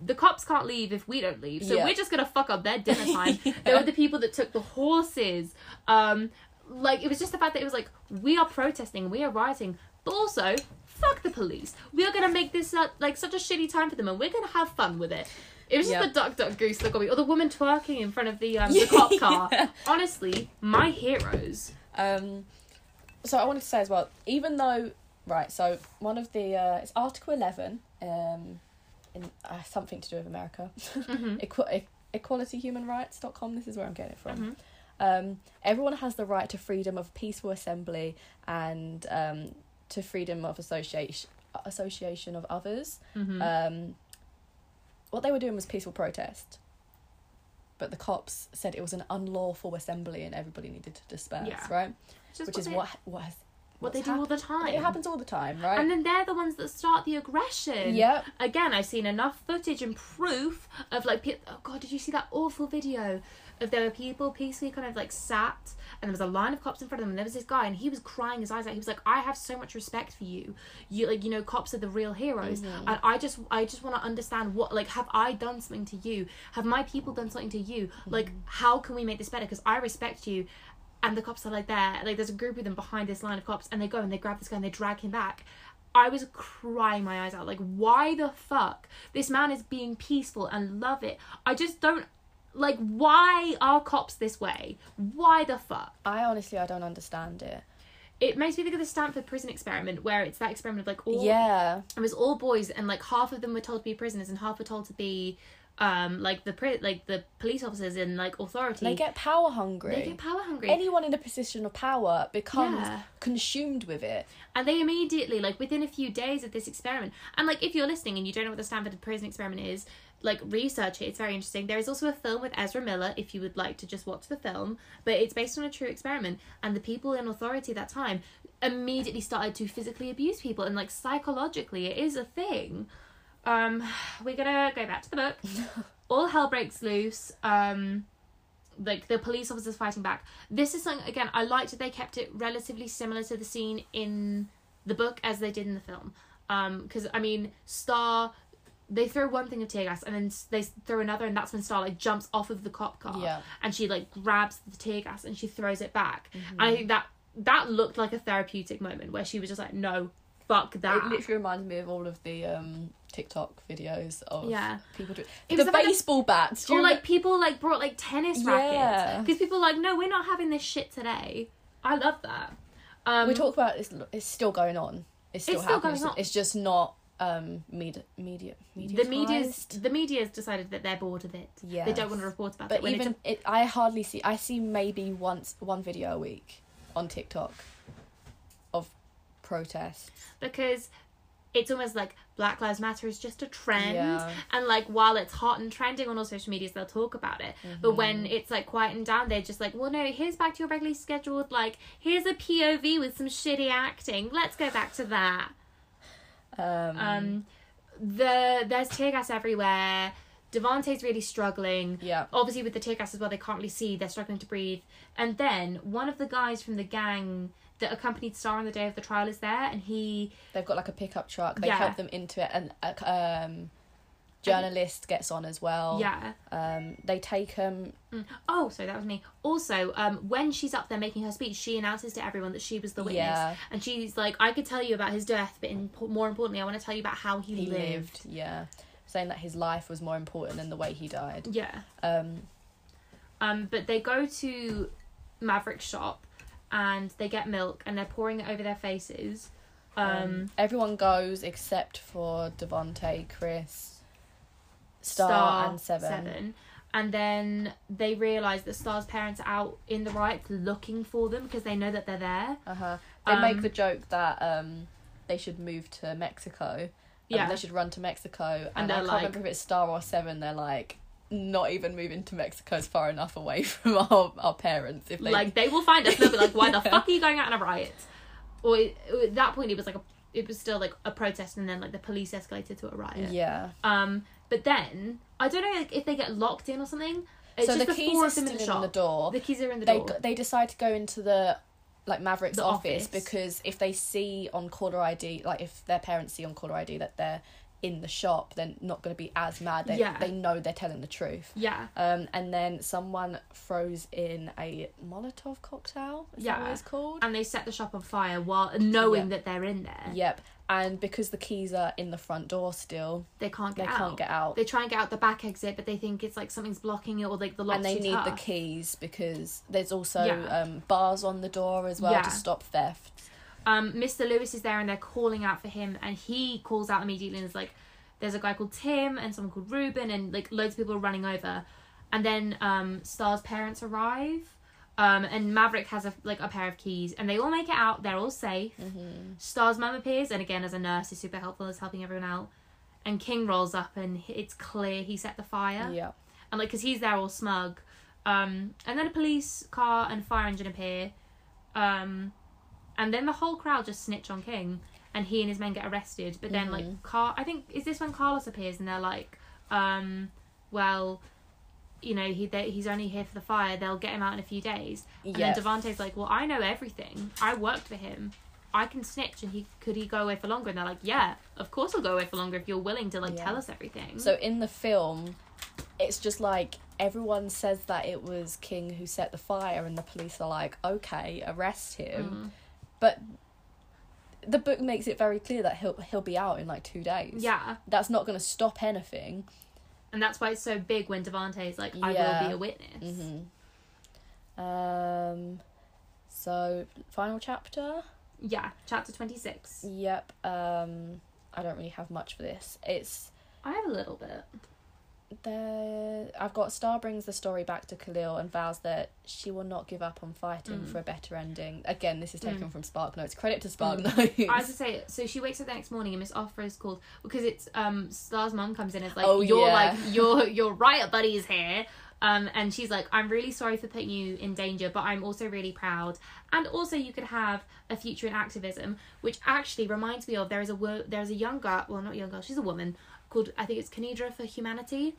the cops can't leave if we don't leave, so Yeah. we're just gonna fuck up their dinner time. There were the people that took the horses. Um, like it was just the fact that it was like we are protesting, we are rioting, but also fuck the police. We are gonna make this uh, like such a shitty time for them, and we're gonna have fun with it. It was just Yep. the duck duck goose that got me, or the woman twerking in front of the um, the cop car. Yeah. Honestly, my heroes. Um, so I wanted to say as well, even though right, so one of the uh, it's Article Eleven, um, in uh, something to do with America, Mhm. Equ- e- equalityhumanrights.com. This is where I'm getting it from. Mhm. Um, everyone has the right to freedom of peaceful assembly and um, to freedom of association association of others. Mhm. Um, what they were doing was peaceful protest, but the cops said it was an unlawful assembly and everybody needed to disperse. Yeah. Right, Just which is they, what what has what they do all the time. It happens all the time, right? And then they're the ones that start the aggression. Yep. Again, I've seen enough footage and proof of like, oh god, did you see that awful video of there were people peacefully kind of like sat and there was a line of cops in front of them and there was this guy and he was crying his eyes out. He was like, I have so much respect for you. You like, you know, cops are the real heroes. Mhm. And I just, I just want to understand what, like, have I done something to you? Have my people done something to you? Like, how can we make this better? Because I respect you and the cops are like there like there's a group of them behind this line of cops and they go and they grab this guy and they drag him back i was crying my eyes out like why the fuck this man is being peaceful and love it i just don't like why are cops this way why the fuck I honestly I don't understand it. it makes me think of the stanford prison experiment where it's that experiment of like all Yeah. it was all boys and like half of them were told to be prisoners and half were told to be um like the pri- like the police officers and like authority They get power hungry. they get power hungry Anyone in a position of power becomes Yeah. consumed with it. And they immediately, like within a few days of this experiment, and like if you're listening and you don't know what the Stanford Prison Experiment is, like research it. It's very interesting. There is also a film with Ezra Miller if you would like to just watch the film, but it's based on a true experiment. And the people in authority at that time immediately started to physically abuse people, and like psychologically, it is a thing. Um, we're gonna go back to the book. All hell breaks loose. Um, like the police officers fighting back. This is something again. I liked that they kept it relatively similar to the scene in the book as they did in the film. Um, because I mean, Star, they throw one thing of tear gas and then they throw another, and that's when Star like jumps off of the cop car Yeah. and she like grabs the tear gas and she throws it back. Mm-hmm. And I think that that looked like a therapeutic moment where she was just like, no, fuck that. It literally reminds me of all of the um, TikTok videos of Yeah. people do It the baseball bats. Or remember- like people like brought like tennis rackets Yeah. because people are like, no, we're not having this shit today. I love that. Um, we talk about it's, it's still going on. It's still It's still happening. going on. It's just not um media media media. the media's the media's decided that they're bored of it. Yeah. They don't want to report about But it. When even it, I hardly see. I see maybe once one video a week on TikTok of protests. because it's almost like Black Lives Matter is just a trend, Yeah. and like while it's hot and trending on all social medias, they'll talk about it. But when Mm-hmm. it's like quieting down, they're just like, well, no, here's back to your regularly scheduled. Like, here's a POV with some shitty acting. Let's go back to that. Um, Um, the there's tear gas everywhere. Devante's really struggling. yeah. Obviously, with the tear gas as well, they can't really see. They're struggling to breathe. And then one of the guys from the gang that accompanied Star on the day of the trial is there, and he They've got like a pickup truck. They Yeah. help them into it, and um, journalist gets on as well. yeah. Um, they take him. Mm. Oh, sorry, that was me. Also, um, when she's up there making her speech, she announces to everyone that she was the witness, Yeah. and she's like, "I could tell you about his death, but in, more importantly, I want to tell you about how he, He lived. lived. Yeah. Saying that his life was more important than the way he died. Yeah. Um, Um, but they go to Maverick's shop, and they get milk, and they're pouring it over their faces. Um, everyone goes except for Devante, Chris, Star, and Seven. and then they realize that Star's parents are out in the riots looking for them because they know that they're there. Uh huh. They make Um, the joke that um they should move to Mexico. Yeah. They should run to Mexico. And, they're I can't like- remember if it's Star or Seven. They're like not even moving to Mexico is far enough away from our, our parents. If they Like they will find us. They'll be like, "Why the fuck are you going out in a riot?" Or it, at that point, it was like a, it was still like a protest, and then like the police escalated to a riot. yeah. Um, but then I don't know like, if they get locked in or something. It's so just the the keys are still in the in the door. The keys are in the they door. they decide to go into the like Maverick's The office, office. because if they see on caller ID, like if their parents see on caller ID that they're in the shop, they're not going to be as mad. They Yeah. they know they're telling the truth. yeah. Um, and then someone throws in a Molotov cocktail. Is that what Yeah. it's called? And they set the shop on fire while knowing Yeah. that they're in there. Yep. And because the keys are in the front door still, They can't they get out. can't get out. They try and get out the back exit, but they think it's like something's blocking it, or like the lock. and they need the keys because there's also Yeah. um, bars on the door as well Yeah. to stop theft. um, Mr. Lewis is there and they're calling out for him, and he calls out immediately and is like, "There's a guy called Tim and someone called Ruben, and like loads of people are running over." And then um, Star's parents arrive, um, and Maverick has a like a pair of keys, and they all make it out. They're all safe. Mm-hmm. Star's mum appears, and again as a nurse is super helpful, is helping everyone out. And King rolls up, and it's clear he set the fire. Yeah. and like because he's there all smug um and then a police car and fire engine appear um and then the whole crowd just snitch on king and he and his men get arrested but then like Mhm. car i think is this when carlos appears and they're like um well you know he they, he's only here for the fire they'll get him out in a few days and Yeah. then Devante's like well i know everything i worked for him I can snitch and he could he go away for longer and they're like yeah of course I'll go away for longer if you're willing to like Yeah. tell us everything So in the film, it's just like everyone says that it was King who set the fire, and the police are like, okay, arrest him. Mm. But the book makes it very clear that he'll he'll be out in like two days. yeah That's not going to stop anything. And that's why it's so big when Devante is like, I will be a witness. hmm Um. So final chapter. Yeah, chapter 26. Yep. Um. I don't really have much for this. It's I have a little bit. The I've got Star brings the story back to Khalil and vows that she will not give up on fighting Mm. for a better ending. Again, this is taken Mm. from Spark Notes. Credit to Spark Mm. Notes. I have to say, so she wakes up the next morning and Miss Ofrah is called because it's um Star's mum comes in. It's like Oh, your yeah. like your your riot buddy is here. Um, and she's like, I'm really sorry for putting you in danger, but I'm also really proud. And also, you could have a future in activism, which actually reminds me of there is a wo- there is a young girl, well, not young girl, she's a woman called I think it's Kanidra for Humanity.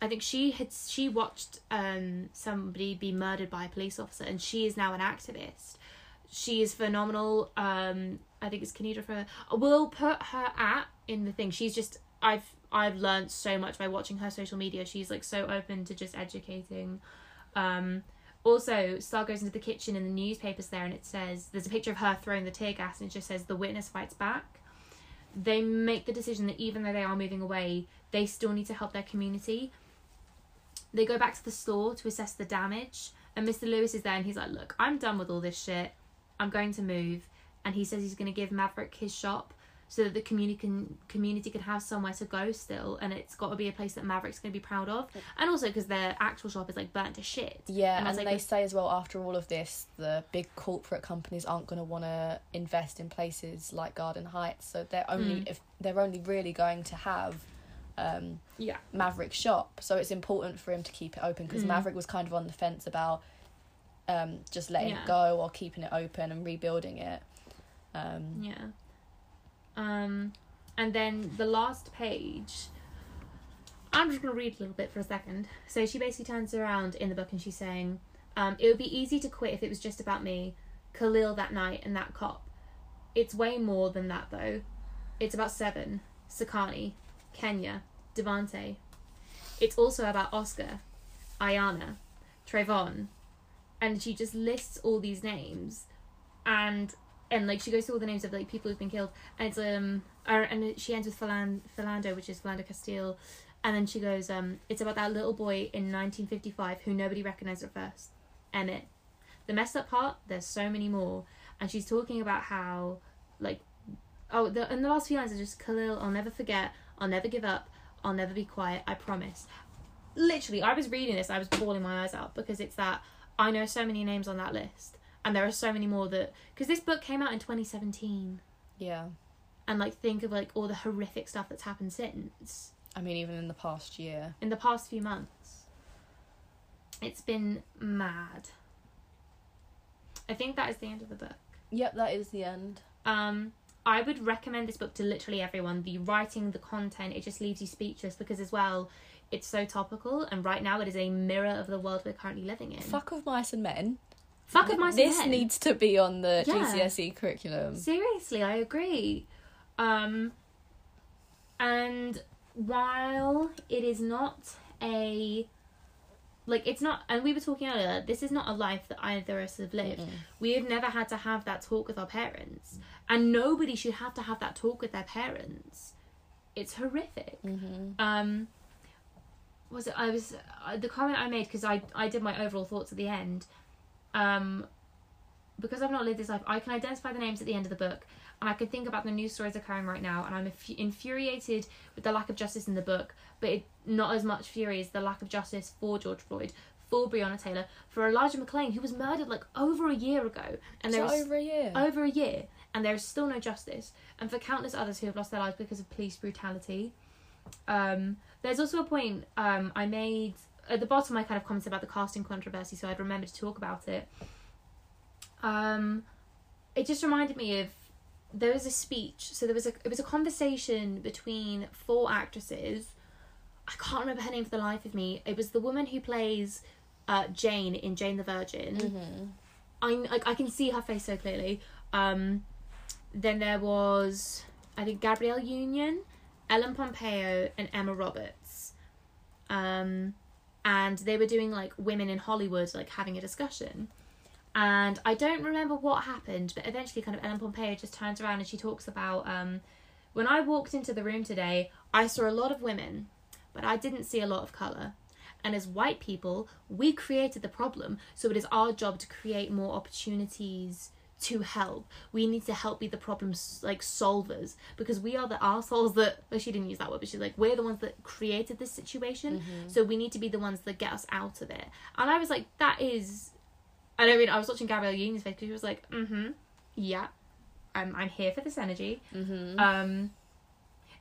I think she had she watched um somebody be murdered by a police officer, and she is now an activist. She is phenomenal. Um, I think it's Kanidra for. We'll put her at in the thing. She's just I've I've learned so much by watching her social media. She's like so open to just educating. Um, also, Star goes into the kitchen and the newspaper's there, and it says there's a picture of her throwing the tear gas, and it just says the witness fights back. They make the decision that even though they are moving away, they still need to help their community. They go back to the store to assess the damage, and Mr. Lewis is there, and he's like, "Look, I'm done with all this shit. I'm going to move." And he says he's going to give Maverick his shop so that the community can community can have somewhere to go still, and it's got to be a place that Maverick's going to be proud of, and also because their actual shop is like burnt to shit. Yeah, And and, like they say as well after all of this, the big corporate companies aren't going to want to invest in places like Garden Heights, so they're only Mm. if they're only really going to have um, Yeah. Maverick shop. So it's important for him to keep it open because Mm. Maverick was kind of on the fence about um, just letting Yeah. it go or keeping it open and rebuilding it. Um, Yeah. Um, and then the last page. I'm just gonna read a little bit for a second. So she basically turns around in the book and she's saying, um, "It would be easy to quit if it was just about me, Khalil that night and that cop. It's way more than that though. It's about Seven, Sekani, Kenya, Devante. It's also about Oscar, Aiyana, Trayvon, and she just lists all these names, and and like she goes through all the names of like people who've been killed, and it's um and she ends with Philan- Philando, which is Philando Castile, and then she goes um it's about that little boy in 1955 who nobody recognized at first, Emmett. The messed up part, there's so many more, and she's talking about how like oh the and the last few lines are just Khalil, I'll never forget, I'll never give up, I'll never be quiet, I promise. literally, I was reading this, I was bawling my eyes out because it's that I know so many names on that list, and there are so many more that because this book came out in 2017, Yeah. and like think of like all the horrific stuff that's happened since I mean, even in the past year. in the past few months. It's been mad. I think that is the end of the book. Yep, that is the end. Um, I would recommend this book to literally everyone. The writing, the content, it just leaves you speechless because as well, it's so topical and right now it is a mirror of the world we're currently living in. Fuck of mice and men. Fuck of and This men. needs to be on the Yeah. GCSE curriculum. Seriously, I agree. Um, and while it is not a like it's not and we were talking earlier this is not a life that either of us have lived Mm-mm. we have never had to have that talk with our parents and nobody should have to have that talk with their parents it's horrific Mm-hmm. um was it i was uh, the comment i made because i i did my overall thoughts at the end um because i've not lived this life i can identify the names at the end of the book and i can think about the news stories occurring right now and i'm infu- infuriated with the lack of justice in the book but it, not as much fury as the lack of justice for george floyd for breonna taylor for elijah mcclain who was murdered like over a year ago and there is over a year. over a year and there is still no justice and for countless others who have lost their lives because of police brutality um, there's also a point um, i made at the bottom i kind of commented about the casting controversy so i'd remember to talk about it um, it just reminded me of there was a speech so there was a it was a conversation between four actresses i can't remember her name for the life of me it was the woman who plays uh, jane in jane the virgin Mm-hmm. I like I can see her face so clearly. Um, then there was I think Gabrielle Union, Ellen Pompeo, and Emma Roberts. Um, and they were doing like women in Hollywood, like having a discussion. And I don't remember what happened, but eventually, kind of Ellen Pompeo just turns around and she talks about um, when I walked into the room today, I saw a lot of women, but I didn't see a lot of color. And as white people, we created the problem, so it is our job to create more opportunities to help. We need to help be the problem like solvers because we are the assholes that. Well, she didn't use that word, but she's like, we're the ones that created this situation, so we need to be the ones that get us out of it. And I was like, that is. I don't mean, I was watching Gabrielle Union's face because she was like, mm-hmm, yeah, I'm I'm here for this energy. Mm-hmm. Um,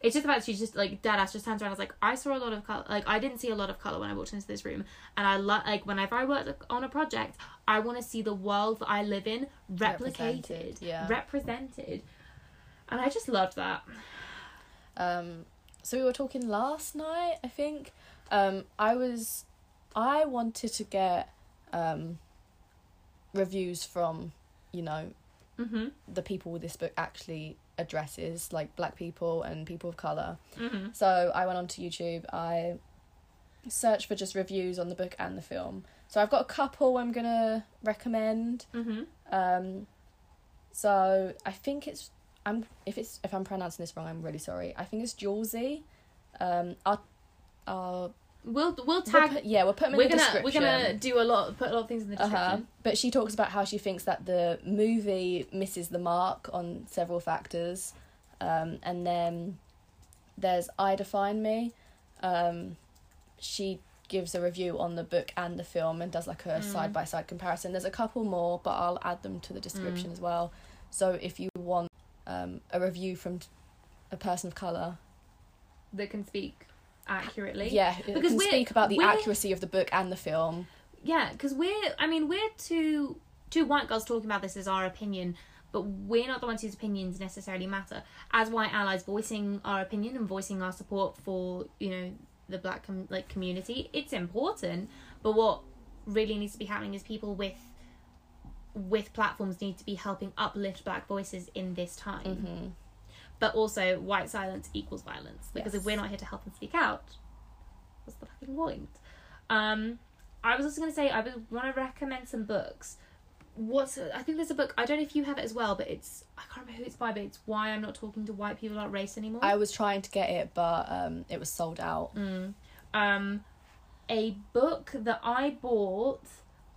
it's just about she's just like dead ass just turns around. and is like, I saw a lot of color. Like I didn't see a lot of color when I walked into this room, and I lo- like whenever I work on a project, I want to see the world that I live in replicated, Represented, yeah. represented, and I just loved that. Um, so we were talking last night, I think. Um, I was, I wanted to get um, reviews from, you know, Mm-hmm. the people with this book actually addresses, like black people and people of color. Mm-hmm. So I went onto YouTube. I searched for just reviews on the book and the film. So I've got a couple I'm gonna recommend. Mm-hmm. Um, so I think it's I'm if it's if I'm pronouncing this wrong, I'm really sorry. I think it's Julesy. Um, We'll we'll we'll tag. put, yeah, we'll put them in we're the gonna description. we're gonna do a lot. Put a lot of things in the Uh-huh. description. But she talks about how she thinks that the movie misses the mark on several factors. Um, and then there's I Define Me. Um, she gives a review on the book and the film and does like a Mm. side by side comparison. There's a couple more, but I'll add them to the description Mm. as well. So if you want um, a review from a person of colour, That can speak accurately. yeah, Because we're- speak about the accuracy of the book and the film. Yeah, because we're, I mean, we're two two white girls talking about this as our opinion, but we're not the ones whose opinions necessarily matter. As white allies, voicing our opinion and voicing our support for you know the black com- like community, it's important. But what really needs to be happening is people with with platforms need to be helping uplift black voices in this time. hmm But also, white silence equals violence because if we're not here to help them speak out, what's the fucking point? Um, I was also going to say I would want to recommend some books. What's I think there's a book I don't know if you have it as well, but it's I can't remember who it's by, but it's why I'm not talking to white people about race anymore. I was trying to get it, but um, it was sold out. Mm. Um, a book that I bought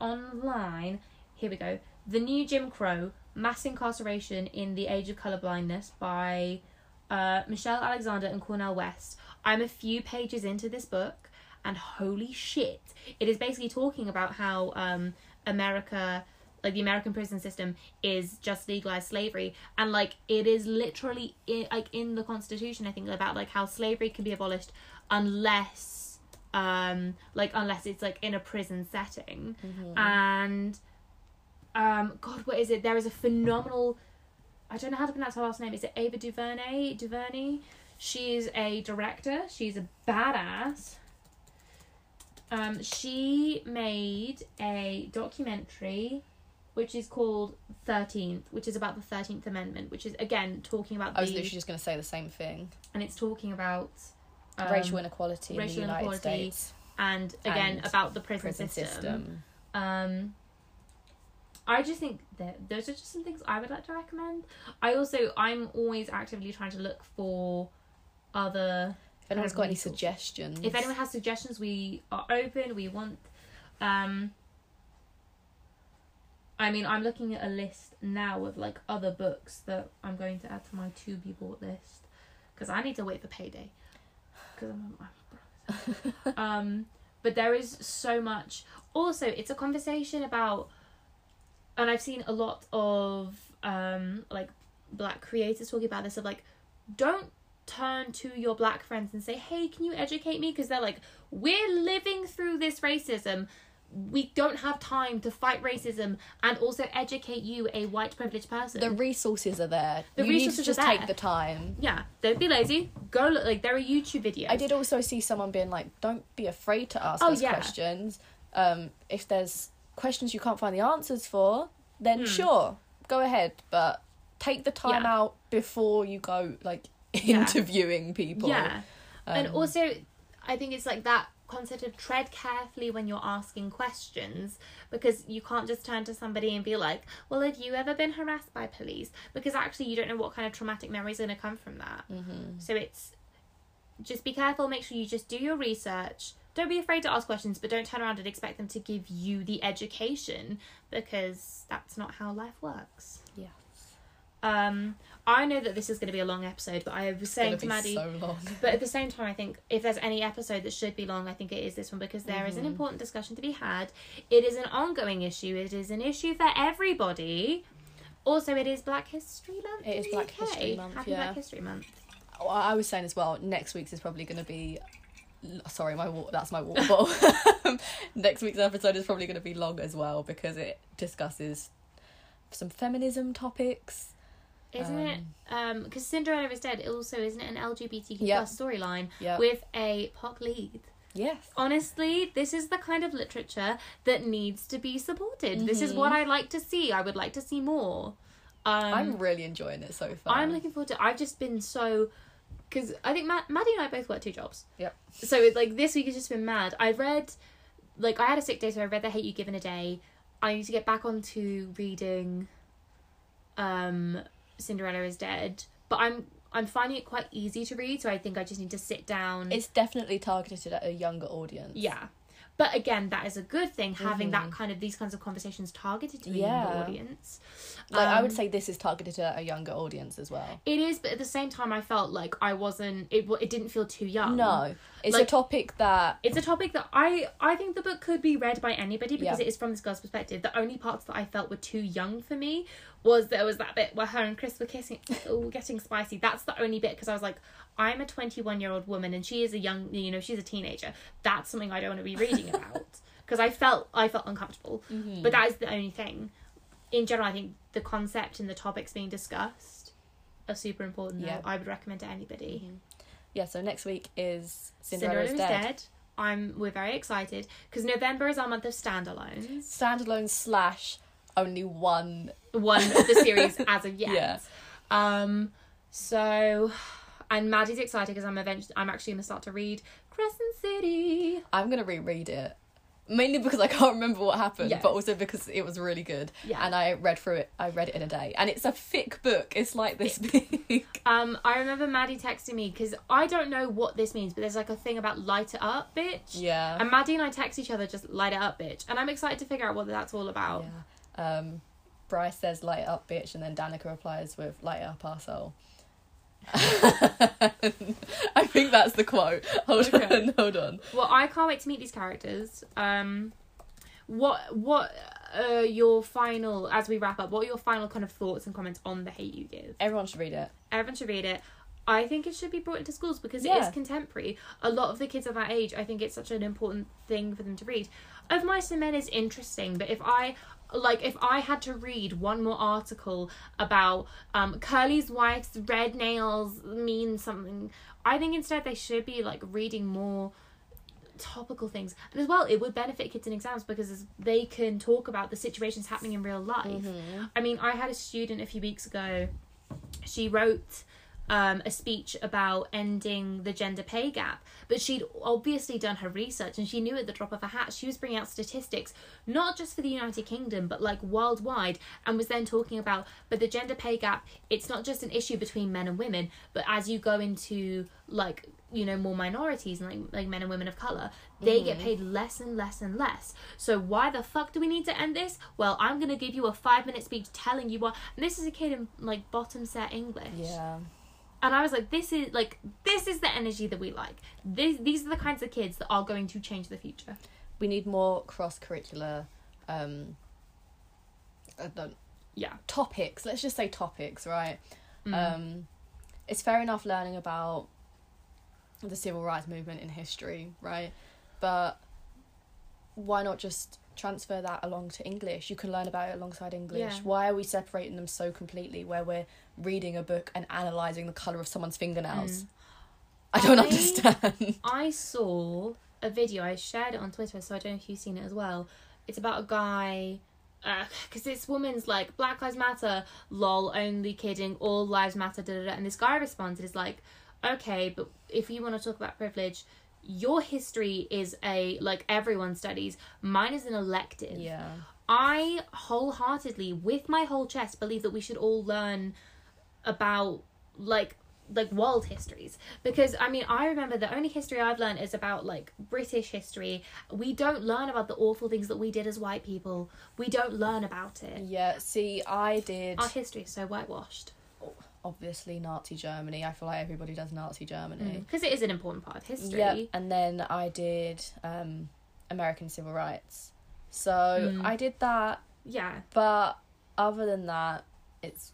online. Here we go. The New Jim Crow: Mass Incarceration in the Age of Colorblindness by uh, Michelle Alexander and Cornel West. I'm a few pages into this book, and holy shit, it is basically talking about how um, America, like the American prison system, is just legalized slavery, and like it is literally in, like in the Constitution. I think about like how slavery can be abolished unless, um, like unless it's like in a prison setting, and um, God, what is it? There is a phenomenal. I don't know how to pronounce her last name. Is it Ava DuVernay? DuVernay. She's a director. She's a badass. Um, she made a documentary, which is called Thirteenth, which is about the Thirteenth Amendment, which is again talking about I was the literally just going to say the same thing. and it's talking about um, racial inequality in racial the United inequality, States. and again and about the prison, Prison system. system. Um, I just think that those are just some things I would like to recommend. I also I'm always actively trying to look for other. If anyone's got any suggestions. If anyone has suggestions, we are open. We want. Um, I mean, I'm looking at a list now of like other books that I'm going to add to my to be bought list because I need to wait for payday. Because I'm, I'm um, but there is so much. Also, it's a conversation about, and I've seen a lot of um like black creators talking about this of like, don't turn to your black friends and say, "Hey, can you educate me?" Because they're like, "We're living through this racism." We don't have time to fight racism and also educate you, a white privileged person. the resources are there. The you resources are need to just take the time. yeah, don't be lazy. Go look. Like there are YouTube videos. I did also see someone being like, "Don't be afraid to ask Oh, us yeah. questions. Um, if there's questions you can't find the answers for, then Hmm. sure, go ahead. But take the time Yeah. out before you go like Yeah. interviewing people. Yeah. and Um, also, I think it's like that concept of tread carefully when you're asking questions because you can't just turn to somebody and be like, well, have you ever been harassed by police? Because actually, you don't know what kind of traumatic memories are going to come from that. mhm. So it's just be careful, make sure you just do your research. Don't be afraid to ask questions, but don't turn around and expect them to give you the education because that's not how life works. Yeah. Um, I know that this is going to be a long episode, but I was saying to Maddie, so long. but at the same time, I think if there's any episode that should be long, I think it is this one because there is an Mhm. important discussion to be had. It is an ongoing issue. It is an issue for everybody. Also, it is Black History Month. It is Black UK. History Month, Happy yeah. Black History Month. Well, I was saying as well. Next week's is probably going to be. Sorry, my wa- that's my water bottle. next week's episode is probably going to be long as well because it discusses some feminism topics. Isn't it? Um, because Cinderella is dead. Also, isn't it an LGBTQ Yep. plus storyline Yeah. with a POC lead? yes. Honestly, this is the kind of literature that needs to be supported. This is what I like to see. I would like to see more. Um, I'm really enjoying it so far. I'm looking forward to. I've just been so because I think Matt, Maddie and I both work two jobs. Yep. So it's like this week has just been mad. I read, like I had a sick day, so I read The Hate You Give in a Day. I need to get back onto reading, um, Cinderella is Dead, but I'm I'm finding it quite easy to read, so I think I just need to sit down. It's definitely targeted at a younger audience. yeah. But again, that is a good thing having that Mhm. kind of these kinds of conversations targeted to a Yeah. younger audience. Like I would Um, say this is targeted to a younger audience as well. It is, but at the same time, I felt like I wasn't. It it didn't feel too young. No, it's Like- a topic that it's a topic that I I think the book could be read by anybody because Yeah. it is from this girl's perspective. The only parts that I felt were too young for me was there was that bit where her and Chris were kissing, oh, getting spicy. That's the only bit because I was like, I'm a 21 year old woman and she is a young, you know, she's a teenager. That's something I don't want to be reading about because I felt I felt uncomfortable. Mm-hmm. But that is the only thing. In general, I think the concept and the topics being discussed are super important. Yeah. I would recommend to anybody. yeah. So next week is Cinderella Cinderella's is Dead. dead. I'm we're very excited because November is our month of standalones. Standalone slash only one. One of the series as of yet. Yeah. Um. So, and Maddie's excited because I'm eventually I'm actually going to start to read Crescent City. I'm gonna reread it. Mainly because I can't remember what happened, Yes. but also because it was really good. Yeah. And I read through it. I read it in a day, and it's a thick book. It's like this big. Um. I remember Maddie texting me because I don't know what this means, but there's like a thing about light it up, bitch. yeah. And Maddie and I text each other just light it up, bitch. And I'm excited to figure out what that's all about. Yeah. Um, Bryce says "light it up, bitch," and then Danika replies with "light it up, arsehole." I think that's the quote. Hold Okay. on, hold on. Well, I can't wait to meet these characters. Um, what what are your final as we wrap up? What are your final kind of thoughts and comments on the hate you give? Everyone should read it. Everyone should read it. I think it should be brought into schools because it Yeah. is contemporary. A lot of the kids of that age, I think it's such an important thing for them to read. Of Mice and Men is interesting, but if I like if I had to read one more article about um Curly's wife's red nails mean something, I think instead they should be like reading more topical things. And as well, it would benefit kids in exams because they can talk about the situations happening in real life. I mean, I had a student a few weeks ago. She wrote um, a speech about ending the gender pay gap, but she'd obviously done her research and she knew at the drop of a hat she was bringing out statistics not just for the United Kingdom but like worldwide, and was then talking about but the gender pay gap it's not just an issue between men and women, but as you go into like you know more minorities and like like men and women of color they get paid less and less and less. So why the fuck do we need to end this? Well i'm gonna give you a five minute speech telling you what and this is a kid in like bottom set english. Yeah. And i was like this is like this is the energy that we like this, these are the kinds of kids that are going to change the future We need more cross curricular um I don't yeah topics. Let's just say topics, right? Mm. Um it's fair enough learning about the civil rights movement in history, right? But why not just transfer that along to English? You can learn about it alongside English. Yeah. Why are we separating them so completely where we're reading a book and analysing the colour of someone's fingernails? Mm. I don't I- understand. I saw a video. I shared it on Twitter, so I don't know if you've seen it as well. It's about a guy. Because this woman's like, Black Lives Matter, lol, only kidding, all lives matter, da da da. And this guy responded, is like, okay, but if you want to talk about privilege, your history is a, like, everyone studies. Mine is an elective. yeah. I wholeheartedly, with my whole chest, believe that we should all learn about like like world histories because I mean I remember the only history I've learned is about like British history. We don't learn about the awful things that we did as white people. We don't learn about it. Yeah, see, I did Our history is so whitewashed obviously Nazi Germany. I feel like everybody does Nazi Germany. because it is an important part of history. Yeah, and then I did um, American civil rights. So Mm. I did that, Yeah. but other than that, it's.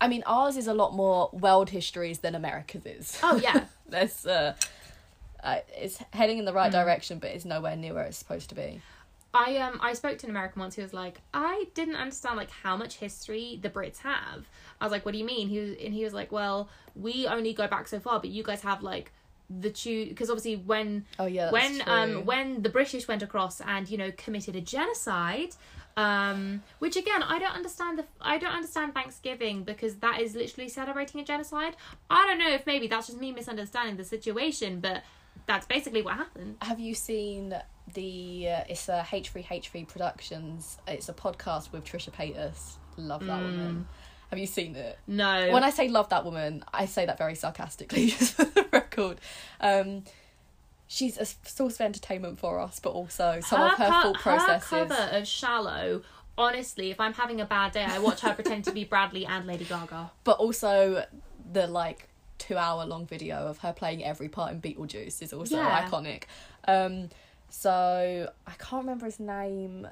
I mean, ours is a lot more world histories than America's is. Oh yeah. There's, uh, uh, it's heading in the right Mm. direction, but it's nowhere near where it's supposed to be. I um I spoke to an American once who was like, I didn't understand like how much history the Brits have. I was like, what do you mean? He was and he was like, well, we only go back so far, but you guys have like the two because obviously when Oh yeah, when true. um when the British went across and you know committed a genocide. Um, which again, I don't understand the I don't understand Thanksgiving because that is literally celebrating a genocide. I don't know if maybe that's just me misunderstanding the situation, but that's basically what happened. Have you seen the? Uh, it's a H three H three Productions. It's a podcast with Trisha Paytas. Love that Mm. woman. Have you seen it? No, When I say love that woman, I say that very sarcastically, just for the record. Um, she's a source of entertainment for us, but also some of her co- thought processes. Her cover of Shallow. Honestly, if I'm having a bad day, I watch her pretend to be Bradley and Lady Gaga. But also the like two hour long video of her playing every part in Beetlejuice is also Yeah. iconic. Um, so I can't remember his name.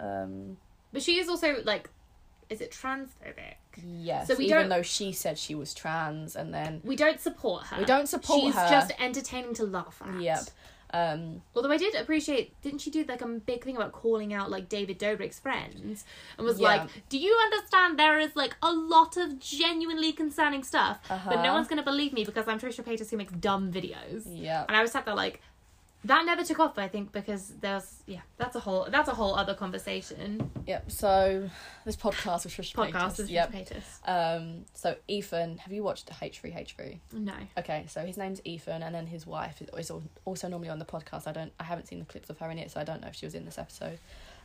Um, But she is also like, is it transphobic? yes, So we even don't- though she said she was trans, and then We don't support her. we don't support She's her. just entertaining to laugh at. Yep. Um, Although I did appreciate, didn't she do like a big thing about calling out like David Dobrik's friends and was Yeah. like, "Do you understand there is like a lot of genuinely concerning stuff, but Uh-huh. no one's gonna believe me because I'm Trisha Paytas who makes dumb videos." yeah. And I was sat there like, that never took off. I think because there's yeah, that's a whole that's a whole other conversation. Yep. So this podcast with Trisha Podcast Paytas. is Yep. Paytas. Um. So Ethan, have you watched H three H three? No. Okay. So his name's Ethan, and then his wife is- is also normally on the podcast. I don't. I haven't seen the clips of her in it, so I don't know if she was in this episode.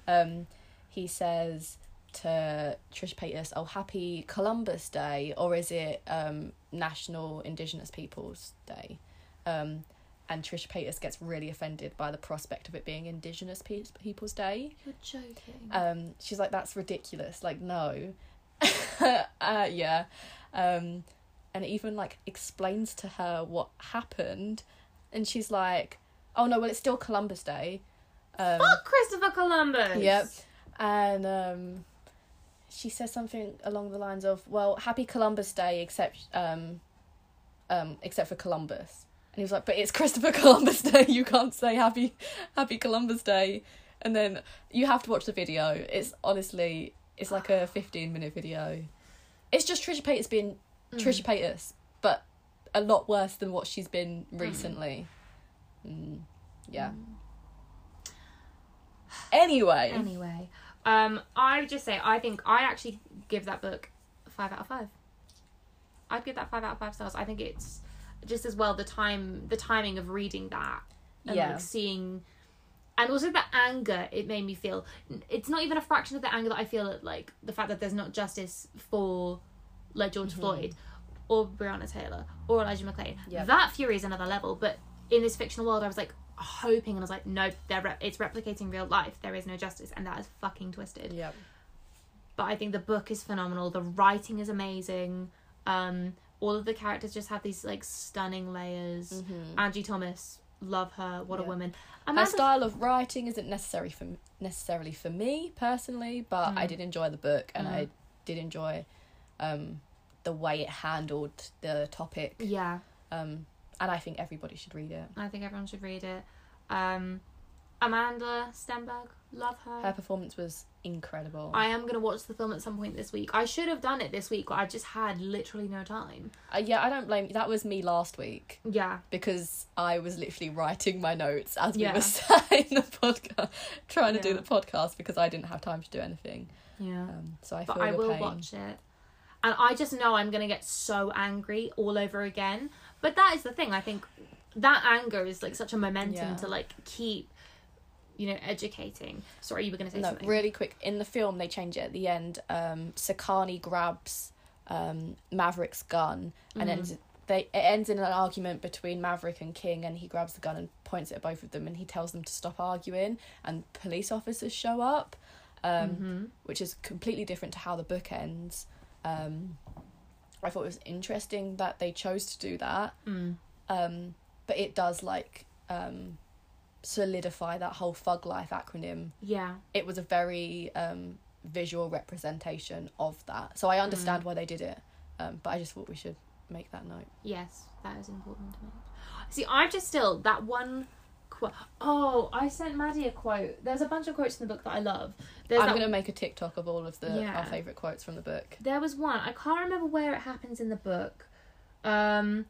Um, he says to Trish Paytas, "Oh, happy Columbus Day, or is it um National Indigenous Peoples Day?" Um, and Trish Paytas gets really offended by the prospect of it being Indigenous Pe- Peoples Day. You're joking. Um, she's like, that's ridiculous. Like, no. uh, yeah. Um, and even like explains to her what happened, and she's like, "Oh no, well it's still Columbus Day." Um, Fuck Christopher Columbus. Yep. And um, she says something along the lines of, "Well, Happy Columbus Day, except um, um, except for Columbus." And he was like, "But it's Christopher Columbus Day. You can't say Happy Happy Columbus Day." And then you have to watch the video. It's honestly, it's like a fifteen minute video. It's just Trisha Paytas being Trisha Paytas, but a lot worse than what she's been recently. Mm, yeah. Anyway. Anyway, um, I would just say I think I actually give that book five out of five. I'd give that five out of five stars. I think it's just as well the time, the timing of reading that and Yeah. like seeing, and also the anger it made me feel. It's not even a fraction of the anger that I feel at like the fact that there's not justice for like George Mm-hmm. Floyd or Breonna Taylor or Elijah McClain. Yeah. That fury is another level. But in this fictional world, I was like hoping and I was like, nope, they're re- it's replicating real life. There is no justice, and that is fucking twisted. Yeah. But I think the book is phenomenal. The writing is amazing. Um, all of the characters just have these like stunning layers. Angie Thomas, love her. What a Mm-hmm. Yeah. woman. Her style of writing isn't necessary for necessarily for me personally, but Hmm. I did enjoy the book and I did enjoy um, the way it handled the topic. Yeah, Um, and I think everybody should read it. I think everyone should read it. Um, Amandla Stenberg, love her. Her performance was incredible. I am gonna watch the film at some point this week. I should have done it this week, but I just had literally no time. Uh, yeah, I don't blame That was me last week Yeah, because I was literally writing my notes as we Yeah. were sat in the podcast, trying to do the podcast because I didn't have time to do anything. yeah. Um, so I but I will pain. watch it. And I just know I'm gonna get so angry all over again. But that is the thing. I think that anger is like such a momentum Yeah. to like keep, you know, educating. Sorry, you were gonna say No, something. really quick. In the film, they change it at the end. Um, Sekani grabs um, Maverick's gun, and Mm-hmm. then they it ends in an argument between Maverick and King, and he grabs the gun and points it at both of them, and he tells them to stop arguing, and police officers show up, um, Mm-hmm. which is completely different to how the book ends. Um, I thought it was interesting that they chose to do that, Mm. um, but it does like um, solidify that whole Thug Life acronym Yeah. it was a very um, visual representation of that. So I understand why they did it, um, but I just thought we should make that note. Yes, that is important to me. See, I just still that one quote. Oh, I sent Maddie a quote. There's a bunch of quotes in the book that I love. There's I'm that gonna make a TikTok of all of the Yeah. our favorite quotes from the book. There was one. I can't remember where it happens in the book. Um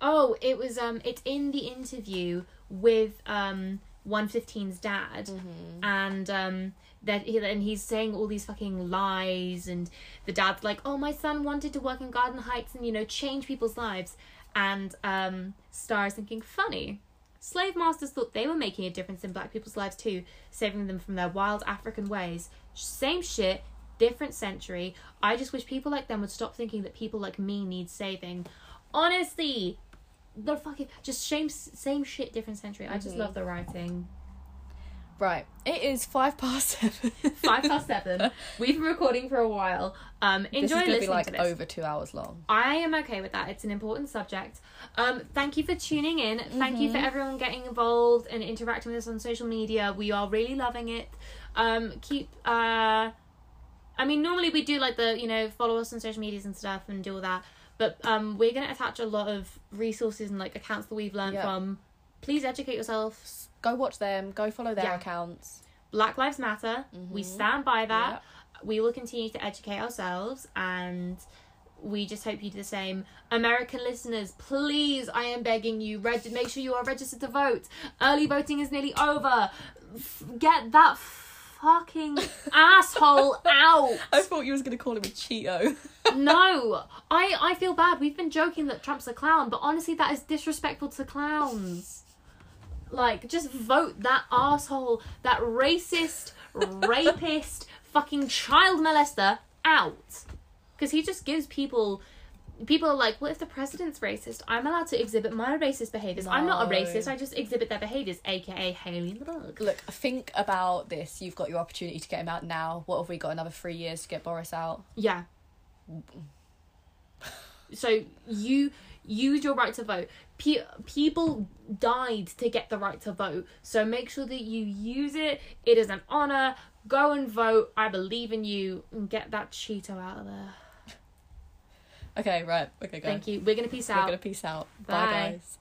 oh, it was um it's in the interview with um 115's dad Mm-hmm. and um that he, and he's saying all these fucking lies and the dad's like, "Oh, my son wanted to work in Garden Heights and you know, change people's lives." And um Star is thinking, "Funny. Slave masters thought they were making a difference in black people's lives too, saving them from their wild African ways. Same shit, different century. I just wish people like them would stop thinking that people like me need saving. Honestly, the fucking just same same shit, different century. I just Mhm. love the writing. Right, it is five past seven. Five past seven. We've been recording for a while. Um, enjoy this is gonna be like to over two hours long. I am okay with that. It's an important subject. Um, thank you for tuning in. Thank you for Mm-hmm. everyone getting involved and interacting with us on social media. We are really loving it. Um, keep. Uh, I mean, normally we do like the you know follow us on social medias and stuff and do all that, but um, we're gonna attach a lot of resources and like accounts that we've learned Yeah. from. Please educate yourself. Go watch them. Go follow their Yeah. accounts. Black Lives Matter. We Mhm. stand by that. Yeah. we will continue to educate ourselves and we just hope you do the same american listeners please i am begging you reg- make sure you are registered to vote early voting is nearly over F- get that fucking asshole out. I thought you was gonna call him a Cheeto. no i i feel bad. We've been joking that trump's a clown but honestly that is disrespectful to clowns. Like just vote that asshole that racist rapist fucking child molester out. Because he just gives people people are like, well, if the president's racist, I'm allowed to exhibit my racist behaviors. No. I'm not a racist. I just exhibit their behaviors, aka Hailey the bug. Look, think about this. You've got your opportunity to get him out now. What have we got? Another three years to get Boris out. Yeah. so you use your right to vote. Pe- people died to get the right to vote. So make sure that you use it. It is an honor. Go and vote. I believe in you. And get that Cheeto out of there. Okay, right. Okay, go. Thank you. We're gonna peace out. We're gonna peace out. Bye, Bye guys.